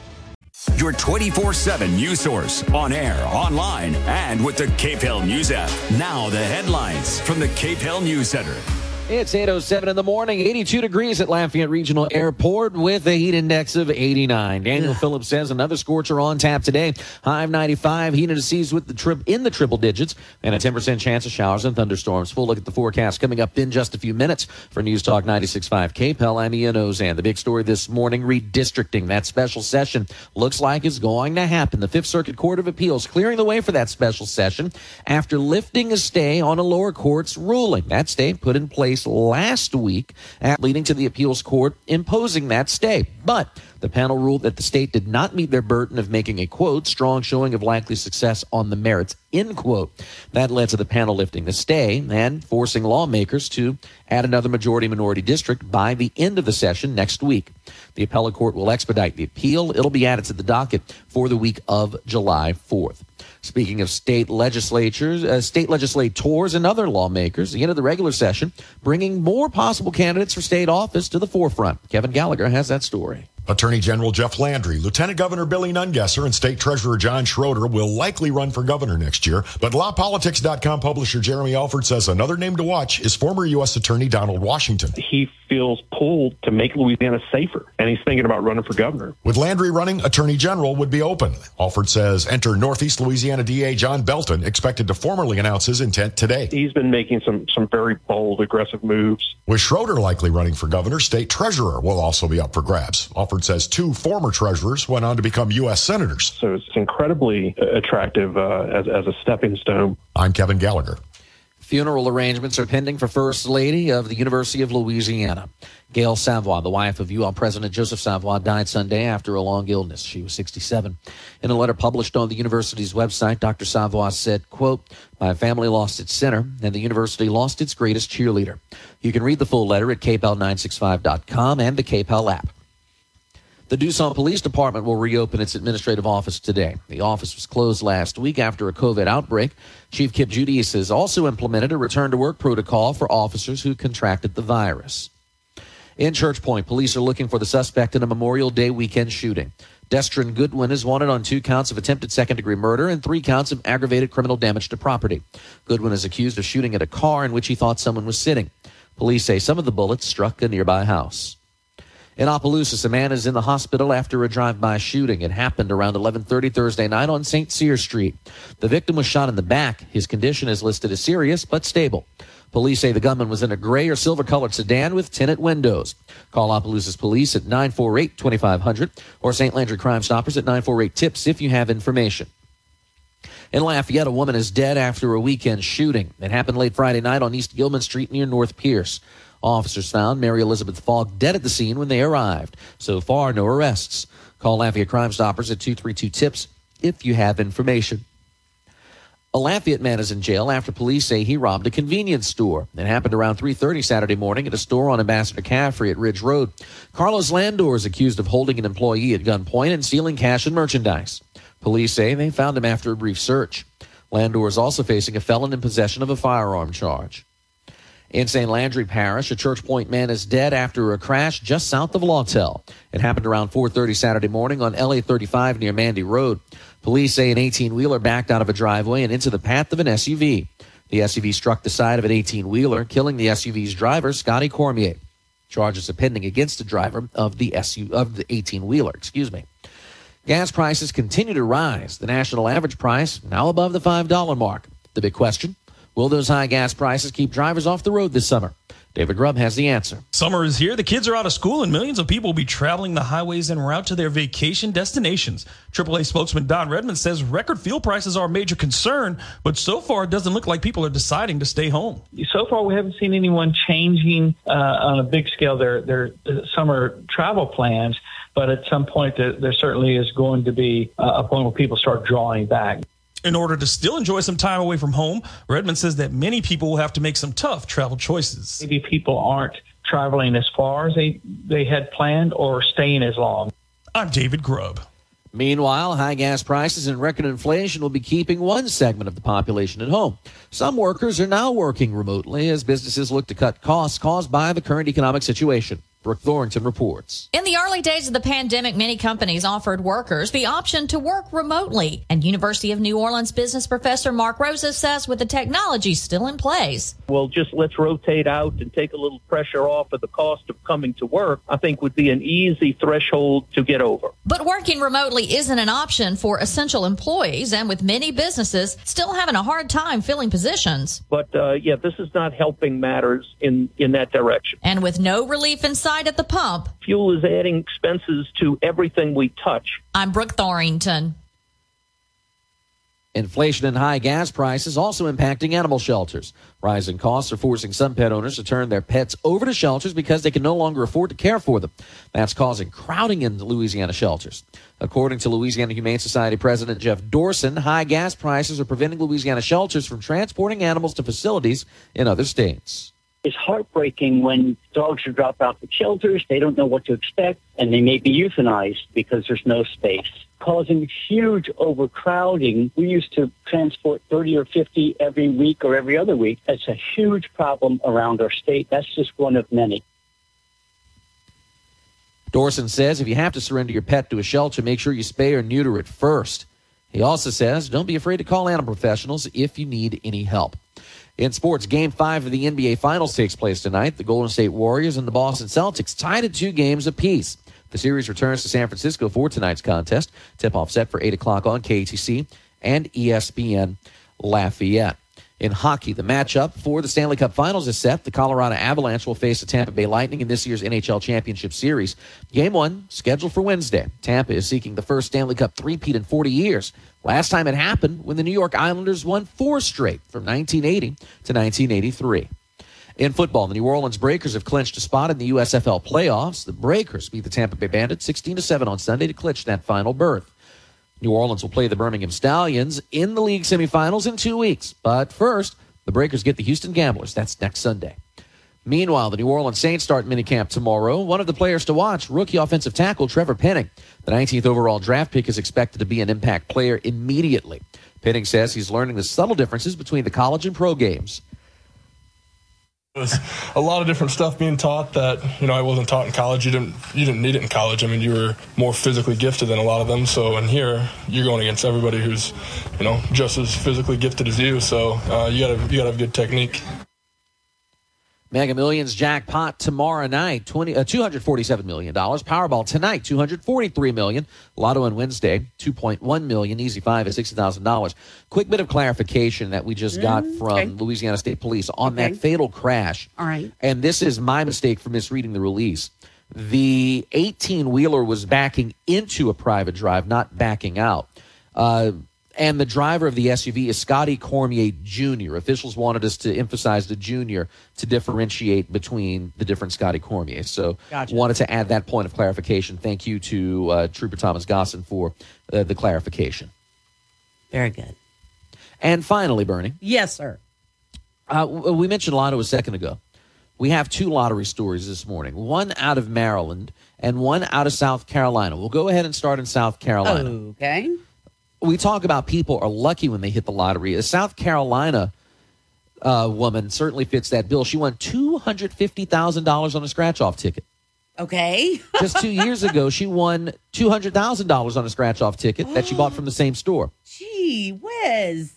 Your 24 7 news source on air, online, and with the KPEL News app. Now, the headlines from the KPEL News Center. It's 8.07 in the morning, 82 degrees at Lafayette Regional Airport with a heat index of 89. Daniel Phillips says another scorcher on tap today. High of 95, heat indices with the trip in the triple digits, and a 10% chance of showers and thunderstorms. Full look at the forecast coming up in just a few minutes. For News Talk 96.5 KPEL, I'm Ian Auzenne. The big story this morning, redistricting. That special session looks like is going to happen. The Fifth Circuit Court of Appeals clearing the way for that special session after lifting a stay on a lower court's ruling. That stay put in place last week, leading to the appeals court imposing that stay. But the panel ruled that the state did not meet their burden of making a quote strong showing of likely success on the merits end quote. That led to the panel lifting the stay and forcing lawmakers to add another majority minority district by the end of the session next week. The appellate court will expedite the appeal. It'll be added to the docket for the week of July 4th. Speaking of state legislatures, uh, state legislators, and other lawmakers, the end of the regular session, bringing more possible candidates for state office to the forefront. Kevin Gallagher has that story. Attorney General Jeff Landry, Lieutenant Governor Billy Nungesser, and State Treasurer John Schroder will likely run for governor next year. But LaPolitics.com publisher Jeremy Alford says another name to watch is former U.S. Attorney Donald Washington. He feels pulled to make Louisiana safer, and he's thinking about running for governor. With Landry running, Attorney General would be open. Alford says enter Northeast Louisiana DA John Belton, expected to formally announce his intent today. He's been making some, some very bold, aggressive moves. With Schroder likely running for governor, State Treasurer will also be up for grabs. Alford says two former treasurers went on to become U.S. senators. So it's incredibly attractive uh, as, as a stepping stone. I'm Kevin Gallagher. Funeral arrangements are pending for First Lady of the University of Louisiana. Gail Savoie, the wife of UL President Joseph Savoie, died Sunday after a long illness. She was 67. In a letter published on the university's website, Dr. Savoie said, quote, My family lost its center, and the university lost its greatest cheerleader. You can read the full letter at kpel965.com and the KPEL app. The Duson Police Department will reopen its administrative office today. The office was closed last week after a COVID outbreak. Chief Kip Judice has also implemented a return to work protocol for officers who contracted the virus. In Church Point, police are looking for the suspect in a Memorial Day weekend shooting. Destrin Goodwin is wanted on two counts of attempted second degree murder and three counts of aggravated criminal damage to property. Goodwin is accused of shooting at a car in which he thought someone was sitting. Police say some of the bullets struck a nearby house. In Opelousas, a man is in the hospital after a drive-by shooting. It happened around 11:30 Thursday night on St. Cyr Street. The victim was shot in the back. His condition is listed as serious but stable. Police say the gunman was in a gray or silver-colored sedan with tinted windows. Call Opelousas Police at 948-2500 or St. Landry Crime Stoppers at 948-TIPS if you have information. In Lafayette, a woman is dead after a weekend shooting. It happened late Friday night on East Gilman Street near North Pierce. Officers found Mary Elizabeth Fogg dead at the scene when they arrived. So far, no arrests. Call Lafayette Crime Stoppers at 232-TIPS if you have information. A Lafayette man is in jail after police say he robbed a convenience store. It happened around 3.30 Saturday morning at a store on Ambassador Caffery at Ridge Road. Carlos Landor is accused of holding an employee at gunpoint and stealing cash and merchandise. Police say they found him after a brief search. Landor is also facing a felon in possession of a firearm charge. In St. Landry Parish, a Church Point man is dead after a crash just south of Lawtell. It happened around 4:30 Saturday morning on LA 35 near Mandy Road. Police say an 18-wheeler backed out of a driveway and into the path of an SUV. The SUV struck the side of an 18-wheeler, killing the SUV's driver, Scotty Cormier. Charges are pending against the driver of the SU of the 18-wheeler. Excuse me. Gas prices continue to rise. The national average price now above the $5 mark. The big question will those high gas prices keep drivers off the road this summer? David Grubb has the answer. Summer is here. The kids are out of school, and millions of people will be traveling the highways en route to their vacation destinations. AAA spokesman Don Redmond says record fuel prices are a major concern, but so far it doesn't look like people are deciding to stay home. So far, we haven't seen anyone changing uh, on a big scale their their uh, summer travel plans. But at some point, there, there certainly is going to be uh, a point where people start drawing back. In order to still enjoy some time away from home, Redmond says that many people will have to make some tough travel choices. Maybe people aren't traveling as far as they, they had planned or staying as long. I'm David Grubb. Meanwhile, high gas prices and record inflation will be keeping one segment of the population at home. Some workers are now working remotely as businesses look to cut costs caused by the current economic situation. Brooke Thorington reports. In the early days of the pandemic, many companies offered workers the option to work remotely. And University of New Orleans business professor Mark Rosa says with the technology still in place. Well, just let's rotate out and take a little pressure off of the cost of coming to work, I think would be an easy threshold to get over. But working remotely isn't an option for essential employees, and with many businesses still having a hard time filling positions. But uh, yeah, this is not helping matters in, in that direction. And with no relief in sight at the pump, Fuel is adding expenses to everything we touch. I'm Brooke Thorington. Inflation and high gas prices also impacting animal shelters. Rising costs are forcing some pet owners to turn their pets over to shelters because they can no longer afford to care for them. That's causing crowding in Louisiana shelters. According to Louisiana Humane Society President Jeff Dorson, high gas prices are preventing Louisiana shelters from transporting animals to facilities in other states. It's heartbreaking when dogs are dropped off at shelters. They don't know what to expect, and they may be euthanized because there's no space, causing huge overcrowding. We used to transport 30 or 50 every week or every other week. That's a huge problem around our state. That's just one of many. Dorson says if you have to surrender your pet to a shelter, make sure you spay or neuter it first. He also says don't be afraid to call animal professionals if you need any help. In sports, game five of the NBA Finals takes place tonight. The Golden State Warriors and the Boston Celtics tied at two games apiece. The series returns to San Francisco for tonight's contest. Tip off set for 8 o'clock on KATC and ESPN Lafayette. In hockey, the matchup for the Stanley Cup Finals is set. The Colorado Avalanche will face the Tampa Bay Lightning in this year's NHL Championship Series. Game one, scheduled for Wednesday. Tampa is seeking the first Stanley Cup three-peat in 40 years. Last time it happened when the New York Islanders won four straight from 1980 to 1983. In football, the New Orleans Breakers have clinched a spot in the USFL playoffs. The Breakers beat the Tampa Bay Bandits 16 to 7 on Sunday to clinch that final berth. New Orleans will play the Birmingham Stallions in the league semifinals in two weeks. But first, the Breakers get the Houston Gamblers. That's next Sunday. Meanwhile, the New Orleans Saints start minicamp tomorrow. One of the players to watch, rookie offensive tackle Trevor Penning. The 19th overall draft pick is expected to be an impact player immediately. Penning says he's learning the subtle differences between the college and pro games. There's a lot of different stuff being taught that you know I wasn't taught in college. You didn't you didn't need it in college. I mean, you were more physically gifted than a lot of them. So in here, you're going against everybody who's you know just as physically gifted as you. So uh, you gotta you gotta have good technique. Mega Millions jackpot tomorrow night, 20, uh, $247 million. Powerball tonight, 243 million. Lotto on Wednesday, 2.1 million. Easy 5 at $60,000. Quick bit of clarification that we just got Mm, from okay. Louisiana State Police on Okay. that fatal crash. All right. And this is my mistake for misreading the release. The 18 wheeler was backing into a private drive, not backing out. Uh, and the driver of the SUV is Scotty Cormier Jr. Officials wanted us to emphasize the junior to differentiate between the different Scotty Cormier. So Gotcha. wanted to add that point of clarification. Thank you to uh, Trooper Thomas Gossen for uh, the clarification. Very good. And finally, Bernie, Yes, sir. uh, we mentioned Lotto a second ago. We have two lottery stories this morning one out of Maryland and one out of South Carolina. We'll go ahead and start in South Carolina. Okay. We talk about people are lucky when they hit the lottery. A South Carolina uh, woman certainly fits that bill. She won $250,000 on a scratch off ticket. Okay. Just two years ago, she won $200,000 on a scratch off ticket that she bought from the same store. Gee whiz.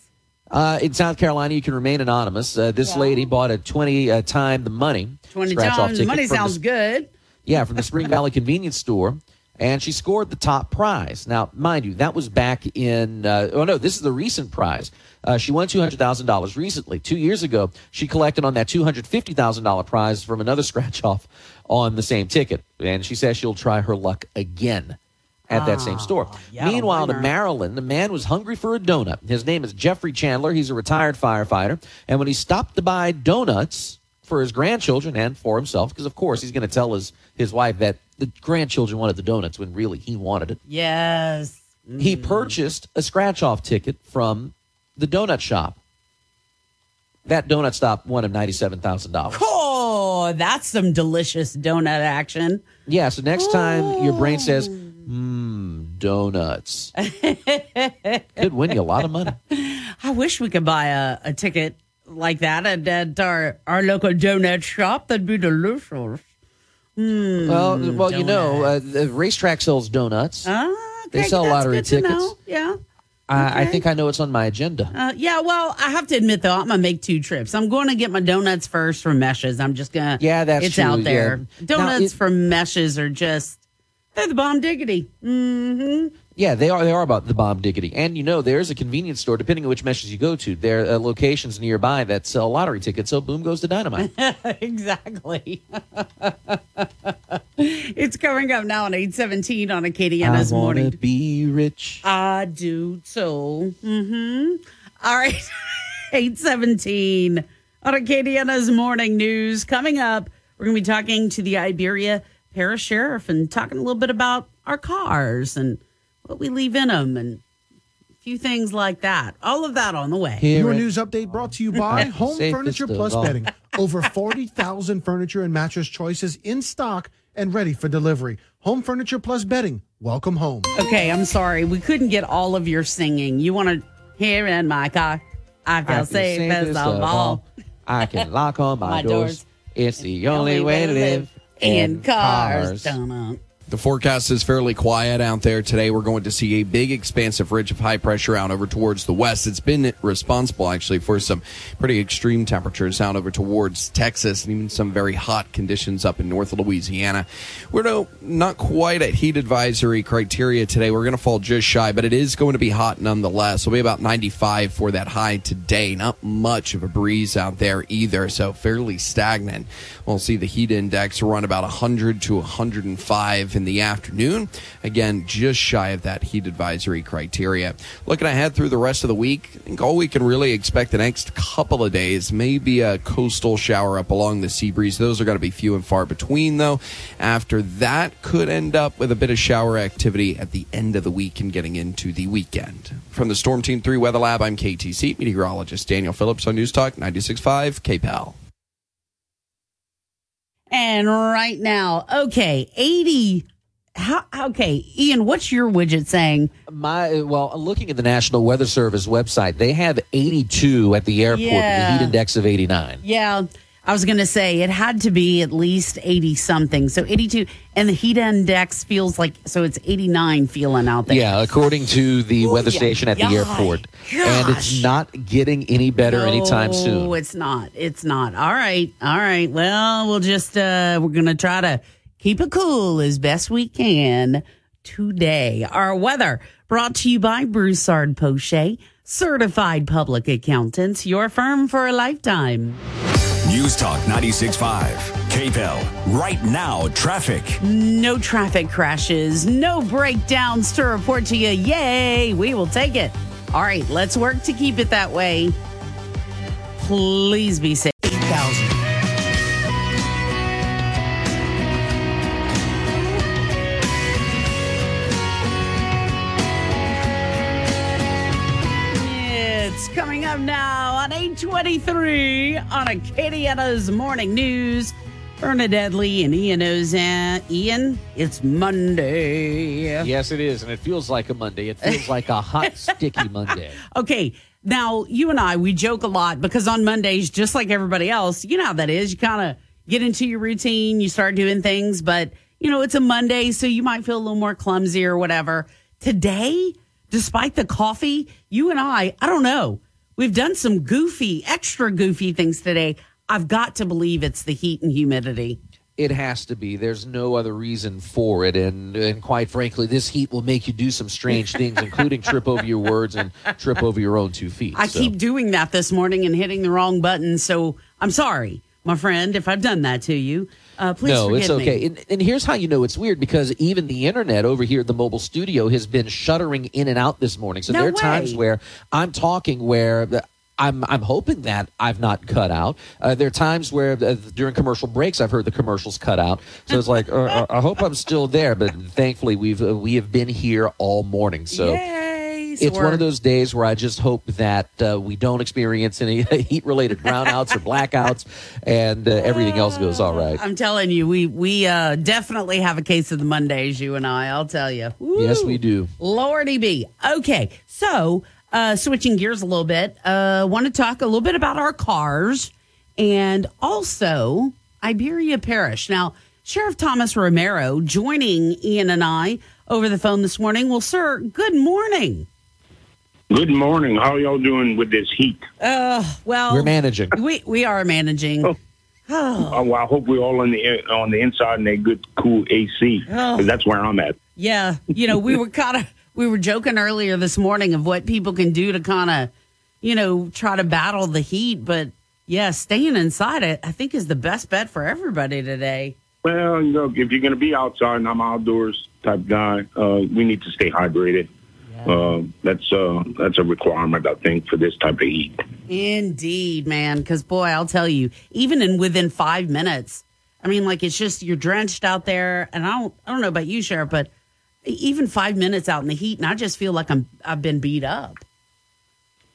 Uh, in South Carolina, you can remain anonymous. Uh, this lady bought a 20 uh, time the money 20 scratch-off times. ticket Money from the sounds good. Yeah, from the Spring Valley convenience store. And she scored the top prize. Now, mind you, that was back in, uh, oh no, this is the recent prize. Uh, she won $200,000 recently. Two years ago, she collected on that $250,000 prize from another scratch off on the same ticket. And she says she'll try her luck again at that same store. yeah, Meanwhile, to. Maryland, the man was hungry for a donut. His name is Jeffrey Chandler. He's a retired firefighter. And when he stopped to buy donuts for his grandchildren and for himself, because of course he's going to tell his, his wife that the grandchildren wanted the donuts when really he wanted it. Yes. He mm. purchased a scratch off ticket from the donut shop. That donut stop won him $97,000. Oh, that's some delicious donut action. Yeah, so next time your brain says, mmm, donuts, could win you a lot of money. I wish we could buy a, a ticket like that at, at our, our local donut shop. That'd be delicious. Mm, Well, well, you know, uh, the racetrack sells donuts. Ah, they sell lottery tickets. know. Yeah. I, I think I know it's on my agenda. Uh, yeah, well, I have to admit though, I'm gonna make two trips. I'm going to get my donuts first from Meche's. I'm just gonna. Yeah, that's it's true, out there. yeah. Donuts Now, it- from Meche's are just they're the bomb diggity. hmm Yeah, they are. They are about the bomb diggity, and you know, there's a convenience store. Depending on which Meche's you go to, there are locations nearby that sell lottery tickets. So boom goes the dynamite. exactly. it's coming up now on 817 on I Acadiana's wanna morning. be rich. I do so. Mm-hmm. All right. 817 on Acadiana's morning news. Coming up, we're going to be talking to the Iberia Parish Sheriff and talking a little bit about our cars and what we leave in them and a few things like that. All of that on the way. Your news update brought to you by Home Safest Furniture Plus all. Bedding. Over 40,000 furniture and mattress choices in stock and ready for delivery. Home Furniture Plus Bedding. Welcome home. Okay, I'm sorry. We couldn't get all of your singing. You want to hear in my car? I feel I feel safe as safest of of all. all. I can lock all my, My doors. doors. It's the only way to live in cars. Dun-dun. The forecast is fairly quiet out there today. We're going to see a big, expansive ridge of high pressure out over towards the west. It's been responsible, actually, for some pretty extreme temperatures out over towards Texas and even some very hot conditions up in north Louisiana. We're no, not quite at heat advisory criteria today. We're going to fall just shy, but it is going to be hot nonetheless. It'll be about 95 for that high today. Not much of a breeze out there either, so fairly stagnant. We'll see the heat index run about 100 to 105 in the afternoon. Again, just shy of that heat advisory criteria. Looking ahead through the rest of the week, I think all we can really expect the next couple of days maybe a coastal shower up along the sea breeze. Those are going to be few and far between, though. After that, could end up with a bit of shower activity at the end of the week and getting into the weekend. From the Storm Team 3 Weather Lab, I'm KATC meteorologist Daniel Phillips on News Talk 96.5 KPEL. And right now, okay, 80. How, okay, Ian, what's your widget saying? My well, looking at the National Weather Service website, they have 82 at the airport with a Yeah. heat index of 89. Yeah, I was going to say it had to be at least 80 something. So 82. And the heat index feels like, so it's 89 feeling out there. Yeah, according to the weather yeah, station at the airport. And it's not getting any better anytime No, soon. it's not. It's not. All right. All right. Well, we'll just, uh, we're going to try to keep it cool as best we can today. Our weather brought to you by Broussard Poche, certified public accountants, your firm for a lifetime. News Talk 96.5. KPEL. Right now, traffic. No traffic crashes, no breakdowns to report to you. Yay, we will take it. All right, let's work to keep it that way. Please be safe. 23 on Acadiana's Morning News. Bernadette Lee and Ian Auzenne. Ian, it's Monday. Yes, it is. And it feels like a Monday. It feels like a hot, sticky Monday. Okay. Now, you and I, we joke a lot because on Mondays, just like everybody else, you know how that is. You kind of get into your routine, you start doing things, but, you know, it's a Monday, so you might feel a little more clumsy or whatever. Today, despite the coffee, you and I, I don't know we've done some goofy, extra goofy things today. I've got to believe it's the heat and humidity. It has to be. There's no other reason for it, and and quite frankly, this heat will make you do some strange things, including trip over your words and trip over your own two feet. I So- keep doing that this morning and hitting the wrong button. So I'm sorry, my friend, if I've done that to you. Uh, please no, it's okay. me. And, and here's how you know it's weird because even the internet over here at the mobile studio has been shuttering in and out this morning. So No there are times where I'm talking where. the- I'm, I'm hoping that I've not cut out. Uh, there are times where uh, during commercial breaks I've heard the commercials cut out. So it's like uh, uh, I hope I'm still there, but thankfully we've uh, we have been here all morning. So Yay! It's one of those days where I just hope that uh, we don't experience any heat related brownouts or blackouts, and uh, everything else goes all right. I'm telling you, we we uh, definitely have a case of the Mondays, you and I. I'll tell you. Yes, we do. Lordy B. Okay, so uh, switching gears a little bit, uh, want to talk a little bit about our cars and also Iberia Parish. Now, Sheriff Thomas Romero joining Ian and I over the phone this morning. Well, sir, good morning. Good morning. How y'all doing with this heat? Uh, well, We're managing. We we are managing. Oh. Oh, well, I hope we're all on the on the inside in a good, cool AC. Oh. that's where I'm at. Yeah, you know, we were kind of we were joking earlier this morning of what people can do to kind of, you know, try to battle the heat, but yeah, staying inside I, I think is the best bet for everybody today. Well, you know, if you're going to be outside and I'm outdoors type guy, uh, we need to stay hydrated. Uh, that's uh, that's a requirement, I think, for this type of heat. Indeed, man, because boy, I'll tell you, even in within five minutes, I mean, like it's just you're drenched out there, and I don't I don't know about you, Sheriff, but even five minutes out in the heat, and I just feel like I'm I've been beat up.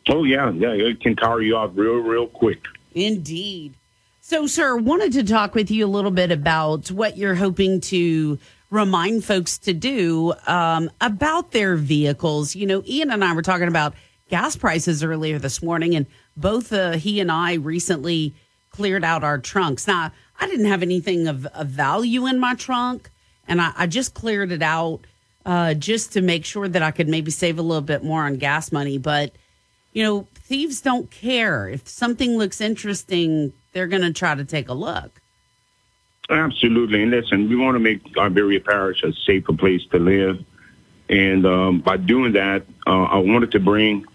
Oh yeah, yeah, it can tire you out real, real quick. Indeed. So, sir, wanted to talk with you a little bit about what you're hoping to remind folks to do um, about their vehicles. You know, Ian and I were talking about gas prices earlier this morning, and both uh, he and I recently cleared out our trunks. Now, I didn't have anything of, of value in my trunk, and I, I just cleared it out uh, just to make sure that I could maybe save a little bit more on gas money. But you know, thieves don't care. If something looks interesting, they're going to try to take a look. Absolutely. And listen, we want to make Iberia Parish a safer place to live. And um, by doing that, uh, I wanted to bring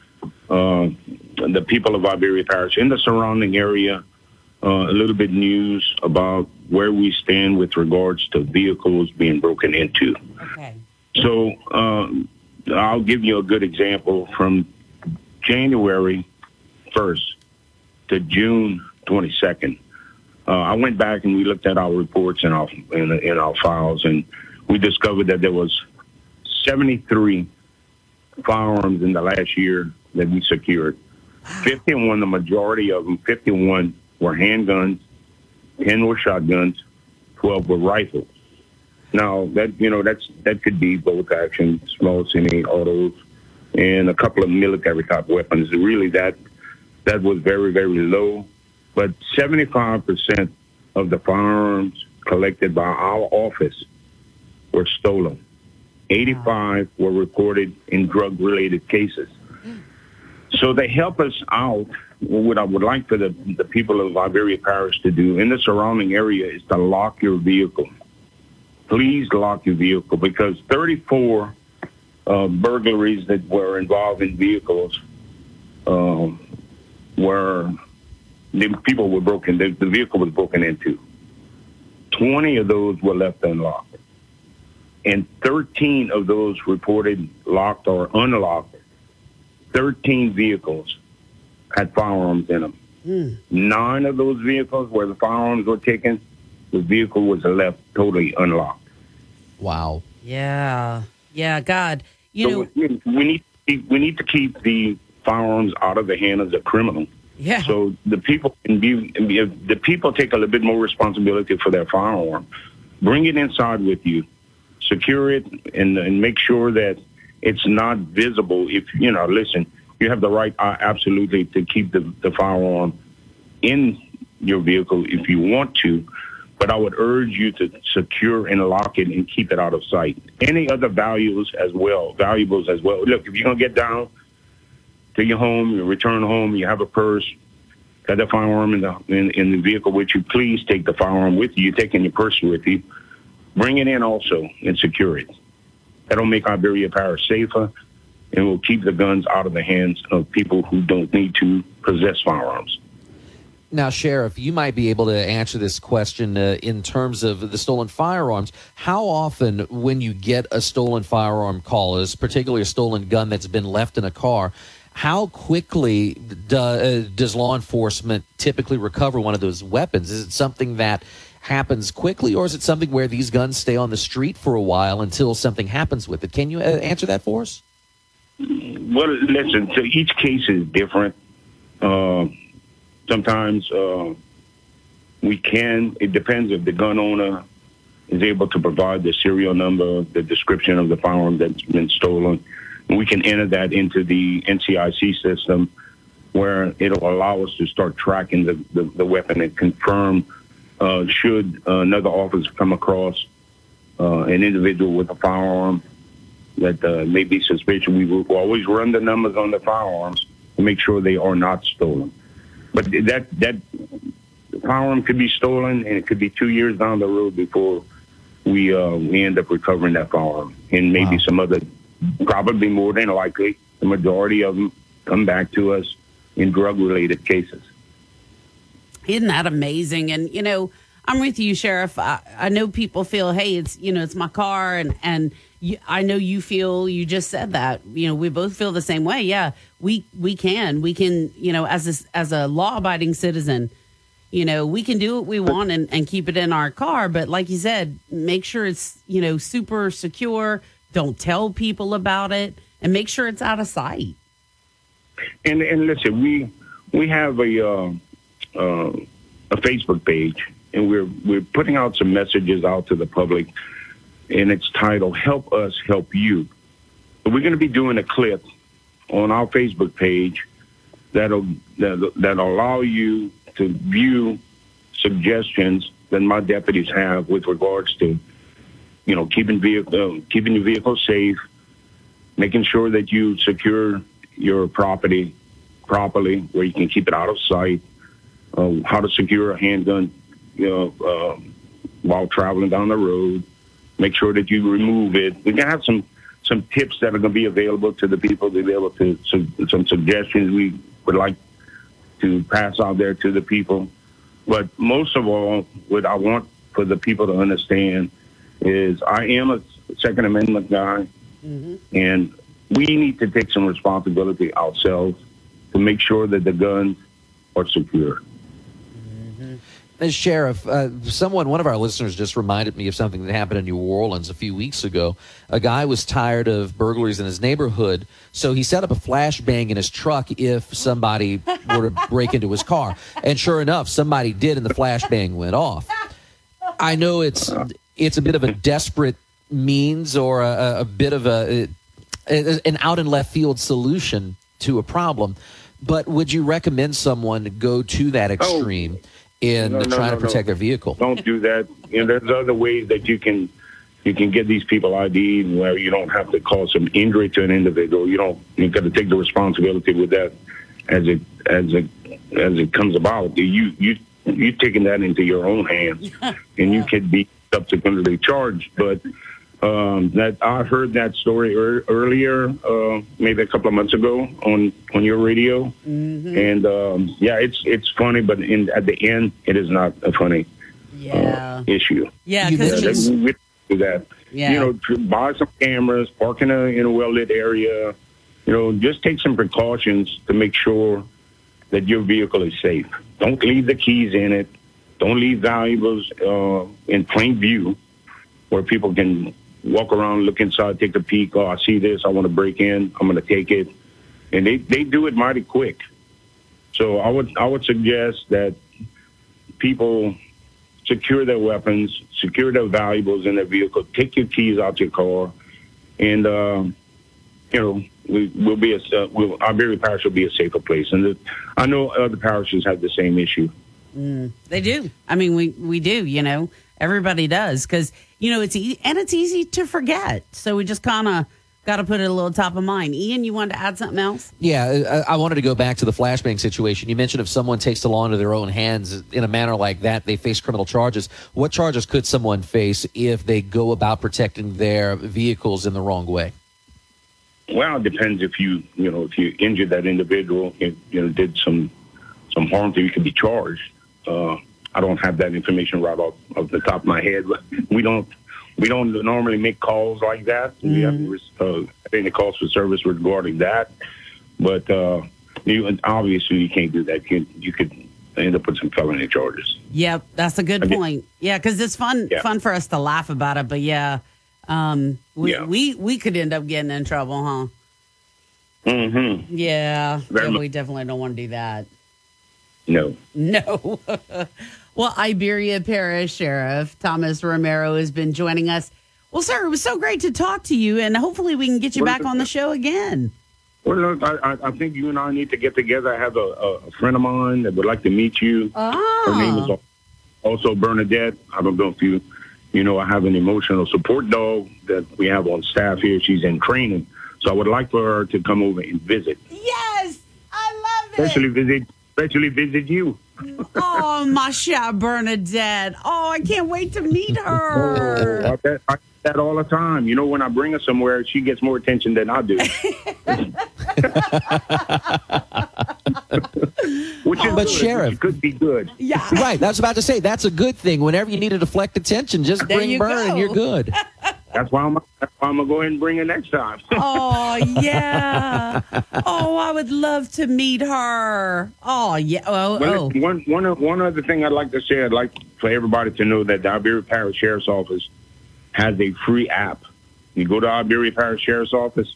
uh, the people of Iberia Parish in the surrounding area uh, a little bit news about where we stand with regards to vehicles being broken into. Okay. So um, I'll give you a good example from January 1st to June 22nd. Uh, I went back and we looked at our reports and our in, in our files, and we discovered that there was 73 firearms in the last year that we secured. 51, the majority of them, 51 were handguns, 10 were shotguns, 12 were rifles. Now that you know that's that could be both action, small semi autos, and a couple of military type weapons. Really, that that was very very low. But 75 percent of the firearms collected by our office were stolen. 85 were reported in drug related cases. So they help us out. What I would like for the, the people of Iberia Parish to do in the surrounding area is to lock your vehicle. Please lock your vehicle because 34 uh, burglaries that were involved in vehicles um, were the people were broken. The, the vehicle was broken into. 20 of those were left unlocked, and 13 of those reported locked or unlocked. 13 vehicles had firearms in them. Hmm. Nine of those vehicles where the firearms were taken, the vehicle was left totally unlocked. Wow. Yeah. Yeah. God, you so know, we, we need to keep, we need to keep the firearms out of the hands of criminals. Yeah. So the people can be the people take a little bit more responsibility for their firearm. Bring it inside with you, secure it, and, and make sure that it's not visible. If you know, listen, you have the right uh, absolutely to keep the, the firearm in your vehicle if you want to, but I would urge you to secure and lock it and keep it out of sight. Any other values as well, valuables as well. Look, if you're gonna get down to your home, you return home, you have a purse, got the firearm in the in, in the vehicle with you, please take the firearm with you. You're taking your purse with you. Bring it in also and secure it. That'll make Iberia Parish safer and will keep the guns out of the hands of people who don't need to possess firearms. Now, Sheriff, you might be able to answer this question uh, in terms of the stolen firearms. How often, when you get a stolen firearm call, is particularly a stolen gun that's been left in a car, how quickly do, uh, does law enforcement typically recover one of those weapons? Is it something that happens quickly, or is it something where these guns stay on the street for a while until something happens with it? Can you uh, answer that for us? Well, listen, so each case is different. Uh, sometimes uh, we can, it depends if the gun owner is able to provide the serial number, the description of the firearm that's been stolen. We can enter that into the NCIC system where it'll allow us to start tracking the, the, the weapon and confirm uh, should uh, another officer come across uh, an individual with a firearm that uh, may be suspicious. We will always run the numbers on the firearms to make sure they are not stolen. But that that firearm could be stolen, and it could be two years down the road before we uh, we end up recovering that firearm, and maybe some other, probably more than likely, the majority of them come back to us in drug related cases. Isn't that amazing? And you know, I'm with you, Sheriff. I, I know people feel, hey, it's you know, it's my car, and and you, I know you feel. You just said that. You know, we both feel the same way. Yeah, we we can we can you know as a, as a law abiding citizen, you know, we can do what we want and, and keep it in our car. But like you said, make sure it's you know super secure. Don't tell people about it, and make sure it's out of sight. And and listen, we we have a uh, uh, a Facebook page, and we're we're putting out some messages out to the public, and it's titled "Help Us Help You." We're going to be doing a clip on our Facebook page that'll that that'll allow you to view suggestions that my deputies have with regards to, you know, keeping vehicle uh, keeping your vehicle safe, making sure that you secure your property properly, where you can keep it out of sight, uh, how to secure a handgun, you know, uh, while traveling down the road. Make sure that you remove it. We can have some some tips that are going to be available to the people to be able to some, some suggestions we would like to pass out there to the people. But most of all, what I want for the people to understand is I am a Second Amendment guy, and we need to take some responsibility ourselves to make sure that the guns are secure. As Sheriff, uh, someone, one of our listeners just reminded me of something that happened in New Orleans a few weeks ago. A guy was tired of burglaries in his neighborhood, so he set up a flashbang in his truck if somebody were to break into his car. And sure enough, somebody did, and the flashbang went off. I know it's it's a bit of a hmm. desperate means or a, a bit of a, an out and left field solution to a problem, but would you recommend someone go to that oh. extreme? in No, no, trying no, to protect no. their vehicle. Don't do that. You know, there's other ways that you can you can get these people ID where you don't have to cause some injury to an individual. You don't you got to take the responsibility with that as it as it as it comes about. You you you taking that into your own hands, and you could be subsequently charged. But um, that I heard that story ear earlier, uh, maybe a couple of months ago on on your radio, and um, yeah, it's it's funny, but in at the end, it is not a funny Yeah. issue. Yeah, Yeah, because that- we do that. Yeah. You know, buy some cameras, park in a in a well lit area. You know, just take some precautions to make sure that your vehicle is safe. Don't leave the keys in it. Don't leave valuables uh, in plain view, where people can walk around, look inside, take a peek. Oh, I see this. I want to break in. I'm going to take it, and they they do it mighty quick. So I would I would suggest that people secure their weapons, secure their valuables in their vehicle, take your keys out your car, and um, you know we will be a uh, we'll, Iberia Parish will be a safer place. And the, I know other parishes have the same issue. Mm, they do. I mean, we we do. You know, everybody does because you know it's e- and it's easy to forget. So we just kind of got to put it a little top of mind. Ian, you wanted to add something else? Yeah, I, I wanted to go back to the flashbang situation. You mentioned if someone takes the law into their own hands in a manner like that, they face criminal charges. What charges could someone face if they go about protecting their vehicles in the wrong way? Well, it depends if you, you know, if you injured that individual, if, you know, did some some harm to you, could be charged. Uh, I don't have that information right off, off the top of my head, we don't we don't normally make calls like that. We have uh, I think the calls for service regarding that, but uh, you obviously you can't do that. You, you could end up with some felony charges. Yep, that's a good point. Yeah, because it's fun Yeah. fun for us to laugh about it, but yeah, um, we Yeah. we we could end up getting in trouble, huh? Mm-hmm. Yeah, yeah we definitely don't want to do that. No. No. well, Iberia Parish Sheriff Thomas Romero has been joining us. Well, sir, it was so great to talk to you, and hopefully we can get you Well, back on the show again. Well, look, I, I- think you and I need to get together. I have a, a, friend of mine that would like to meet you. Ah. Her name is also Bernadette. I don't know if you, you know, I have an emotional support dog that we have on staff here. She's in training, so I would like for her to come over and visit, yes, I love it. especially visit, especially visit you. Oh, my chère Bernadette. Oh, I can't wait to meet her. Oh, I, get- I get that all the time. You know, when I bring her somewhere, she gets more attention than I do. Which is But good. Sheriff- It could be good. Yeah. Right. That's about to say. That's a good thing. Whenever you need to deflect attention, just There bring you Burn and you're good. That's why I'm. That's why I'm gonna go ahead and bring her next time. Oh, yeah. Oh, I would love to meet her. Oh, yeah. Oh, Well, oh. one one one other thing I'd like to say, I'd like for everybody to know that the Iberia Parish Sheriff's Office has a free app. You go to Iberia Parish Sheriff's Office,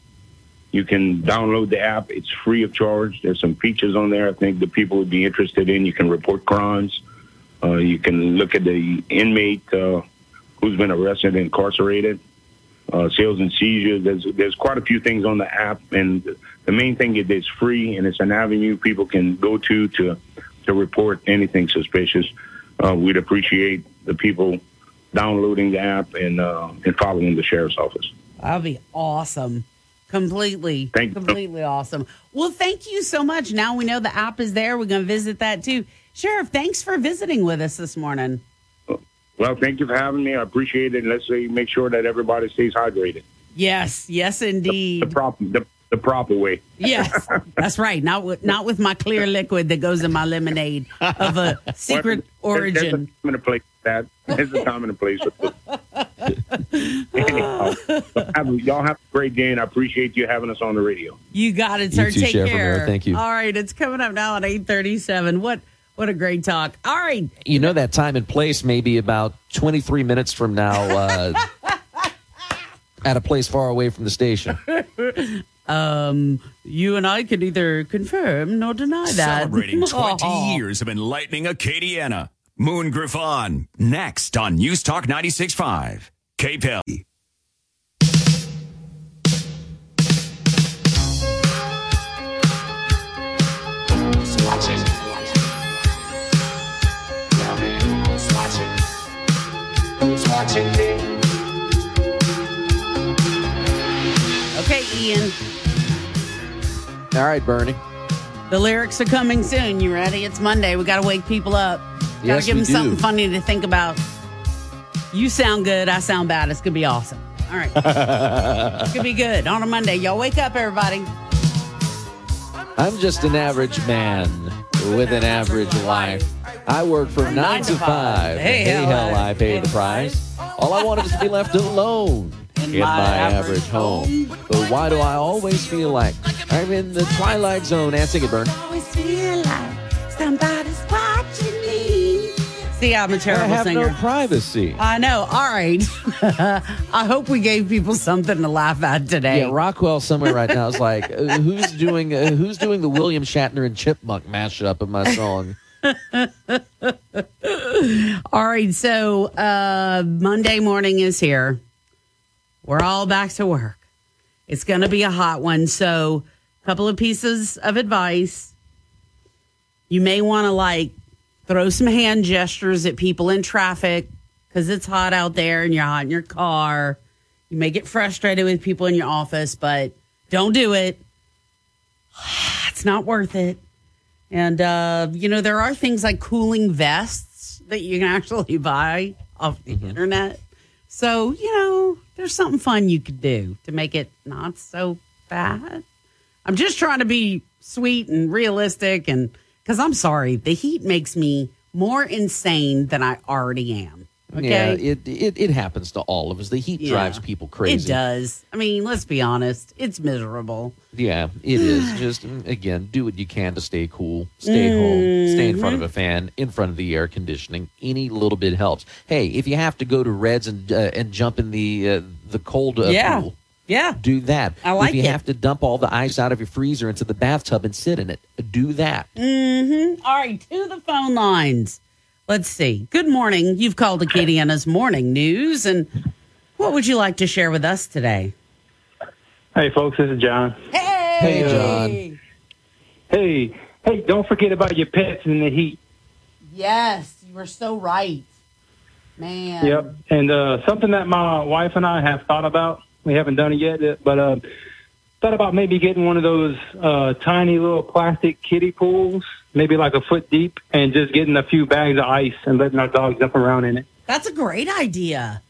you can download the app. It's free of charge. There's some features on there I think the people would be interested in. You can report crimes. Uh, you can look at the inmate uh, who's been arrested and incarcerated. Uh, sales and seizures. There's there's quite a few things on the app, and the main thing is it's free and it's an avenue people can go to to to report anything suspicious. Uh, we'd appreciate the people downloading the app and uh, and following the sheriff's office. That'd be awesome. Completely. Thank you. completely awesome. Well, thank you so much. Now we know the app is there. We're going to visit that too. Sheriff, thanks for visiting with us this morning. Well, thank you for having me. I appreciate it. And let's say make sure that everybody stays hydrated Yes, yes, indeed. the indeed. proper the, the proper way. Yes, that's right. Not with not with my clear liquid that goes in my lemonade of a secret Well, there- There's a origin. time and a place for that. There's a time and a place for it. Anyhow, have- y'all have a great day, and I appreciate you having us on the radio. You got it, sir. You too, Take Sheriff care. Romero. Thank you. All right, it's coming up now at eight thirty-seven. What what a great talk. All right, You know that time and place may be about 23 minutes from now uh, at a place far away from the station. um, you and I can either confirm nor deny that. Celebrating 20 Aw. years of enlightening Acadiana. Moon Griffon, next on News Talk 96.5. KPEL. Okay, Ian. All right, Bernie. The lyrics are coming soon. You ready? It's Monday. We got to wake people up. Got to Yes, give them something funny to think about. You sound good. I sound bad. It's going to be awesome. All right. it's going to be good on a Monday. Y'all wake up, everybody. I'm just an average man with an average life. I work from nine to five. Hey, Hey, hell, hell, I- I pay the price. All I wanted is to be left alone in my average home. But why do I always feel like I'm in the twilight zone? And sing it, Burn. always feel like somebody's watching me. See, I'm a terrible I have singer. no privacy. I know. All right. I hope we gave people something to laugh at today. Yeah, Rockwell somewhere right now is like, uh, who's doing uh, who's doing the William Shatner and Chipmunk mashup of my song? All right. So uh, Monday morning is here. We're all back to work. It's going to be a hot one. So, a couple of pieces of advice. You may want to like throw some hand gestures at people in traffic because it's hot out there and you're hot in your car. You may get frustrated with people in your office, but don't do it. It's not worth it. And, uh, you know, there are things like cooling vests that you can actually buy off the internet. So, you know, there's something fun you could do to make it not so bad. I'm just trying to be sweet and realistic. And because I'm sorry, the heat makes me more insane than I already am. Okay. Yeah, it, it it happens to all of us. The heat Yeah. drives people crazy. It does. I mean, let's be honest. It's miserable. Yeah, it is. Just mm, again, do what you can to stay cool, stay home, stay in front of a fan, in front of the air conditioning. Any little bit helps. Hey, if you have to go to Reds and uh, and jump in the uh, the cold uh, Yeah. pool, Yeah. do that. I like if you it. have to dump all the ice out of your freezer into the bathtub and sit in it, do that. Mm-hmm. All right, to the phone lines. Let's see. Good morning. You've called Acadiana's morning news, and what would you like to share with us today? Hey, folks, this is John. Hey, Hey, John. Hey, hey, don't forget about your pets in the heat. Yes, you were so right, man. Yep. And uh, something that my wife and I have thought about. We haven't done it yet, but uh, thought about maybe getting one of those uh, tiny little plastic kiddie pools, maybe like a foot deep, and just getting a few bags of ice and letting our dogs jump around in it. That's a great idea.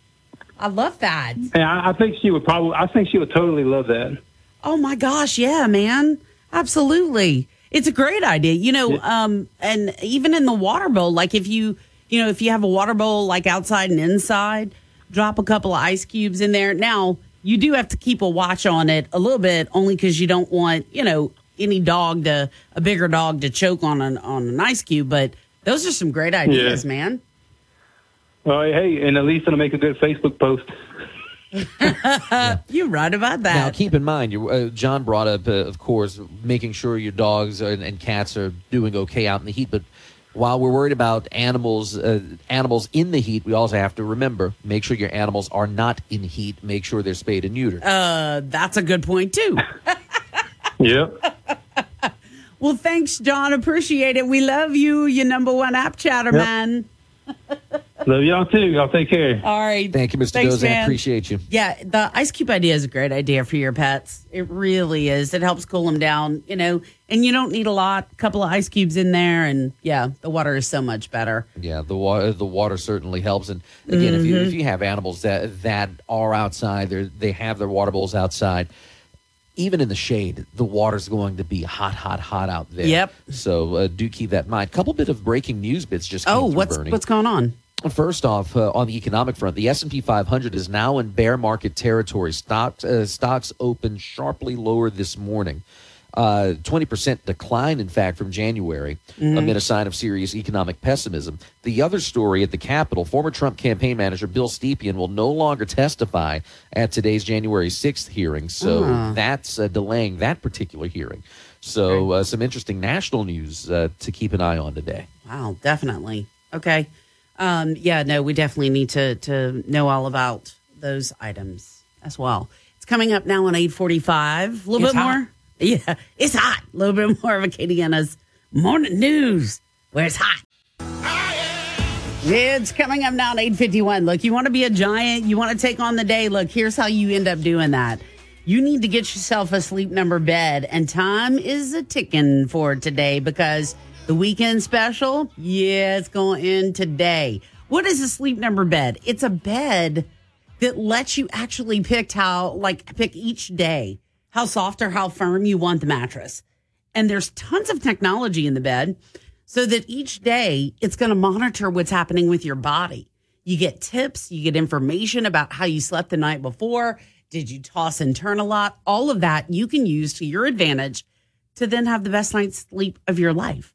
I love that. And I, I think she would probably, I think she would totally love that. Oh my gosh, yeah, man. Absolutely. It's a great idea. You know, um and even in the water bowl, like if you, you know, if you have a water bowl like outside and inside, drop a couple of ice cubes in there. Now, you do have to keep a watch on it a little bit only cuz you don't want, you know, any dog to a bigger dog to choke on an on an ice cube, but those are some great ideas, Yeah. man. Well, hey, and at least it'll make a good Facebook post. You're right about that. Now, keep in mind, you, uh, John brought up, uh, of course, making sure your dogs and, and cats are doing okay out in the heat. But while we're worried about animals, uh, animals in the heat, we also have to remember make sure your animals are not in heat. Make sure they're spayed and neutered. Uh, that's a good point too. Yep. Well, thanks, John. Appreciate it. We love you, you number one app chatter Yep. man. Love y'all too. Y'all take care. All right. Thank you, Mr. Thanks, Duson. man. Appreciate you. Yeah, the ice cube idea is a great idea for your pets. It really is. It helps cool them down, you know, and you don't need a lot. A couple of ice cubes in there, and yeah, the water is so much better. Yeah, the water the water certainly helps. And again, if you if mm-hmm. you have animals that that are outside, they they have their water bowls outside. Even in the shade, the water's going to be hot, hot, hot out there. Yep. So uh, do keep that in mind. Couple bit of breaking news bits just came Oh, what's Bernie. what's going on? First off, uh, on the economic front, the S&P 500 is now in bear market territory. Stocks uh, stocks opened sharply lower this morning. Uh, 20% decline, in fact, from January, Mhm. amid a sign of serious economic pessimism. The other story at the Capitol, former Trump campaign manager Bill Stepien will no longer testify at today's January 6th hearing. So Ah. that's uh, delaying that particular hearing. So uh, some interesting national news uh, to keep an eye on today. Wow, definitely. Okay. Um, yeah, no, we definitely need to to know all about those items as well. It's coming up now on 845. A little It's bit hot. more. Yeah, it's hot. A little bit more of Acadiana's morning news where it's hot. It's coming up now at 851. Look, you want to be a giant, you want to take on the day. Look, here's how you end up doing that. You need to get yourself a sleep number bed, and time is a ticking for today because the weekend special, yeah, it's going end today. What is a sleep number bed? It's a bed that lets you actually pick how, like, pick each day how soft or how firm you want the mattress. And there's tons of technology in the bed so that each day it's going to monitor what's happening with your body. You get tips, you get information about how you slept the night before. Did you toss and turn a lot? All of that you can use to your advantage to then have the best night's sleep of your life.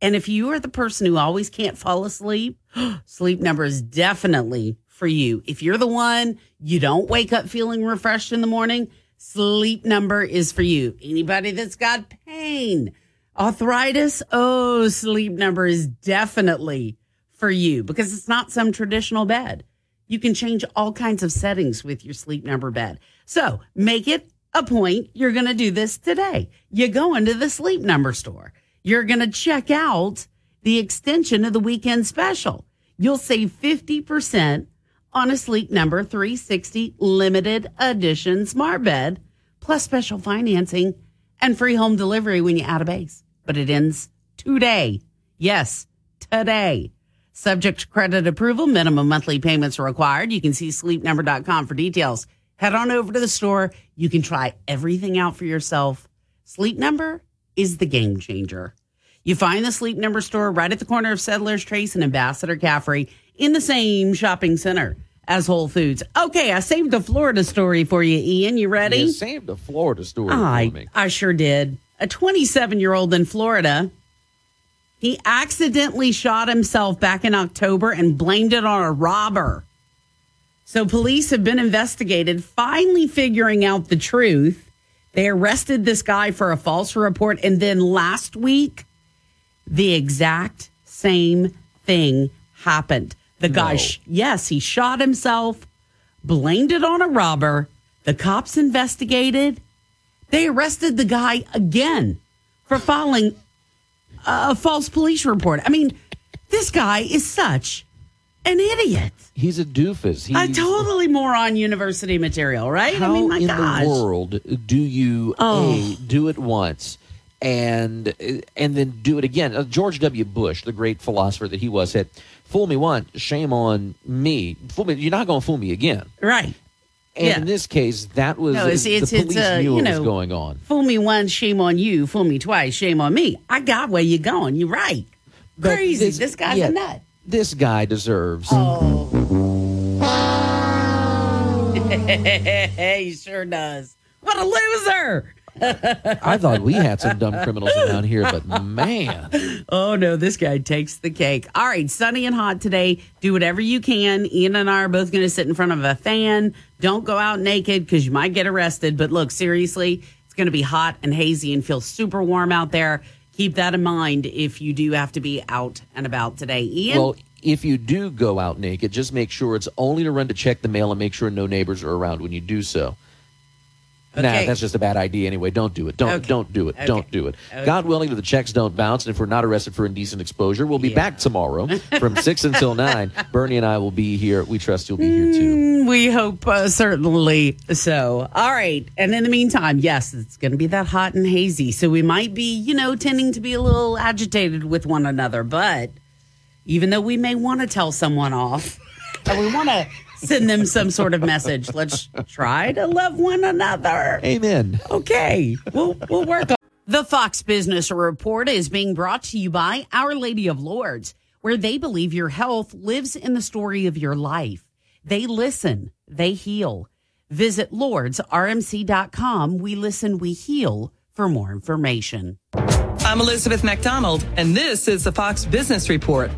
And if you are the person who always can't fall asleep, sleep number is definitely for you. If you're the one you don't wake up feeling refreshed in the morning, sleep number is for you. Anybody that's got pain, arthritis, oh, sleep number is definitely for you because it's not some traditional bed. You can change all kinds of settings with your sleep number bed. So make it a point. You're going to do this today. You go into the sleep number store. You're going to check out the extension of the weekend special. You'll save 50% on a Sleep Number 360 limited edition smart bed, plus special financing and free home delivery when you add a base. But it ends today. Yes, today. Subject to credit approval, minimum monthly payments required. You can see sleepnumber.com for details. Head on over to the store. You can try everything out for yourself. Sleep Number is the game changer. You find the Sleep Number store right at the corner of Settlers Trace and Ambassador Caffery in the same shopping center as Whole Foods. Okay, I saved a Florida story for you, Ian. You ready? You saved a Florida story I, for me. I sure did. A 27 year old in Florida, he accidentally shot himself back in October and blamed it on a robber. So police have been investigated, finally figuring out the truth. They arrested this guy for a false report. And then last week, the exact same thing happened. The guy, No. sh- yes, he shot himself, blamed it on a robber. The cops investigated. They arrested the guy again for filing a false police report. I mean, this guy is such an idiot. He's a doofus. He's, A totally moron university material, right? How I mean, my in gosh. the world do you Oh. a do it once and and then do it again? Uh, George W. Bush, the great philosopher that he was, said, "Fool me once, shame on me. Fool me, you're not going to fool me again." Right. And Yeah. in this case, that was No, it's- it's- the it's, police uh, knew you what was going on. Fool me once, shame on you. Fool me twice, shame on me. I got where you're going. You're right. But Crazy. this- This, guy's yeah. a nut. This guy deserves. Oh. he sure does. What a loser. I thought we had some dumb criminals around here, but man, Oh no, this guy takes the cake. All right, sunny and hot today. Do whatever you can. Ian and I are both going to sit in front of a fan. Don't go out naked because you might get arrested. But look, seriously, it's going to be hot and hazy and feel super warm out there. Keep that in mind if you do have to be out and about today. Ian? well, if you do go out naked, just make sure it's only to run to check the mail and make sure no neighbors are around when you do so. Nah, that's just a bad idea anyway. Don't do it. Don't Okay. don't do it. Okay. Don't do it. Okay. God willing the checks don't bounce, and if we're not arrested for indecent exposure, we'll be back tomorrow from six until nine. Bernie and I will be here. We trust you'll be here too. Mm, we hope uh, certainly so. All right. And in the meantime, yes, it's going to be that hot and hazy. So we might be, you know, tending to be a little agitated with one another. But even though we may want to tell someone off and we want to send them some sort of message, let's try to love one another. Amen. Okay. We'll, we'll work on The Fox Business Report is being brought to you by Our Lady of Lourdes, where they believe your health lives in the story of your life. They listen, they heal. Visit lourdesrmc.com. We listen, we heal for more information. I'm Elizabeth MacDonald, and this is the Fox Business Report.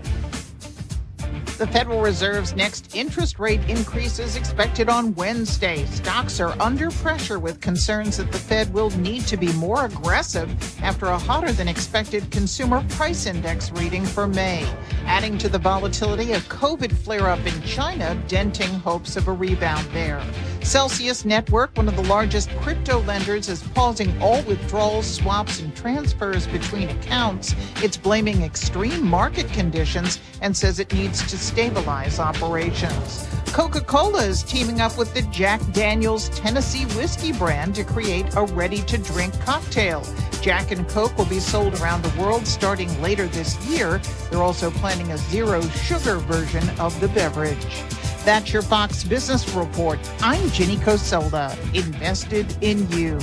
The Federal Reserve's next interest rate increase is expected on Wednesday. Stocks are under pressure with concerns that the Fed will need to be more aggressive after a hotter than expected consumer price index reading for May. Adding to the volatility, a COVID flare up in China, denting hopes of a rebound there. Celsius Network, one of the largest crypto lenders, is pausing all withdrawals, swaps, and transfers between accounts. It's blaming extreme market conditions and says it needs to stabilize operations. Coca Cola is teaming up with the Jack Daniels Tennessee whiskey brand to create a ready to drink cocktail. Jack and Coke will be sold around the world starting later this year. They're also planning a zero sugar version of the beverage. That's your Fox Business Report. I'm Jenny Coselda, invested in you.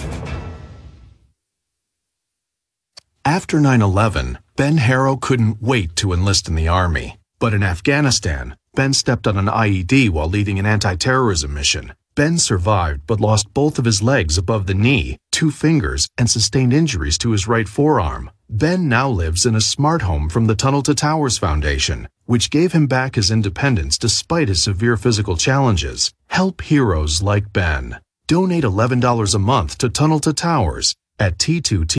After 9 11, Ben Harrow couldn't wait to enlist in the Army. But in Afghanistan, Ben stepped on an IED while leading an anti terrorism mission. Ben survived but lost both of his legs above the knee, two fingers, and sustained injuries to his right forearm. Ben now lives in a smart home from the Tunnel to Towers Foundation, which gave him back his independence despite his severe physical challenges. Help heroes like Ben. Donate $11 a month to Tunnel to Towers at T2T.